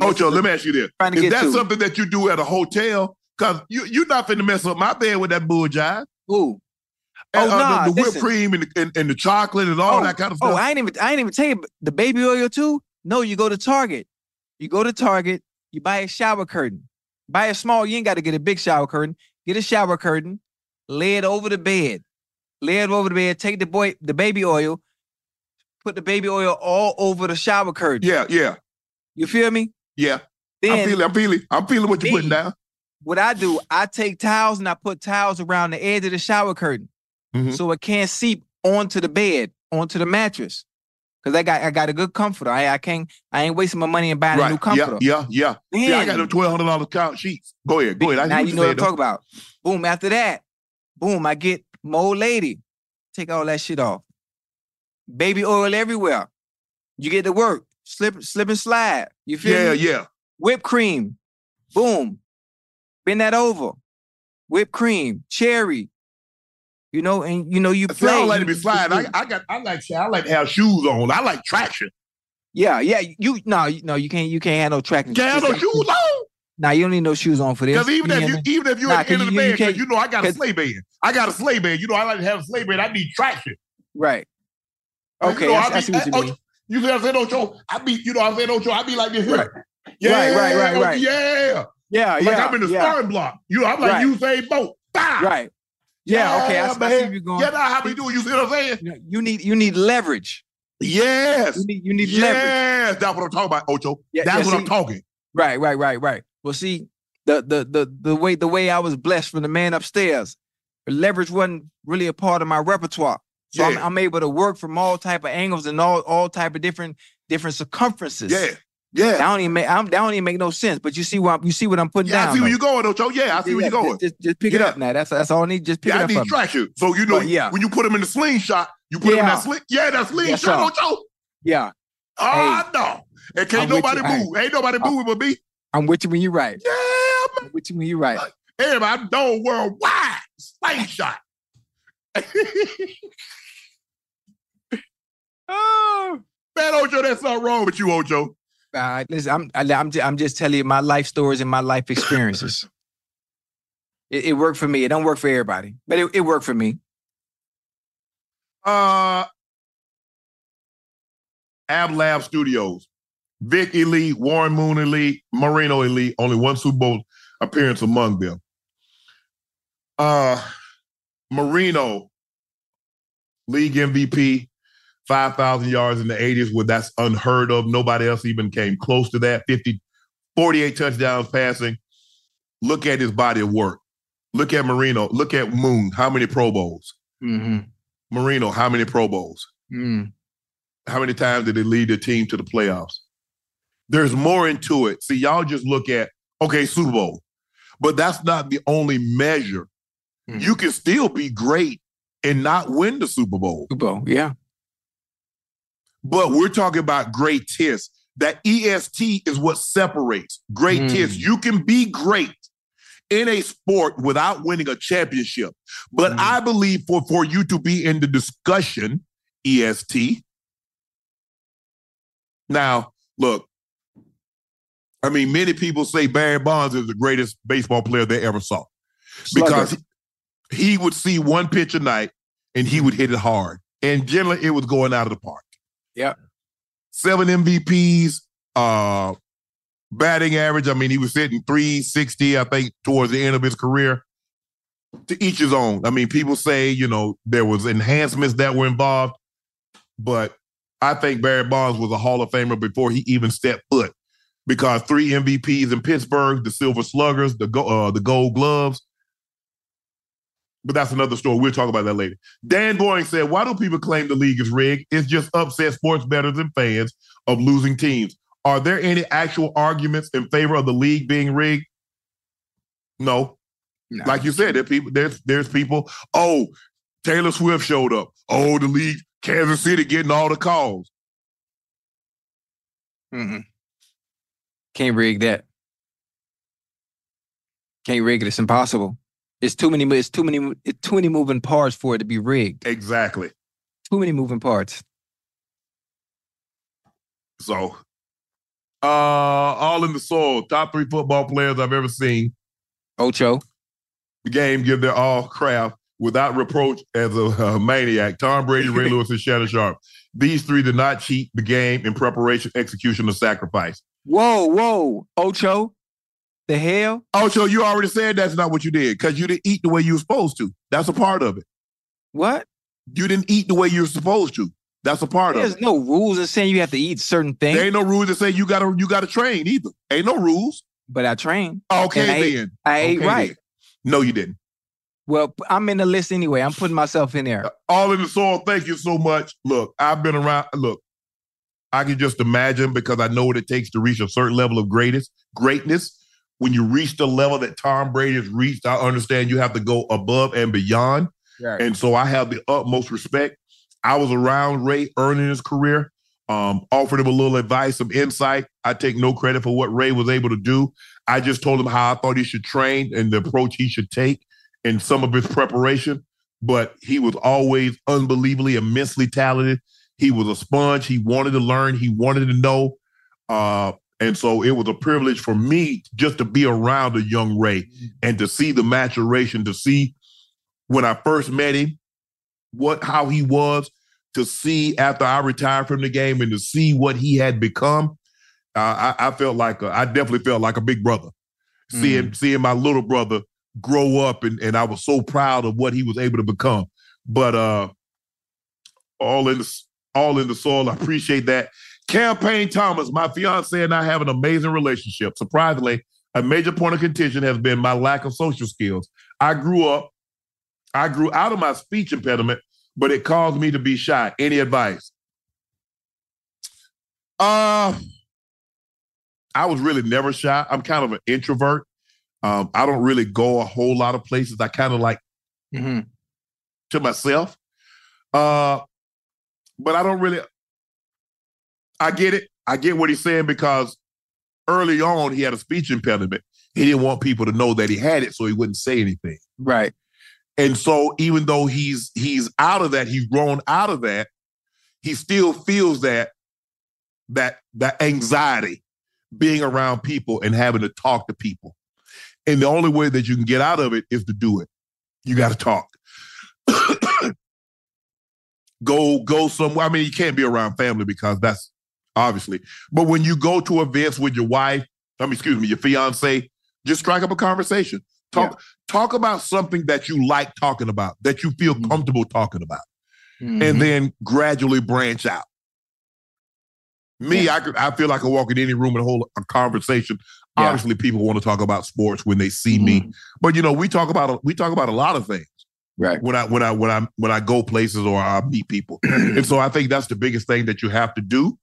Ocho, let me ask you this: Is that to. something that you do at a hotel? Because you you're not finna mess up my bed with that bull jive. Ooh. Oh, uh, nah, the, the whipped cream and the, and, and the chocolate and all oh, that kind of oh, stuff. I ain't even, I ain't even tell you the baby oil too. No, you go to Target. You go to Target. You buy a shower curtain. Buy a small. You ain't got to get a big shower curtain. Get a shower curtain. Lay it over the bed. Lay it over the bed. Take the boy, the baby oil. Put the baby oil all over the shower curtain. yeah, yeah, You feel me? yeah. Then I'm feeling, I'm feeling, I'm feeling what you're putting down. what I do, I take towels and I put towels around the edge of the shower curtain Mhm. so it can't seep onto the bed, onto the mattress. Cause I got I got a good comforter. I I can't I ain't wasting my money and buying a new comforter. Yeah, yeah, yeah. See, I got Then- them twelve hundred dollars count sheets. Go ahead, go ahead. I now you know what I'm talking about. Boom. After that, boom, I get my old lady. Take all that shit off. Baby oil everywhere. You get to work. Slip, slip and slide. You feel Yeah, me? yeah. Whipped cream. Boom. Bend that over. Whipped cream. Cherry. You know, and you know, you See, I don't like to be sliding. I, I got, I like, I like to have shoes on. I like traction. yeah, yeah. You no, you- no, you can't you can't have no tracking. Can't have no shoes on. Nah, you don't need no shoes on for this. Because even if you, even if you're Nah, at the end of the you- you bed, because you know I got a sleigh bed. I got a sleigh bed. You know I like to have a sleigh bed. I need traction. Right. Okay, you know, I, I I see what you I- mean. You what I'm saying, Ocho? I be, you know I'm saying, Ocho? I be like this here. Yeah, Right, right, right, right. Yeah. Yeah, Like yeah. I'm in the yeah. starting block. You know, I'm like Right. Usain Bolt. Bah! Right. Yeah, okay. I, I see you're going. Yeah, that's how we do. You see what I'm saying? You, need you need leverage. Yes. You need you need leverage. Yes. That's what I'm talking about, Ocho. Yeah, That's yeah, what see- I'm talking. Right, right, right, right. Well, see, the the the the way the way I was blessed from the man upstairs, leverage wasn't really a part of my repertoire. So I'm, I'm able to work from all type of angles and all all type of different different circumferences. Yeah. Yeah. That don't even make I'm, that don't even make no sense. But you see what I'm, you see what I'm putting Yeah, down. I see where you're going, Ocho. Yeah, I see where you're going. Just, just, just pick it up now. That's that's all I need. Just pick Yeah, it I up. need for me. traction. So you know, But yeah. when you put them in the slingshot, you put them in that sling. Yeah, that slingshot. Ocho. Yeah, Oh no, and can't I'm nobody you. Hey. move. Ain't nobody moving but me. I'm with you when you're right. Yeah, I'm with you when you're right. everybody, I'm known worldwide. Slingshot. Oh. Man, Ocho, that's not wrong with you, Ocho. Uh, listen, I'm I- I'm just, I'm just telling you my life stories and my life experiences. it, it worked for me. It don't work for everybody, but it, it worked for me. Uh, Ab Lab Studios. Vic Elite, Warren Moon Elite, Marino Elite, only one Super Bowl appearance among them. Uh, Marino, league MVP, 5,000 yards in the 80s, where that's unheard of. Nobody else even came close to that. 50, 48 touchdowns passing. Look at his body of work. Look at Marino. Look at Moon. How many Pro Bowls? Mm-hmm. Marino, how many Pro Bowls? Mm. How many times did they lead the team to the playoffs? There's more into it. See, y'all just look at, okay, Super Bowl, but that's not the only measure. Mhm. You can still be great and not win the Super Bowl. Super Bowl, yeah. But we're talking about great tests. That EST is what separates great Mm. tests. You can be great in a sport without winning a championship. But Mm. I believe for, for you to be in the discussion, EST. Now, look, I mean, many people say Barry Bonds is the greatest baseball player they ever saw. Because he would see one pitch a night and he would hit it hard. And generally it was going out of the park. Yep. Seven MVPs, uh batting average. I mean, he was hitting 360, I think, towards the end of his career. To each his own. I mean, people say, you know, there was enhancements that were involved, but I think Barry Bonds was a Hall of Famer before he even stepped foot because three MVPs in Pittsburgh, the Silver Sluggers, the uh, the Gold Gloves. But that's another story. We'll talk about that later. Dan Boring said, "Why do people claim the league is rigged? It's just upset sports bettors and fans of losing teams. Are there any actual arguments in favor of the league being rigged? No. Like you said, there people there's there's people. Oh, Taylor Swift showed up. Oh, the league, Kansas City getting all the calls. Mm-mm. Can't rig that. Can't rig it. It's impossible. It's too many. It's too many. It's too many moving parts for it to be rigged. Exactly. Too many moving parts. So, uh, all in the soil. Top three football players I've ever seen. Ocho. The game give their all craft without reproach as a, uh, maniac. Tom Brady, Ray Lewis, and Shannon Sharpe. These three did not cheat the game in preparation, execution, or sacrifice. Whoa, whoa, Ocho. The hell? Ocho, you already said that's not what you did because you didn't eat the way you were supposed to. That's a part of it. What? You didn't eat the way you were supposed to. That's a part There's of it. There's no rules that saying you have to eat certain things. There ain't no rules that say you gotta you gotta train either. Ain't no rules. But I trained. Okay I ate- then. I ate Okay, right. then. No, you didn't. Well, I'm in the list anyway. I'm putting myself in there. Uh, all in the soil. Thank you so much. Look, I've been around. Look, I can just imagine because I know what it takes to reach a certain level of greatness. Greatness. When you reach the level that Tom Brady has reached, I understand you have to go above and beyond. And so I have the utmost respect. I was around Ray early in his career, um, offered him a little advice, some insight. I take no credit for what Ray was able to do. I just told him how I thought he should train and the approach he should take and some of his preparation. But he was always unbelievably, immensely talented. He was a sponge. He wanted to learn. He wanted to know. Uh, and so it was a privilege for me just to be around a young Ray and to see the maturation, to see when I first met him, what how he was, to see after I retired from the game and to see what he had become. Uh, I, I felt like a, I definitely felt like a big brother. Seeing seeing my little brother grow up and, and I was so proud of what he was able to become. But uh all in the all in the soil. I appreciate that. Campaign Thomas, my fiance and I have an amazing relationship. Surprisingly, a major point of contention has been my lack of social skills. I grew up, I grew out of my speech impediment, but it caused me to be shy. Any advice? Uh I was really never shy. I'm kind of an introvert. Um, I don't really go a whole lot of places. I kind of like to myself. Uh, but I don't really. I get it. I get what he's saying because early on he had a speech impediment. He didn't want people to know that he had it, so he wouldn't say anything. Right. And so even though he's he's out of that, he's grown out of that, he still feels that that that anxiety being around people and having to talk to people. And the only way that you can get out of it is to do it. You got to talk. go go somewhere. I mean, you can't be around family because that's obviously. But when you go to events with your wife, I mean, excuse me, your fiance, just strike up a conversation. Talk talk about something that you like talking about, that you feel comfortable talking about, Mm-hmm. and then gradually branch out. Me, I could, I feel like I walk in any room and hold a conversation. Obviously, people want to talk about sports when they see me, but you know, we talk about we talk about a lot of things. Right. When I when I when I when I go places or I meet people, and so I think that's the biggest thing that you have to do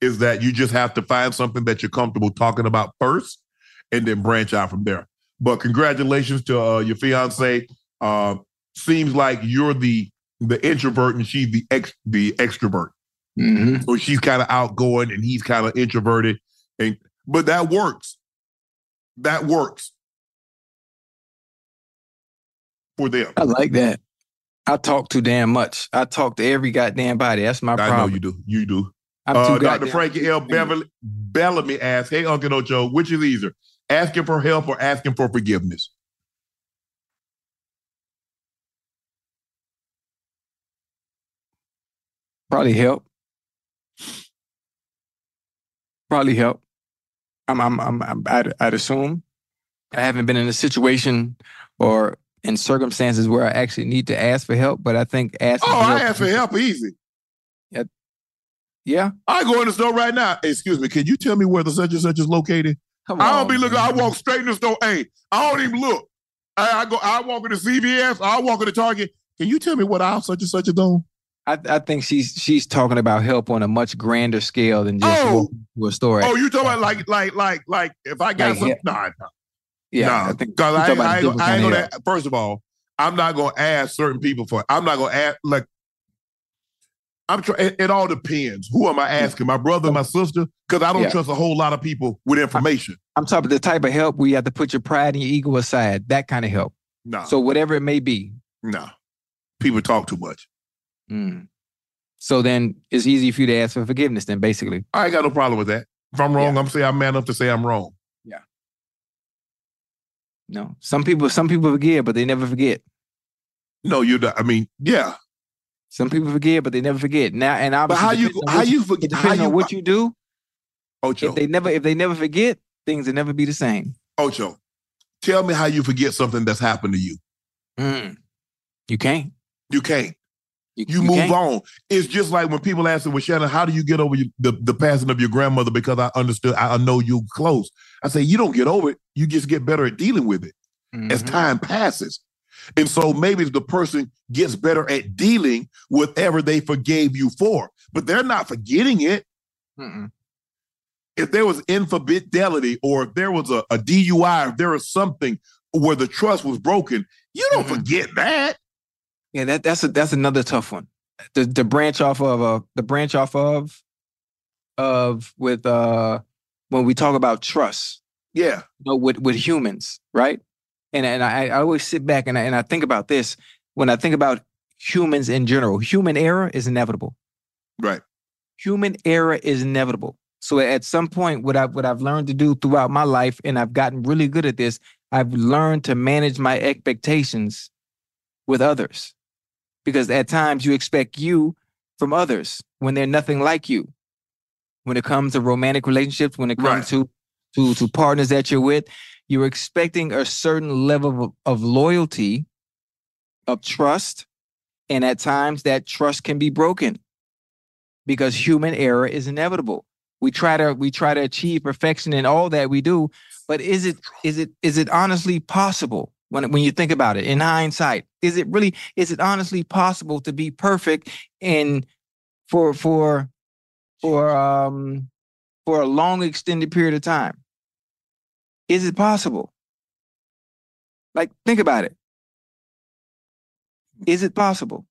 is that you just have to find something that you're comfortable talking about first, and then branch out from there. But congratulations to uh, your fiance. Uh, seems like you're the the introvert and she's the ex the extrovert. Mm-hmm. So she's kind of outgoing and he's kind of introverted. And but that works. That works for them. I like that. I talk too damn much. I talk to every goddamn body. That's my I problem. know you do. You do. Uh, Dr. Frankie L. Beverly, Bellamy asks, Hey, Uncle Ocho, which is easier, asking for help or asking for forgiveness? Probably help. Probably help. I'm, I'm, I'm, I'm I'd, I'd assume. I haven't been in a situation or in circumstances where I actually need to ask for help, but I think asking. Oh, I ask for help easy. I yeah. I go in the store right now. Excuse me, can you tell me where the such and such is located? Come I don't on, be looking. I walk straight in the store. Hey, I don't even look. I, I go. I walk into CVS. I walk into Target. Can you tell me what aisle such and such is on? I, I think she's she's talking about help on a much grander scale than just Oh. to a store. Oh, you talking about like like like like if I got Like, some? yeah. Nah, nah. yeah, nah. I think because I, I, ain't, different gonna- I ain't gonna. First of all, I'm not gonna ask certain people for. I'm not gonna ask like. I'm trying. It, it all depends. Who am I asking? My brother, my sister? Because I don't Yeah. trust a whole lot of people with information. I'm talking about the type of help where you have to put your pride and your ego aside. That kind of help. No, So whatever it may be. no. People talk too much. Mm. So then it's easy for you to ask for forgiveness. Then basically, I ain't got no problem with that. If I'm wrong, I'm saying I'm man enough to say I'm wrong. Yeah. No. Some people, some people forgive, but they never forget. No, you're not. I mean, yeah. Some people forget, but they never forget. Now, and I But obviously, how you how you forget? How depends you on what you do. Ocho? If they never, if they never forget, things will never be the same. Ocho, tell me how you forget something that's happened to you. Mm. You can't. You can't. You, You, you move can't. on. It's just like when people ask me, well, Shannon, how do you get over you, the, the passing of your grandmother? Because I understood, I know you close. I say, you don't get over it. You just get better at dealing with it as Mhm. time passes. And so maybe the person gets better at dealing with whatever they forgave you for, but they're not forgetting it. Mm-mm. If there was infidelity or if there was a, a DUI, if there was something where the trust was broken, you don't Mhm. forget that. Yeah, that that's a that's another tough one. The the branch off of uh the branch off of of with uh when we talk about trust, Yeah. you know, with with humans, right? And and I, I always sit back and I, and I think about this when I think about humans in general. Human error is inevitable. Right. Human error is inevitable. So at some point, what I've what I've learned to do throughout my life, and I've gotten really good at this, I've learned to manage my expectations with others. Because at times you expect you from others when they're nothing like you. When it comes to romantic relationships, when it comes to to to partners that you're with, you're expecting a certain level of, of loyalty, of trust, and at times that trust can be broken because human error is inevitable. We try to we try to achieve perfection in all that we do, but is it is it is it honestly possible when when you think about it in hindsight? Is it really is it honestly possible to be perfect in for for for um for a long extended period of time? Is it possible? Like think about it. Is it possible?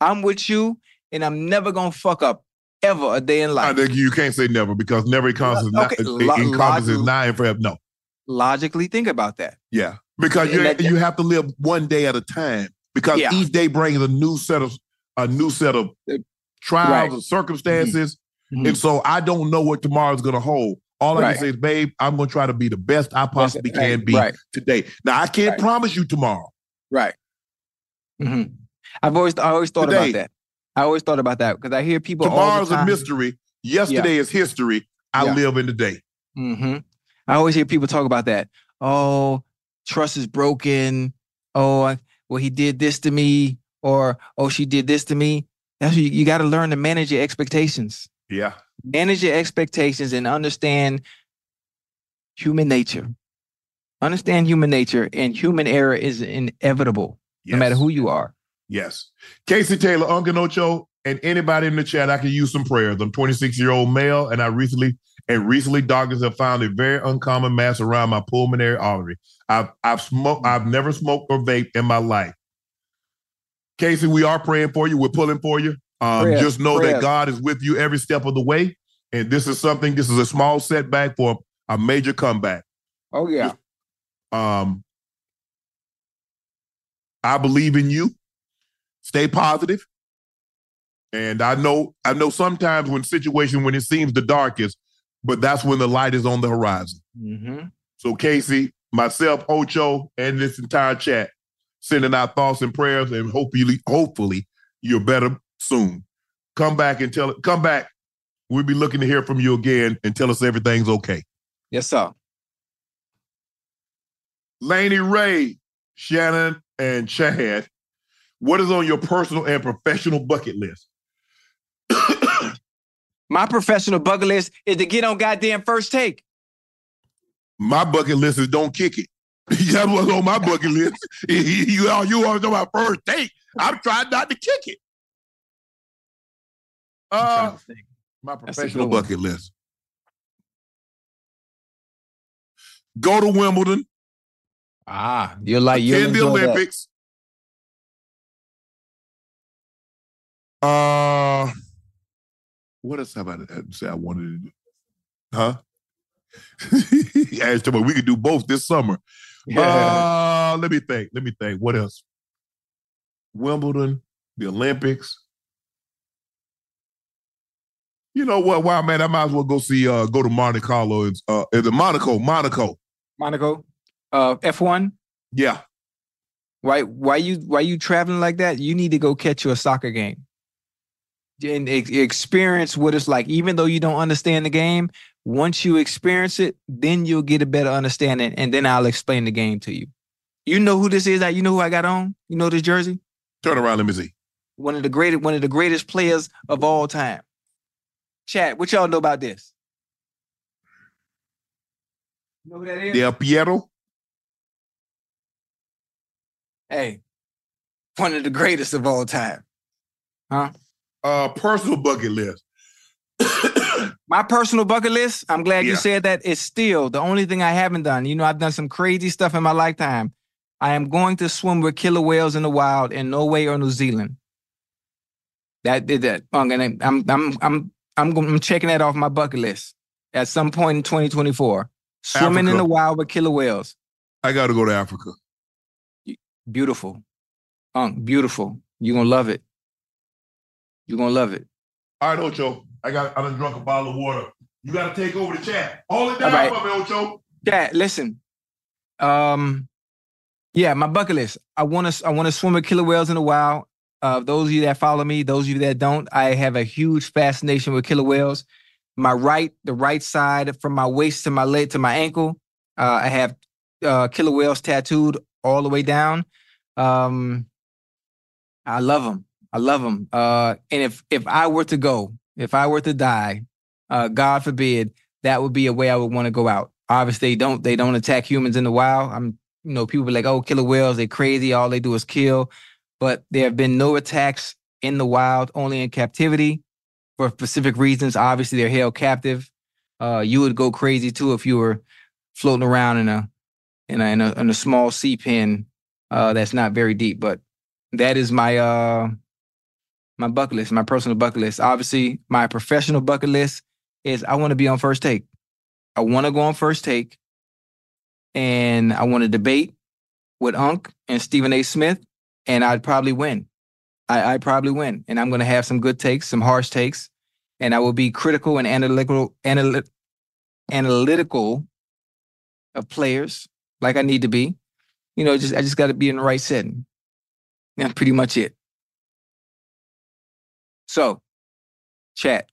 I'm with you and I'm never to fuck up ever a day in life. I think you can't say never because never encompasses Lo- not, lo- encompasses log- nine forever. No, Logically think about that. yeah, because you that- you have to live one day at a time because Yeah. each day brings a new set of a new set of trials Right. and circumstances, Mhm. and so I don't know what tomorrow's to hold. All I can say is, babe, I'm going to try to be the best I possibly right, can be right. today. Now I can't Right. promise you tomorrow. Right. hmm I've always I always thought Today. about that. I always thought about that because I hear people all Tomorrow's a mystery. Yesterday is history. I Yeah. live in the day. hmm I always hear people talk about that. Oh, trust is broken. Oh, I- well, he did this to me, or oh, she did this to me. That's you, you got to learn to manage your expectations. Yeah. Manage your expectations and understand human nature. Understand human nature, and human error is inevitable, no matter who you are. Yes. Casey Taylor, Uncle Ocho, and anybody in the chat, I can use some prayers. I'm 26 year old male, and I recently and recently doctors have found a very uncommon mass around my pulmonary artery. I've I've smoked. Mm. I've never smoked or vaped in my life. Casey, we are praying for you. We're pulling for you. Um, just know that. God is with you every step of the way. And this is something. This is a small setback for a major comeback. Oh yeah. Um, I believe in you. Stay positive. And I know, I know sometimes when situation when it seems the darkest, but that's when the light is on the horizon. Mm-hmm. So Casey, myself, Ocho, and this entire chat, sending out thoughts and prayers, and hopefully, hopefully, you're better soon. come back and tell it. Come back. We'll be looking to hear from you again and tell us everything's okay. Yes, sir. Laney Ray, Shannon, and Chad, what is on your personal and professional bucket list? My professional bucket list is to get on goddamn first take. My bucket list is don't kick it. That's what's on my bucket list. you all you always talking about first take. I'm trying not to kick it. Uh, my professional bucket list. Go to Wimbledon. Ah, you're like attend the enjoy that. Olympics. Uh, what else have I say I wanted to do? Huh? Asked him, we could do both this summer. Uh, let me think. Let me think. What else? Wimbledon, the Olympics. You know what? Wow, man, I might as well go see. Uh, go to Monte Carlo. It's uh, is it Monaco? Monaco. Monaco, uh, F1. Yeah. Why? Why you? Why you traveling like that? You need to go catch you a soccer game and ex- experience what it's like. Even though you don't understand the game, once you experience it, then you'll get a better understanding, and then I'll explain the game to you. You know who this is? That you know who I got on? You know this jersey? Turn around. Let me see. One of the greatest, one of the greatest players of all time. Chat. What y'all know about this? You know who that is? Del Piero. Hey, one of the greatest of all time. Huh? Uh, personal bucket list. My personal bucket list, I'm glad you said that. It's still the only thing I haven't done. You know, I've done some crazy stuff in my lifetime. I am going to swim with killer whales in the wild in Norway or New Zealand. That did that. I'm gonna. I'm. I'm. I'm. I'm. I'm checking that off my bucket list at some point in 2024. Swimming in the wild with killer whales. I got to go to Africa. Beautiful. Unk, beautiful. You're gonna love it. You're gonna love it. All right, Ocho. I got. I done drunk a bottle of water. You got to take over the chat. Hold it down All right. for me, Ocho. Yeah, listen. Um, yeah, my bucket list. I want to. I want to swim with killer whales in the wild. Uh, those of you that follow me, those of you that don't, I have a huge fascination with killer whales. My right, the right side, from my waist to my leg to my ankle, uh, I have uh, killer whales tattooed all the way down. Um, I love them. I love them. Uh, and if if I were to go, if I were to die, uh, God forbid, that would be a way I would want to go out. Obviously, they don't they don't attack humans in the wild. I'm you know people be like, oh, killer whales, they crazy. All they do is kill. But there have been no attacks in the wild, only in captivity for specific reasons. Obviously, they're held captive. Uh, you would go crazy too if you were floating around in a in a in a, in a small sea pen uh, that's not very deep. But that is my uh my bucket list, my personal bucket list. Obviously, my professional bucket list is I want to be on first take. I want to go on first take, and I want to debate with Unc and Stephen A. Smith, and I'd probably win. I, I'd probably win, and I'm going to have some good takes, some harsh takes, and I will be critical and analytical, analy- analytical of players like I need to be. You know, just I just got to be in the right setting. That's pretty much it. So, chat.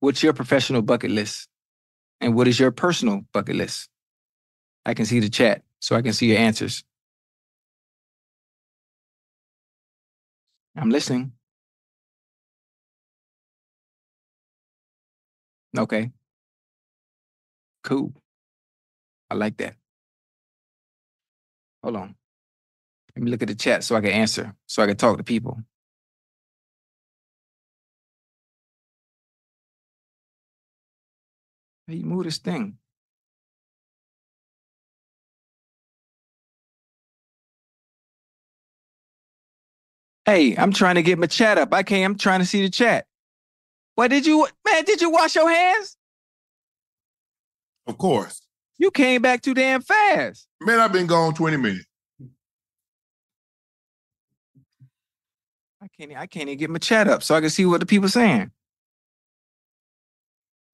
What's your professional bucket list? And what is your personal bucket list? I can see the chat, so I can see your answers. I'm listening. Okay. Cool. I like that. Hold on. Let me look at the chat so I can answer, so I can talk to people. Hey, move this thing. Hey, I'm trying to get my chat up. I can't. I'm trying to see the chat. What did you, man? Did you wash your hands? Of course. You came back too damn fast. Man, I've been gone 20 minutes. I can't. I can't even get my chat up so I can see what the people saying.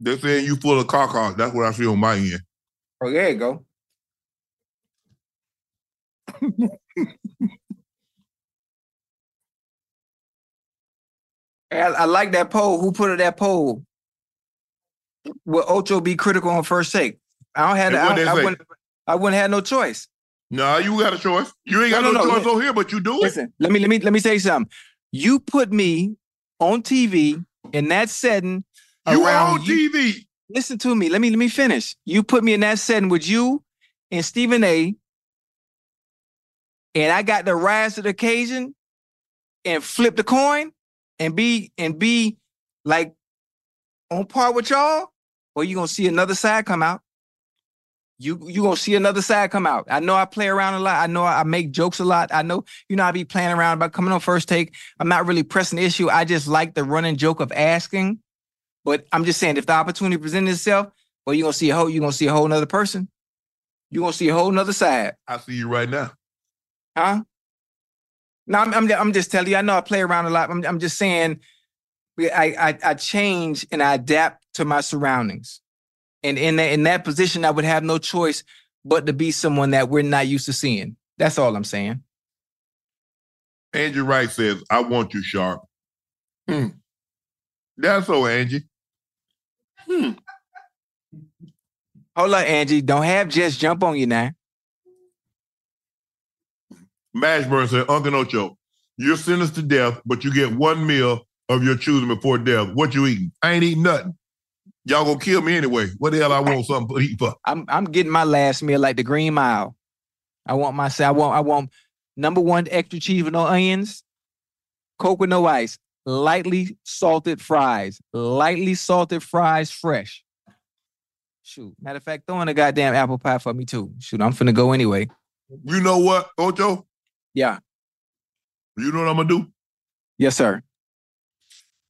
They're saying you full of caca. That's what I see on my end. Oh, there you go. I, I like that poll. Who put up that poll? Will Ocho be critical on first take? I don't have. I, I wouldn't. I wouldn't have no choice. No, you got a choice. You ain't got No, no, no, choice over here, but you do it. Listen, let me let me let me say something. You put me on TV in that setting. You around on TV. Listen to me. Let me let me finish. You put me in that setting with you and Stephen A. And I got to rise to the occasion and flip the coin and be and be like on par with y'all, or you gonna see another side come out. You you gonna see another side come out. I know I play around a lot. I know I make jokes a lot. I know you know I be playing around about coming on first take. I'm not really pressing the issue. I just like the running joke of asking. But I'm just saying, if the opportunity presents itself, well, you gonna see a whole you gonna see a whole nother person. You gonna see a whole nother side, I see you right now. huh? No, I'm, I'm I'm just telling you. I know I play around a lot. I'm I'm just saying, I I, I change and I adapt to my surroundings, and in that in that position, I would have no choice but to be someone that we're not used to seeing. That's all I'm saying. Andrew Wright says, I want you sharp. Hmm. That's so, Angie. Hmm. Hold on, Angie. Don't have Jess jump on you now. Mashburn said, Uncle Ocho, you're sentenced to death, but you get one meal of your choosing before death. What you eating? I ain't eating nothing. Y'all gonna kill me anyway. What the hell I want something to eat for? I'm I'm getting my last meal like the Green Mile. I want my I want I want number one extra cheese with no onions, Coke with no ice, lightly salted fries, lightly salted fries, fresh. Shoot, matter of fact, throw in a goddamn apple pie for me too. Shoot, I'm finna go anyway. You know what, Ocho? Yeah. You know what I'm gonna do? Yes, sir.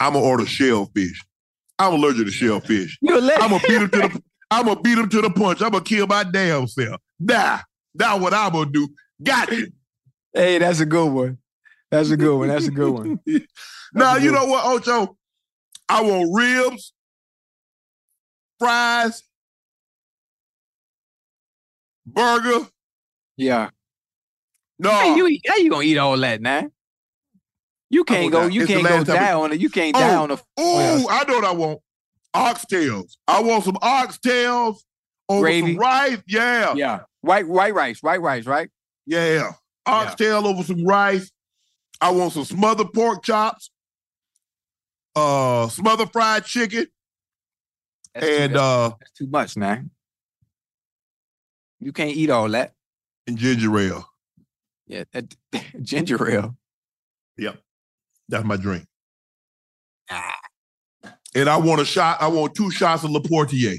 I'm gonna order shellfish. I'm allergic to shellfish. You're I'm gonna beat him to the. I'm gonna beat him to the punch. I'm gonna kill my damn self. Nah, that's what I'm gonna do. Got it. Hey, that's a good one. That's a good one. That's a good one. now you know what, Ocho? I want ribs, fries, burger. Yeah. No, How you, how you gonna eat all that, now? You can't go. You can't go die on it. You can't die on the. Ooh, I know what I want. Oxtails. I want some oxtails over Gravy? some rice. Yeah. Yeah. White white rice. White rice. Right. Yeah. Oxtail over some rice. I want some smothered pork chops. Uh smothered fried chicken. That's and that's- uh That's too much, man. You can't eat all that. and ginger ale. Yeah, that, ginger ale. Yep. That's my drink. Ah. And I want a shot. I want two shots of Le Portier.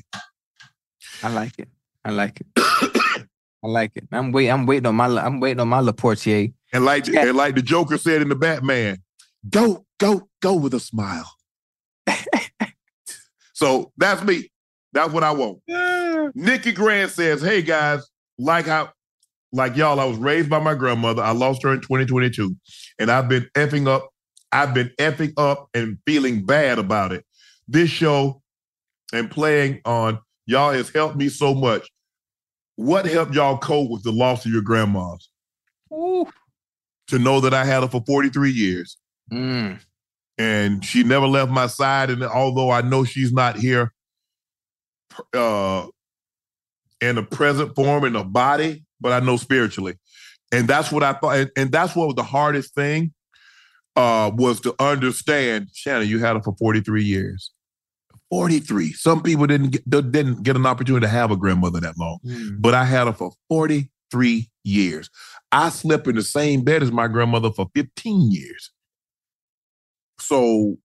I like it. I like it. I like it. I'm wait. I'm waiting on my. I'm waiting on my Le Portier. And like and like the Joker said in the Batman, go, go, go with a smile. so that's me. That's what I want. Nikki Grant says, Hey guys, like how like y'all, I was raised by my grandmother. I lost her in 2022. And I've been effing up, I've been effing up and feeling bad about it. This show and playing on y'all has helped me so much. What helped y'all cope with the loss of your grandmas? Ooh. To know that I had her for 43 years. Mm. And she never left my side. And although I know she's not here uh in the present form in the body, but I know spiritually. And that's what I thought. And, and that's what was the hardest thing uh was to understand, Shannon, you had her for 43 years. 43. Some people didn't get didn't get an opportunity to have a grandmother that long. But I had her for 43 years. I slept in the same bed as my grandmother for 15 years. So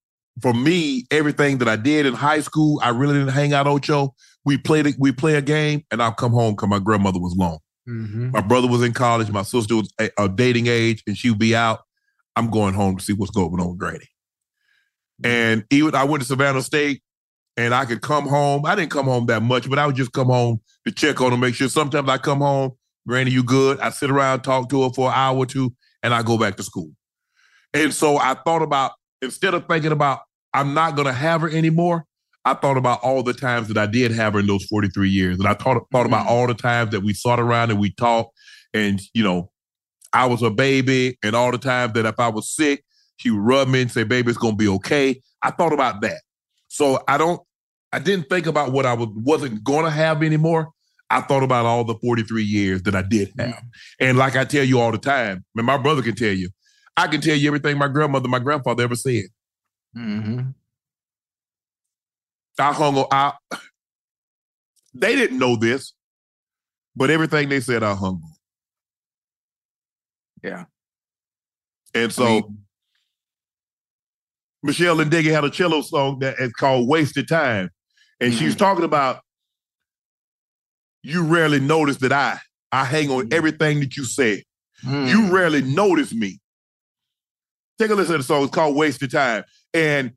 for me, everything that I did in high school, I really didn't hang out Ocho. We played we play a game, and I'll come home because my grandmother was long. Mm-hmm. My brother was in college, my sister was a, a dating age, and she would be out. I'm going home to see what's going on with Granny. And even I went to Savannah State and I could come home. I didn't come home that much, but I would just come home to check on her, make sure. Sometimes I come home, Granny, you good? I sit around, talk to her for an hour or two, and I go back to school. And so I thought about instead of thinking about I'm not going to have her anymore, I thought about all the times that I did have her in those 43 years. And I thought, thought about all the times that we sat around and we talked. And, you know, I was a baby, and all the times that if I was sick, She would rub me and say, baby, it's gonna be okay. I thought about that. So I don't, I didn't think about what I was, wasn't gonna have anymore. I thought about all the 43 years that I did have. And like I tell you all the time, and my brother can tell you, I can tell you everything my grandmother, my grandfather ever said. Mm-hmm. I hung on. I, they didn't know this, but everything they said, I hung on. Yeah. And so Meshell Ndegeocello song that is called Wasted Time. And she's mm-hmm. talking about you rarely notice that I I hang on mm-hmm. everything that you say. You mm. rarely notice me. Take a listen to the song. It's called Wasted Time. And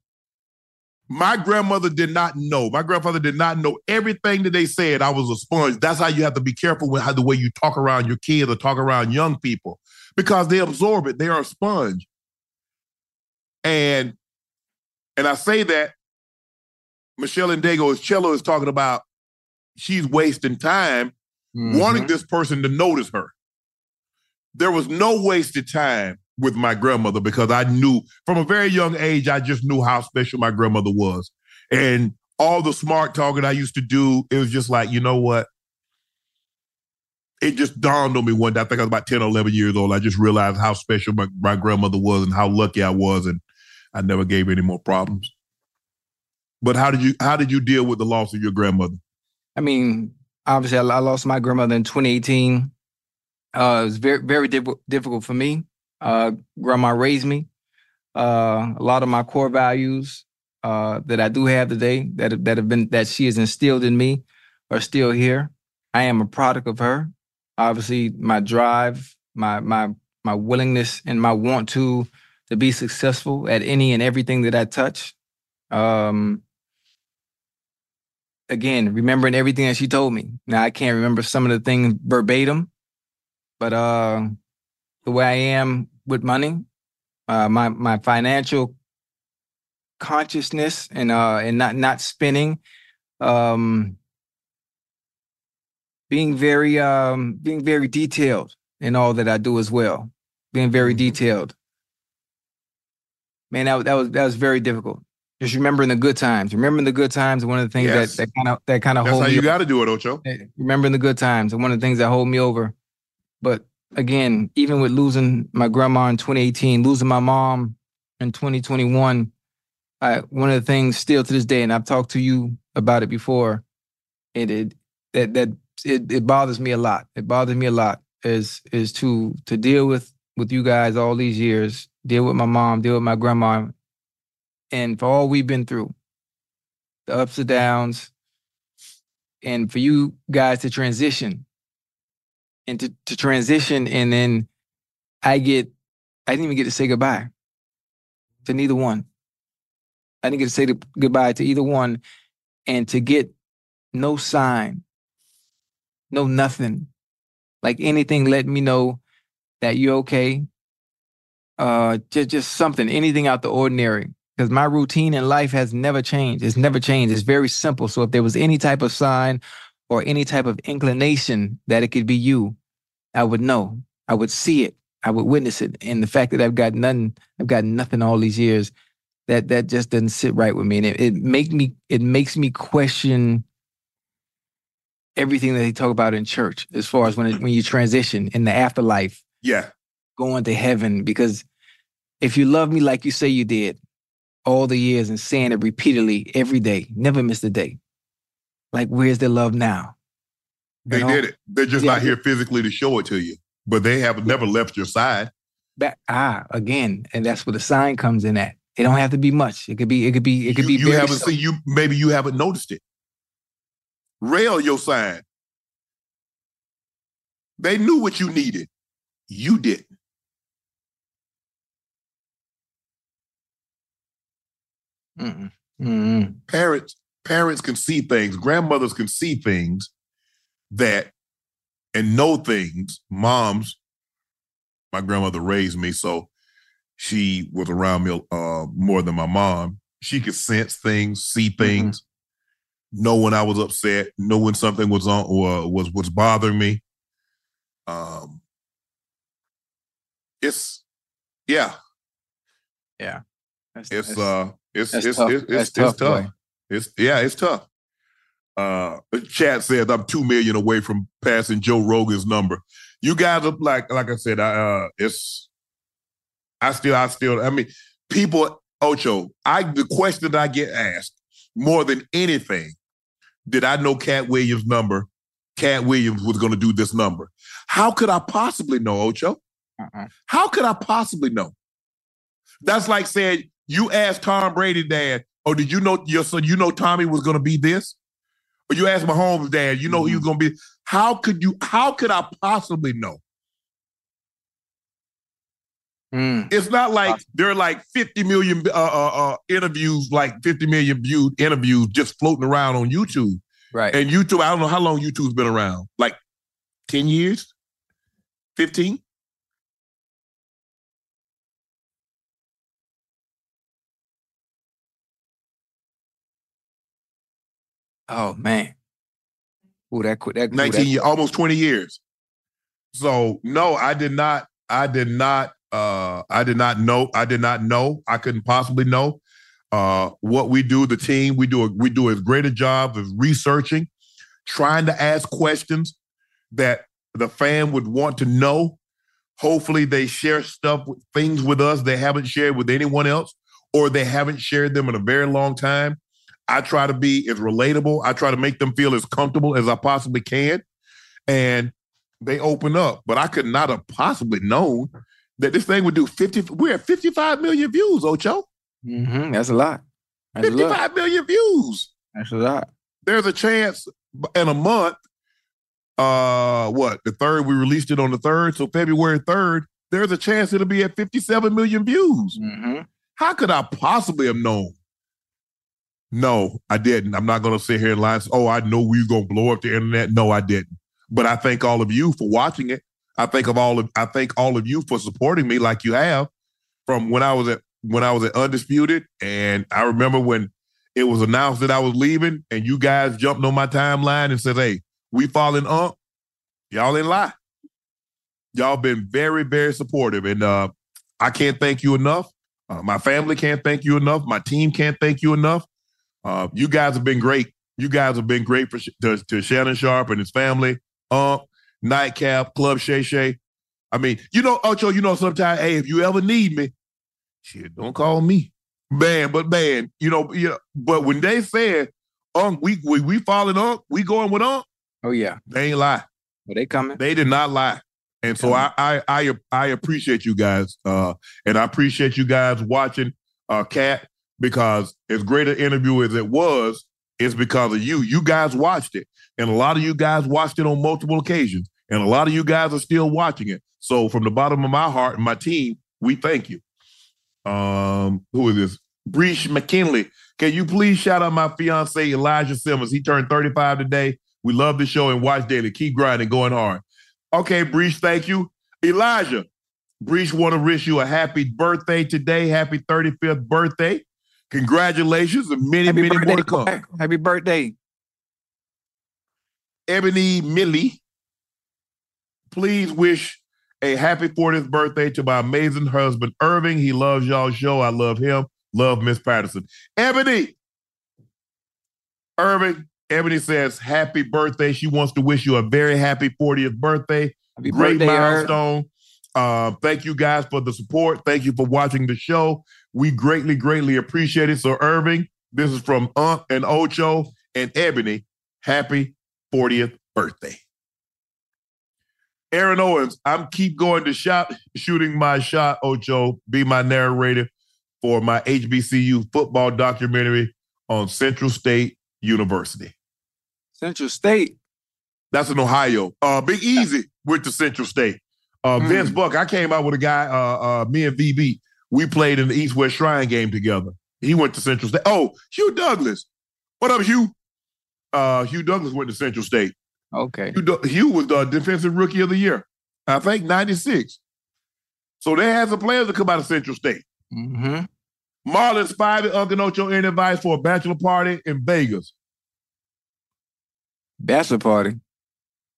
my grandmother did not know. My grandfather did not know everything that they said. I was a sponge. That's how you have to be careful with how the way you talk around your kids or talk around young people because they absorb it. They are a sponge. And and I say that Meshell Ndegeocello is talking about she's wasting time wanting mm-hmm. this person to notice her. There was no wasted time with my grandmother because I knew from a very young age, I just knew how special my grandmother was. And all the smart talking I used to do, it was just like, you know what? It just dawned on me one day. I think I was about 10 or 11 years old. I just realized how special my, my grandmother was and how lucky I was. And I never gave any more problems. But how did you how did you deal with the loss of your grandmother? I mean, obviously, I, lost my grandmother in 2018. Uh, it was very, very diff- difficult for me. Uh, grandma raised me. Uh, a lot of my core values uh, that I do have today, that that have been that she has instilled in me, are still here. I am a product of her. Obviously, my drive, my my my willingness, and my want to to be successful at any and everything that I touch. Um, again, remembering everything that she told me. Now I can't remember some of the things verbatim, but uh the way I am with money, uh my my financial consciousness and uh and not not spending, um being very um being very detailed in all that I do as well. Being very detailed. Man, that, that was that was very difficult. Just remembering the good times. Remembering the good times. One of the things Yes. that that kind of that kind of That's hold how you got to do it, Ocho. Remembering the good times and one of the things that hold me over. But again, even with losing my grandma in 2018, losing my mom in 2021, I, one of the things still to this day, and I've talked to you about it before, it, it that that it, it bothers me a lot. It bothers me a lot is is to to deal with with you guys all these years, deal with my mom, deal with my grandma, and for all we've been through, the ups and downs, and for you guys to transition and to, to transition and then I get I didn't even get to say goodbye to neither one. I didn't get to say the, goodbye to either one and to get no sign, no nothing, like anything letting me know that you're okay. Uh just just something, anything out the ordinary. Because my routine in life has never changed. It's never changed. It's very simple. So if there was any type of sign or any type of inclination that it could be you, I would know. I would see it. I would witness it. And the fact that I've got nothing, I've got nothing all these years, that that just doesn't sit right with me. And it, it make me it makes me question everything that they talk about in church as far as when it, when you transition in the afterlife, Yeah. going to heaven. Because if you love me like you say you did all the years and saying it repeatedly every day, never missed a day. Like, where's the love now? They You know? did it. They're just Yeah. not here physically to show it to you, but they have never left your side. Back ah again, and that's where the sign comes in at. It don't have to be much. It could be. It could be. It could You, be. you haven't simple. seen you. Maybe you haven't noticed it. Rail your sign. They knew what you needed. You didn't. Mm-mm. Mm-mm. Parents, parents can see things. Grandmothers can see things that and know things. Moms, my grandmother raised me, so she was around me uh, more than my mom. She could sense things, see things, know when I was upset, know when something was on or was was bothering me. Um, it's yeah, Yeah. That's, It's that's- uh, it's it's tough. it's, it's, it's tough, tough. It's yeah, it's tough. Uh, Chad says I'm two million away from passing Joe Rogan's number. You guys are like, like I said, I, uh, it's. I still, I still, I mean, people, Ocho. I the question that I get asked more than anything, did I know Katt Williams' number? Katt Williams was going to do this number. How could I possibly know, Ocho? Uh-uh. How could I possibly know? That's like saying you asked Tom Brady, Dad, oh, did you know your son? You know Tommy was going to be this, or you asked Mahomes, Dad, you know he was going to be. How could you? How could I possibly know? Mm. It's not like there are like 50 million uh, uh, uh, interviews, like 50 million viewed interviews just floating around on YouTube. Right. And YouTube, I don't know how long YouTube's been around. Like 10 years? 15? Oh man. Ooh, that quick. That ooh, 19 that- years, almost 20 years. So no, I did not, I did not, uh, I did not know, I did not know, I couldn't possibly know. Uh, what we do, the team, we do a, we do as great a job of researching, trying to ask questions that the fan would want to know. Hopefully, they share stuff, things with us they haven't shared with anyone else, or they haven't shared them in a very long time. I try to be as relatable. I try to make them feel as comfortable as I possibly can, and they open up. But I could not have possibly known that this thing would do fifty. We're at fifty-five million views, Ocho. Mhm, That's a lot. That's a lot. Million views. That's a lot. There's a chance in a month. Uh, what the third? We released it on the third, so February third. There's a chance it'll be at 57 million views. Mhm. How could I possibly have known? No, I didn't. I'm not going to sit here and lie. Oh, I know we was going to blow up the internet. No, I didn't. But I thank all of you for watching it. I think of all of I thank all of you for supporting me like you have from when I was at when I was at Undisputed. And I remember when it was announced that I was leaving, and you guys jumped on my timeline and said, Hey, we falling up. Y'all didn't lie. Y'all been very, very supportive. And uh I can't thank you enough. Uh, my family can't thank you enough. My team can't thank you enough. Uh, you guys have been great. You guys have been great for to, to Shannon Sharpe and his family. Ump, Nightcap, Club Shay Shay. I mean, you know, Ocho, you know, sometimes, hey, if you ever need me, shit, don't call me. Man, but man, you know, you know, but when they said, Unc, we we we following Unc, we going with Unc, Oh yeah. they ain't lie. But they coming. They did not lie. And so I, I I I appreciate you guys. Uh and I appreciate you guys watching uh Katt because as great an interview as it was, it's because of you. You guys watched it. And a lot of you guys watched it on multiple occasions. And a lot of you guys are still watching it. So from the bottom of my heart and my team, we thank you. Um, who is this? Breach McKinley. Can you please shout out my fiance Elijah Simmons? He turned 35 today. We love the show and watch daily. Keep grinding, going hard. Okay, Breach, thank you. Elijah, Breach want to wish you a happy birthday today. Happy 35th birthday. Congratulations and many, Happy many more to come. Happy birthday. Ebony Millie, please wish a happy 40th birthday to my amazing husband, Irving. He loves y'all show. I love him. Love Miss Patterson. Ebony, Irving, Ebony says, happy birthday. She wants to wish you a very happy 40th birthday. Happy Great birthday, milestone. Uh, thank you guys for the support. Thank you for watching the show. We greatly, greatly appreciate it. So, Irving, this is from Unc and Ocho and Ebony. Happy 40th birthday. Aaron Owens, I'm keep going to shot, shooting my shot, Ocho. Be my narrator for my HBCU football documentary on Central State University. Central State. That's in Ohio. Uh, Big Easy went to Central State. Uh, Mm. Vince Buck, I came out with a guy, uh, uh, me and VB, we played in the East West Shrine game together. He went to Central State. Oh, Hugh Douglas. What up, Hugh? Uh, Hugh Douglas went to Central State. Okay. Hugh, Hugh was the defensive rookie of the year. I think 96. So they had some players that come out of Central State. Mm-hmm. Marlon Spivey, Uncle Ocho, any advice for a bachelor party in Vegas? Bachelor party.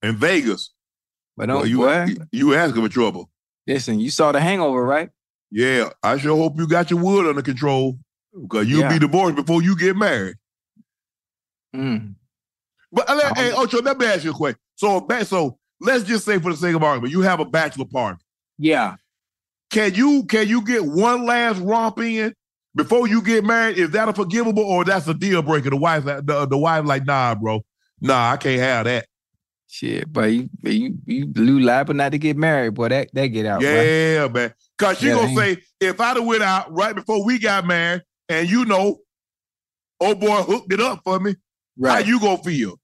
In Vegas. But don't Well, you, boy, you asking for trouble. listen, you saw the hangover, right? Yeah, I sure hope you got your wood under control because you'll Yeah. be divorced before you get married. Mm. But uh, let- hey, Ocho, let me ask you a question. So, so let's just say, for the sake of argument, you have a bachelor party. Yeah. Can you can you get one last romp in before you get married? Is that a forgivable or that's a deal breaker? The wife, the, the wife, like, nah, bro, nah, I can't have that. Shit, but you you you blew liable not to get married, boy. That that get out. Yeah, man. Cause she Yeah, gonna say, if I'd have went out right before we got married, and you know, old boy hooked it up for me, how you gonna feel?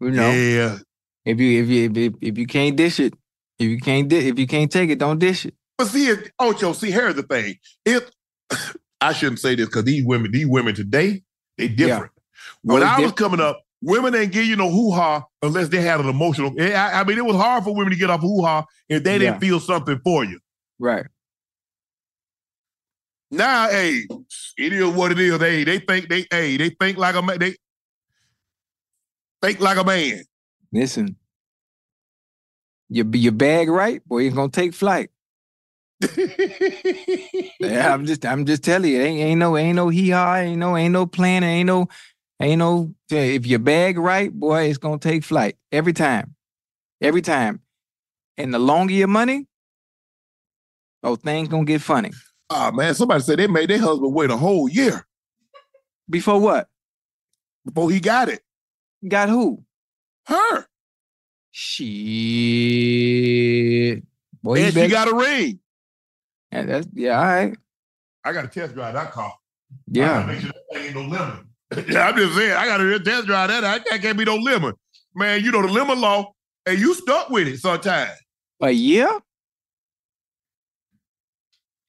You know. Yeah. If you if you if, if, you can't dish it, if you can't di- if you can't take it, don't dish it. But see, if, Ocho, see, here's the thing. If I shouldn't say this because these women, these women today, they different. Oh, when Oh, I was different. coming up, women ain't give you no hoo ha unless they had an emotional. I, I mean, it was hard for women to get off hoo ha if they didn't feel something for you. Right. Now, hey, it is what it is. They they think they, hey, they think like a man. They think like a man. Listen. You be your bag right, boy, you're gonna take flight. Yeah, I'm just I'm just telling you, ain't, ain't no ain't no hee haw, ain't no ain't no plan, ain't no ain't no if your bag right, boy, it's gonna take flight every time, every time. And the longer your money, oh, things gonna get funny. Oh man, somebody said they made their husband wait a whole year Before what? before he got it. Got who? Her. Shit. Boy, you and she better- got a ring. Yeah, that's yeah, all right. I got a test drive that car. I Yeah. gotta make sure that ain't no lemon. Yeah, I'm just saying, I got to test drive that. I that can't be no lemon. Man, you know the lemon law, and you stuck with it sometimes. A year?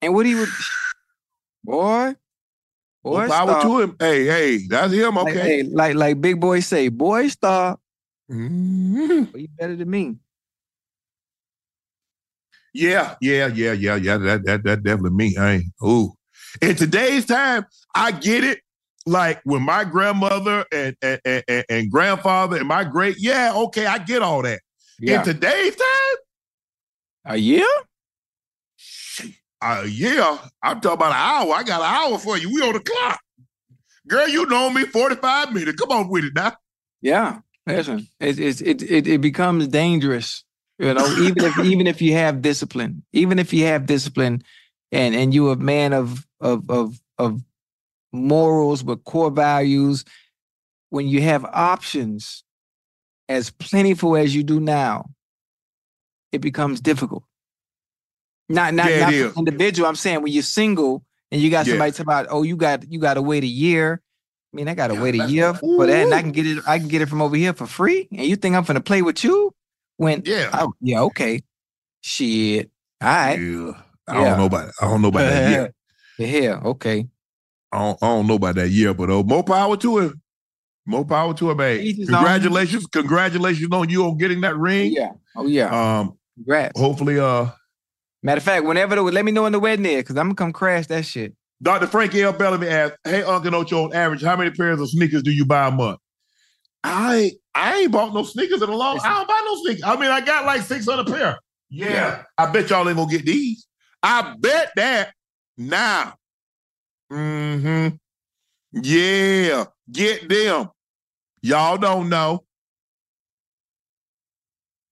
And what he would boy, boy, More power to him. Hey, hey, that's him. Like, Okay. hey, like like big boy say, boy, stop. Mhm. But you better than me. Yeah, yeah, yeah, yeah, yeah. That that that definitely me. I ain't. Ooh. In today's time, I get it. Like when my grandmother and and, and, and- and grandfather and my great, yeah, okay, I get all that. Yeah. In today's time, A year? Uh, yeah, I'm talking about an hour. I got an hour for you. We on the clock. Girl, you know me, 45 minutes. Come on with it now. Yeah. Listen, it it it it, becomes dangerous. You know, even if even if you have discipline, even if you have discipline, and and you a man of of of of morals with core values, when you have options as plentiful as you do now, it becomes difficult. Not not, Yeah, not individual. I'm saying when you're single and you got Yeah. somebody talk about, oh, you got you got to wait a year. I mean, I got to Yeah, wait a year for that, and I can get it. I can get it from over here for free. And you think I'm gonna play with you? When Yeah. oh, yeah, okay, shit, all right, Yeah. I Yeah. don't know about It. I don't know about that the hell, okay. I don't, I don't know about that year, but uh, more power to him. More power to him, man. Each his own. Congratulations, congratulations on you on getting that ring. Yeah, oh yeah, Um, congrats. hopefully, uh, Matter of fact, whenever the, let me know when the wedding is, cause I'm gonna come crash that shit. Dr. Frankie L. Bellamy asked, "Hey, Uncle Ocho, on average, how many pairs of sneakers do you buy a month?" I I ain't bought no sneakers in a long. Time. I don't buy no sneakers. I mean, I got like six hundred pair. Yeah, I bet y'all ain't gonna get these. I bet that now. Mm-hmm. Yeah, get them. Y'all don't know.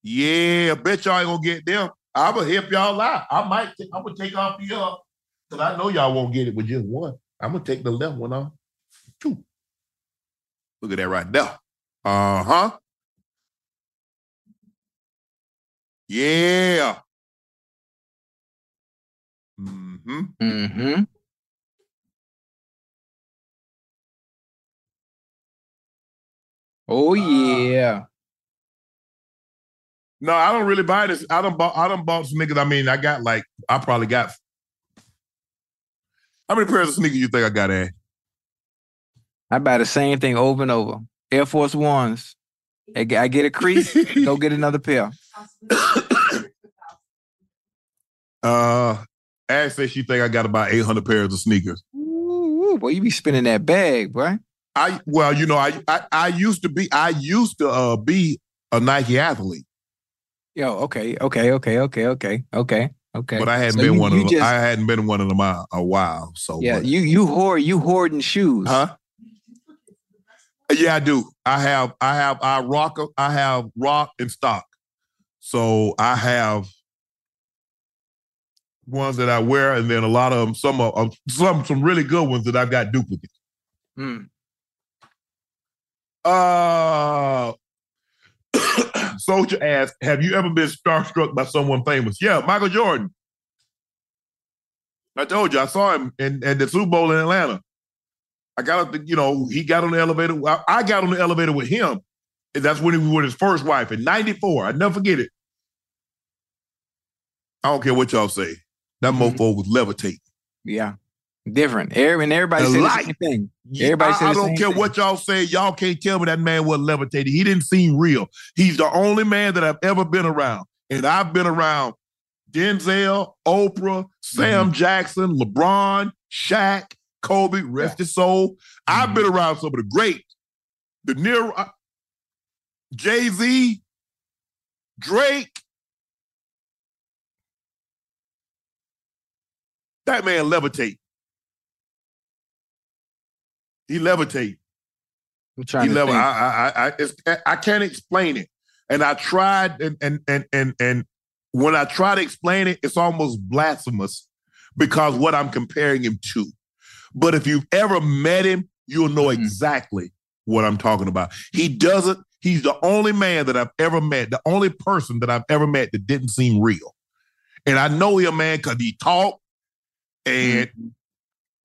Yeah, bet y'all ain't gonna get them. I'm gonna help y'all out. I might. I'm gonna take off the uh, cause I know y'all won't get it with just one. I'm gonna take the left one off. Two. Look at that right there. Uh huh. Yeah. Mm-hmm. Mm-hmm. Oh yeah. No, I don't really buy this. I don't bought. I don't bought sneakers. I mean, I got like I probably got. How many pairs of sneakers you think I got? At? I buy the same thing over and over. Air Force Ones. I get, I get a crease, go get another pair. Uh, Ash says she think I got about eight hundred pairs of sneakers. Ooh, boy, you be spinning that bag, boy. I well, you know, I I, I used to be. I used to uh be a Nike athlete. Yo, okay, okay, okay, okay, okay, okay, Okay. But I hadn't So been you- one of them. just- I hadn't been one of them a, a while. So Yeah, but- you you hoard you hoarding shoes. Huh? Yeah, I do. I have I have I rock I have rock and stock. So I have ones that I wear, and then a lot of them, some of um, some some really good ones that I've got duplicates. Mm. Uh Soldier asked, have you ever been starstruck by someone famous? Yeah, Michael Jordan. I told you, I saw him in, at the Super Bowl in Atlanta. I got up, the, you know, he got on the elevator. I, I got on the elevator with him. And that's when he was with his first wife in 94. I never forget it. I don't care what y'all say. That mm-hmm. mofo was levitating. Yeah. Different. Every, and everybody The said light. the same thing. Everybody I, I don't care thing. what y'all say. Y'all can't tell me that man was levitating. He didn't seem real. He's the only man that I've ever been around. And I've been around Denzel, Oprah, Sam Jackson, LeBron, Shaq, Kobe, rest his soul. I've been around some of the great, The near uh, Jay Z, Drake. That man levitate. He levitate. I'm trying He to. I, I, I, I can't explain it. And I tried, and and and and and when I try to explain it, it's almost blasphemous because what I'm comparing him to. But if you've ever met him, you'll know Mm-hmm. exactly what I'm talking about. He doesn't. He's the only man that I've ever met, the only person that I've ever met that didn't seem real. And I know him, man, because he talked and Mm-hmm.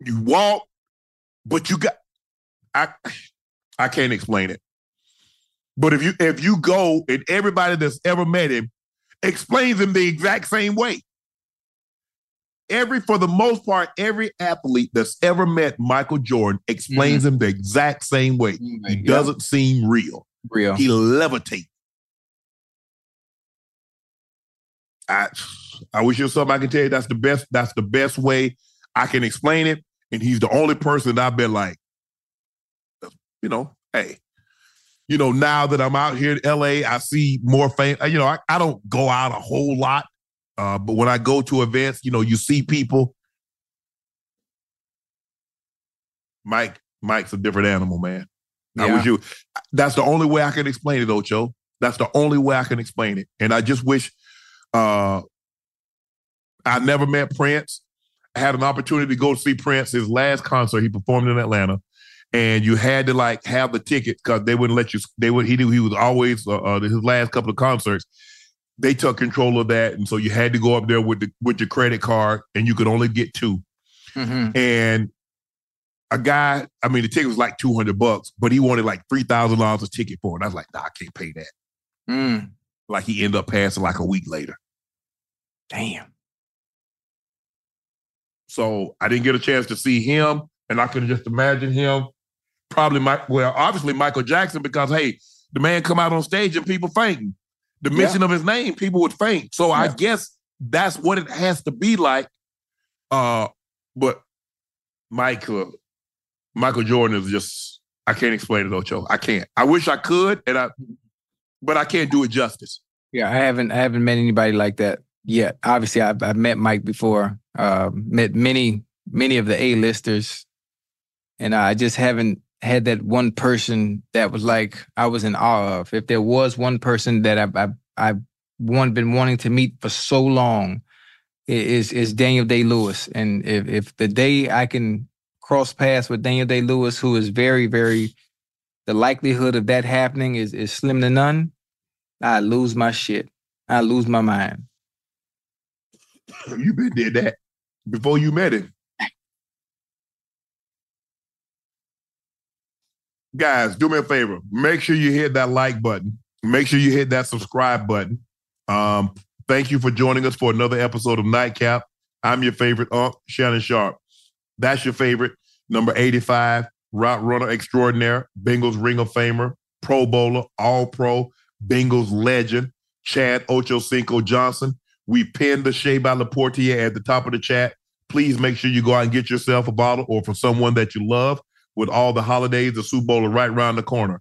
you walk, but you got I I can't explain it. But if you if you go and everybody that's ever met him explains him the exact same way. Every for the most part, every athlete that's ever met Michael Jordan explains mm-hmm. him the exact same way. He doesn't seem real. Real. He levitates. I I wish there was something I can tell you that's the best, that's the best way I can explain it. And he's the only person that I've been like, you know, hey, you know, now that I'm out here in LA, I see more fame. You know, I, I don't go out a whole lot. Uh, but when I go to events, you know, you see people. Mike, Mike's a different animal, man. I Yeah. wish you that's the only way I can explain it, Ocho. That's the only way I can explain it. And I just wish uh I never met Prince. I had an opportunity to go see Prince, his last concert. He performed in Atlanta. And you had to like have the ticket because they wouldn't let you. They would. He knew he was always uh, uh, his last couple of concerts. They took control of that, and so you had to go up there with the with your credit card, and you could only get 2 Mhm. And a guy, I mean, the ticket was like two hundred bucks, but he wanted like three thousand dollars a ticket for it. I was like, nah, I can't pay that. Mm. Like he ended up passing like a week later. Damn. So I didn't get a chance to see him, and I could just imagine him. Probably my well, obviously Michael Jackson, because hey, the man come out on stage and people fainting. The Yeah. mention of his name, people would faint. So I guess that's what it has to be like. Uh, but Michael, Michael Jordan is just I can't explain it, Ocho. I can't. I wish I could, and I, but I can't do it justice. Yeah, I haven't I haven't met anybody like that yet. Obviously, I've, I've met Mike before. Uh, met many many of the A listers, and I just haven't had that one person that was like I was in awe of. If there was one person that I've I've, I've one, been wanting to meet for so long, is is Daniel Day Lewis. And if if the day I can cross paths with Daniel Day Lewis, who is very very, the likelihood of that happening is is slim to none. I lose my shit. I lose my mind. You been did that before you met him. Guys, do me a favor. Make sure you hit that like button. Make sure you hit that subscribe button. Um, thank you for joining us for another episode of Nightcap. I'm your favorite Unc, Shannon Sharpe. That's your favorite, number 85, route runner extraordinaire, Bengals Ring of Famer, Pro Bowler, All Pro, Bengals legend, Chad Ochocinco Johnson. We pinned the Shea by Le Portier at the top of the chat. Please make sure you go out and get yourself a bottle or for someone that you love. With all the holidays, the Super Bowl are right around the corner.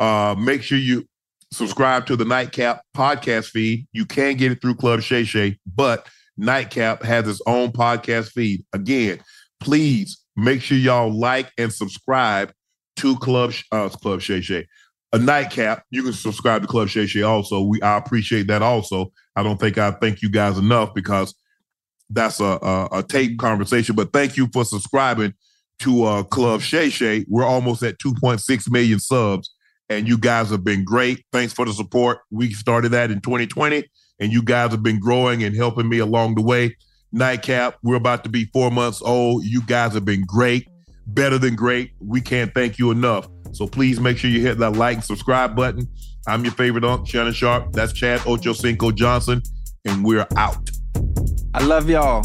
Uh, make sure you subscribe to the Nightcap podcast feed. You can get it through Club Shay Shay, but Nightcap has its own podcast feed. Again, please make sure y'all like and subscribe to Club uh, Club Shay Shay. A nightcap. You can subscribe to Club Shay Shay also. We I appreciate that also. I don't think I thank you guys enough because that's a, a, a tape conversation. But thank you for subscribing to uh, Club Shay Shay. We're almost at 2.6 million subs, and you guys have been great. Thanks for the support. We started that in 2020, and you guys have been growing and helping me along the way. Nightcap, we're about to be four months old. You guys have been great, better than great. We can't thank you enough. So please make sure you hit that like and subscribe button. I'm your favorite uncle, Shannon Sharpe. That's Chad Ochocinco Johnson, and we're out. I love y'all.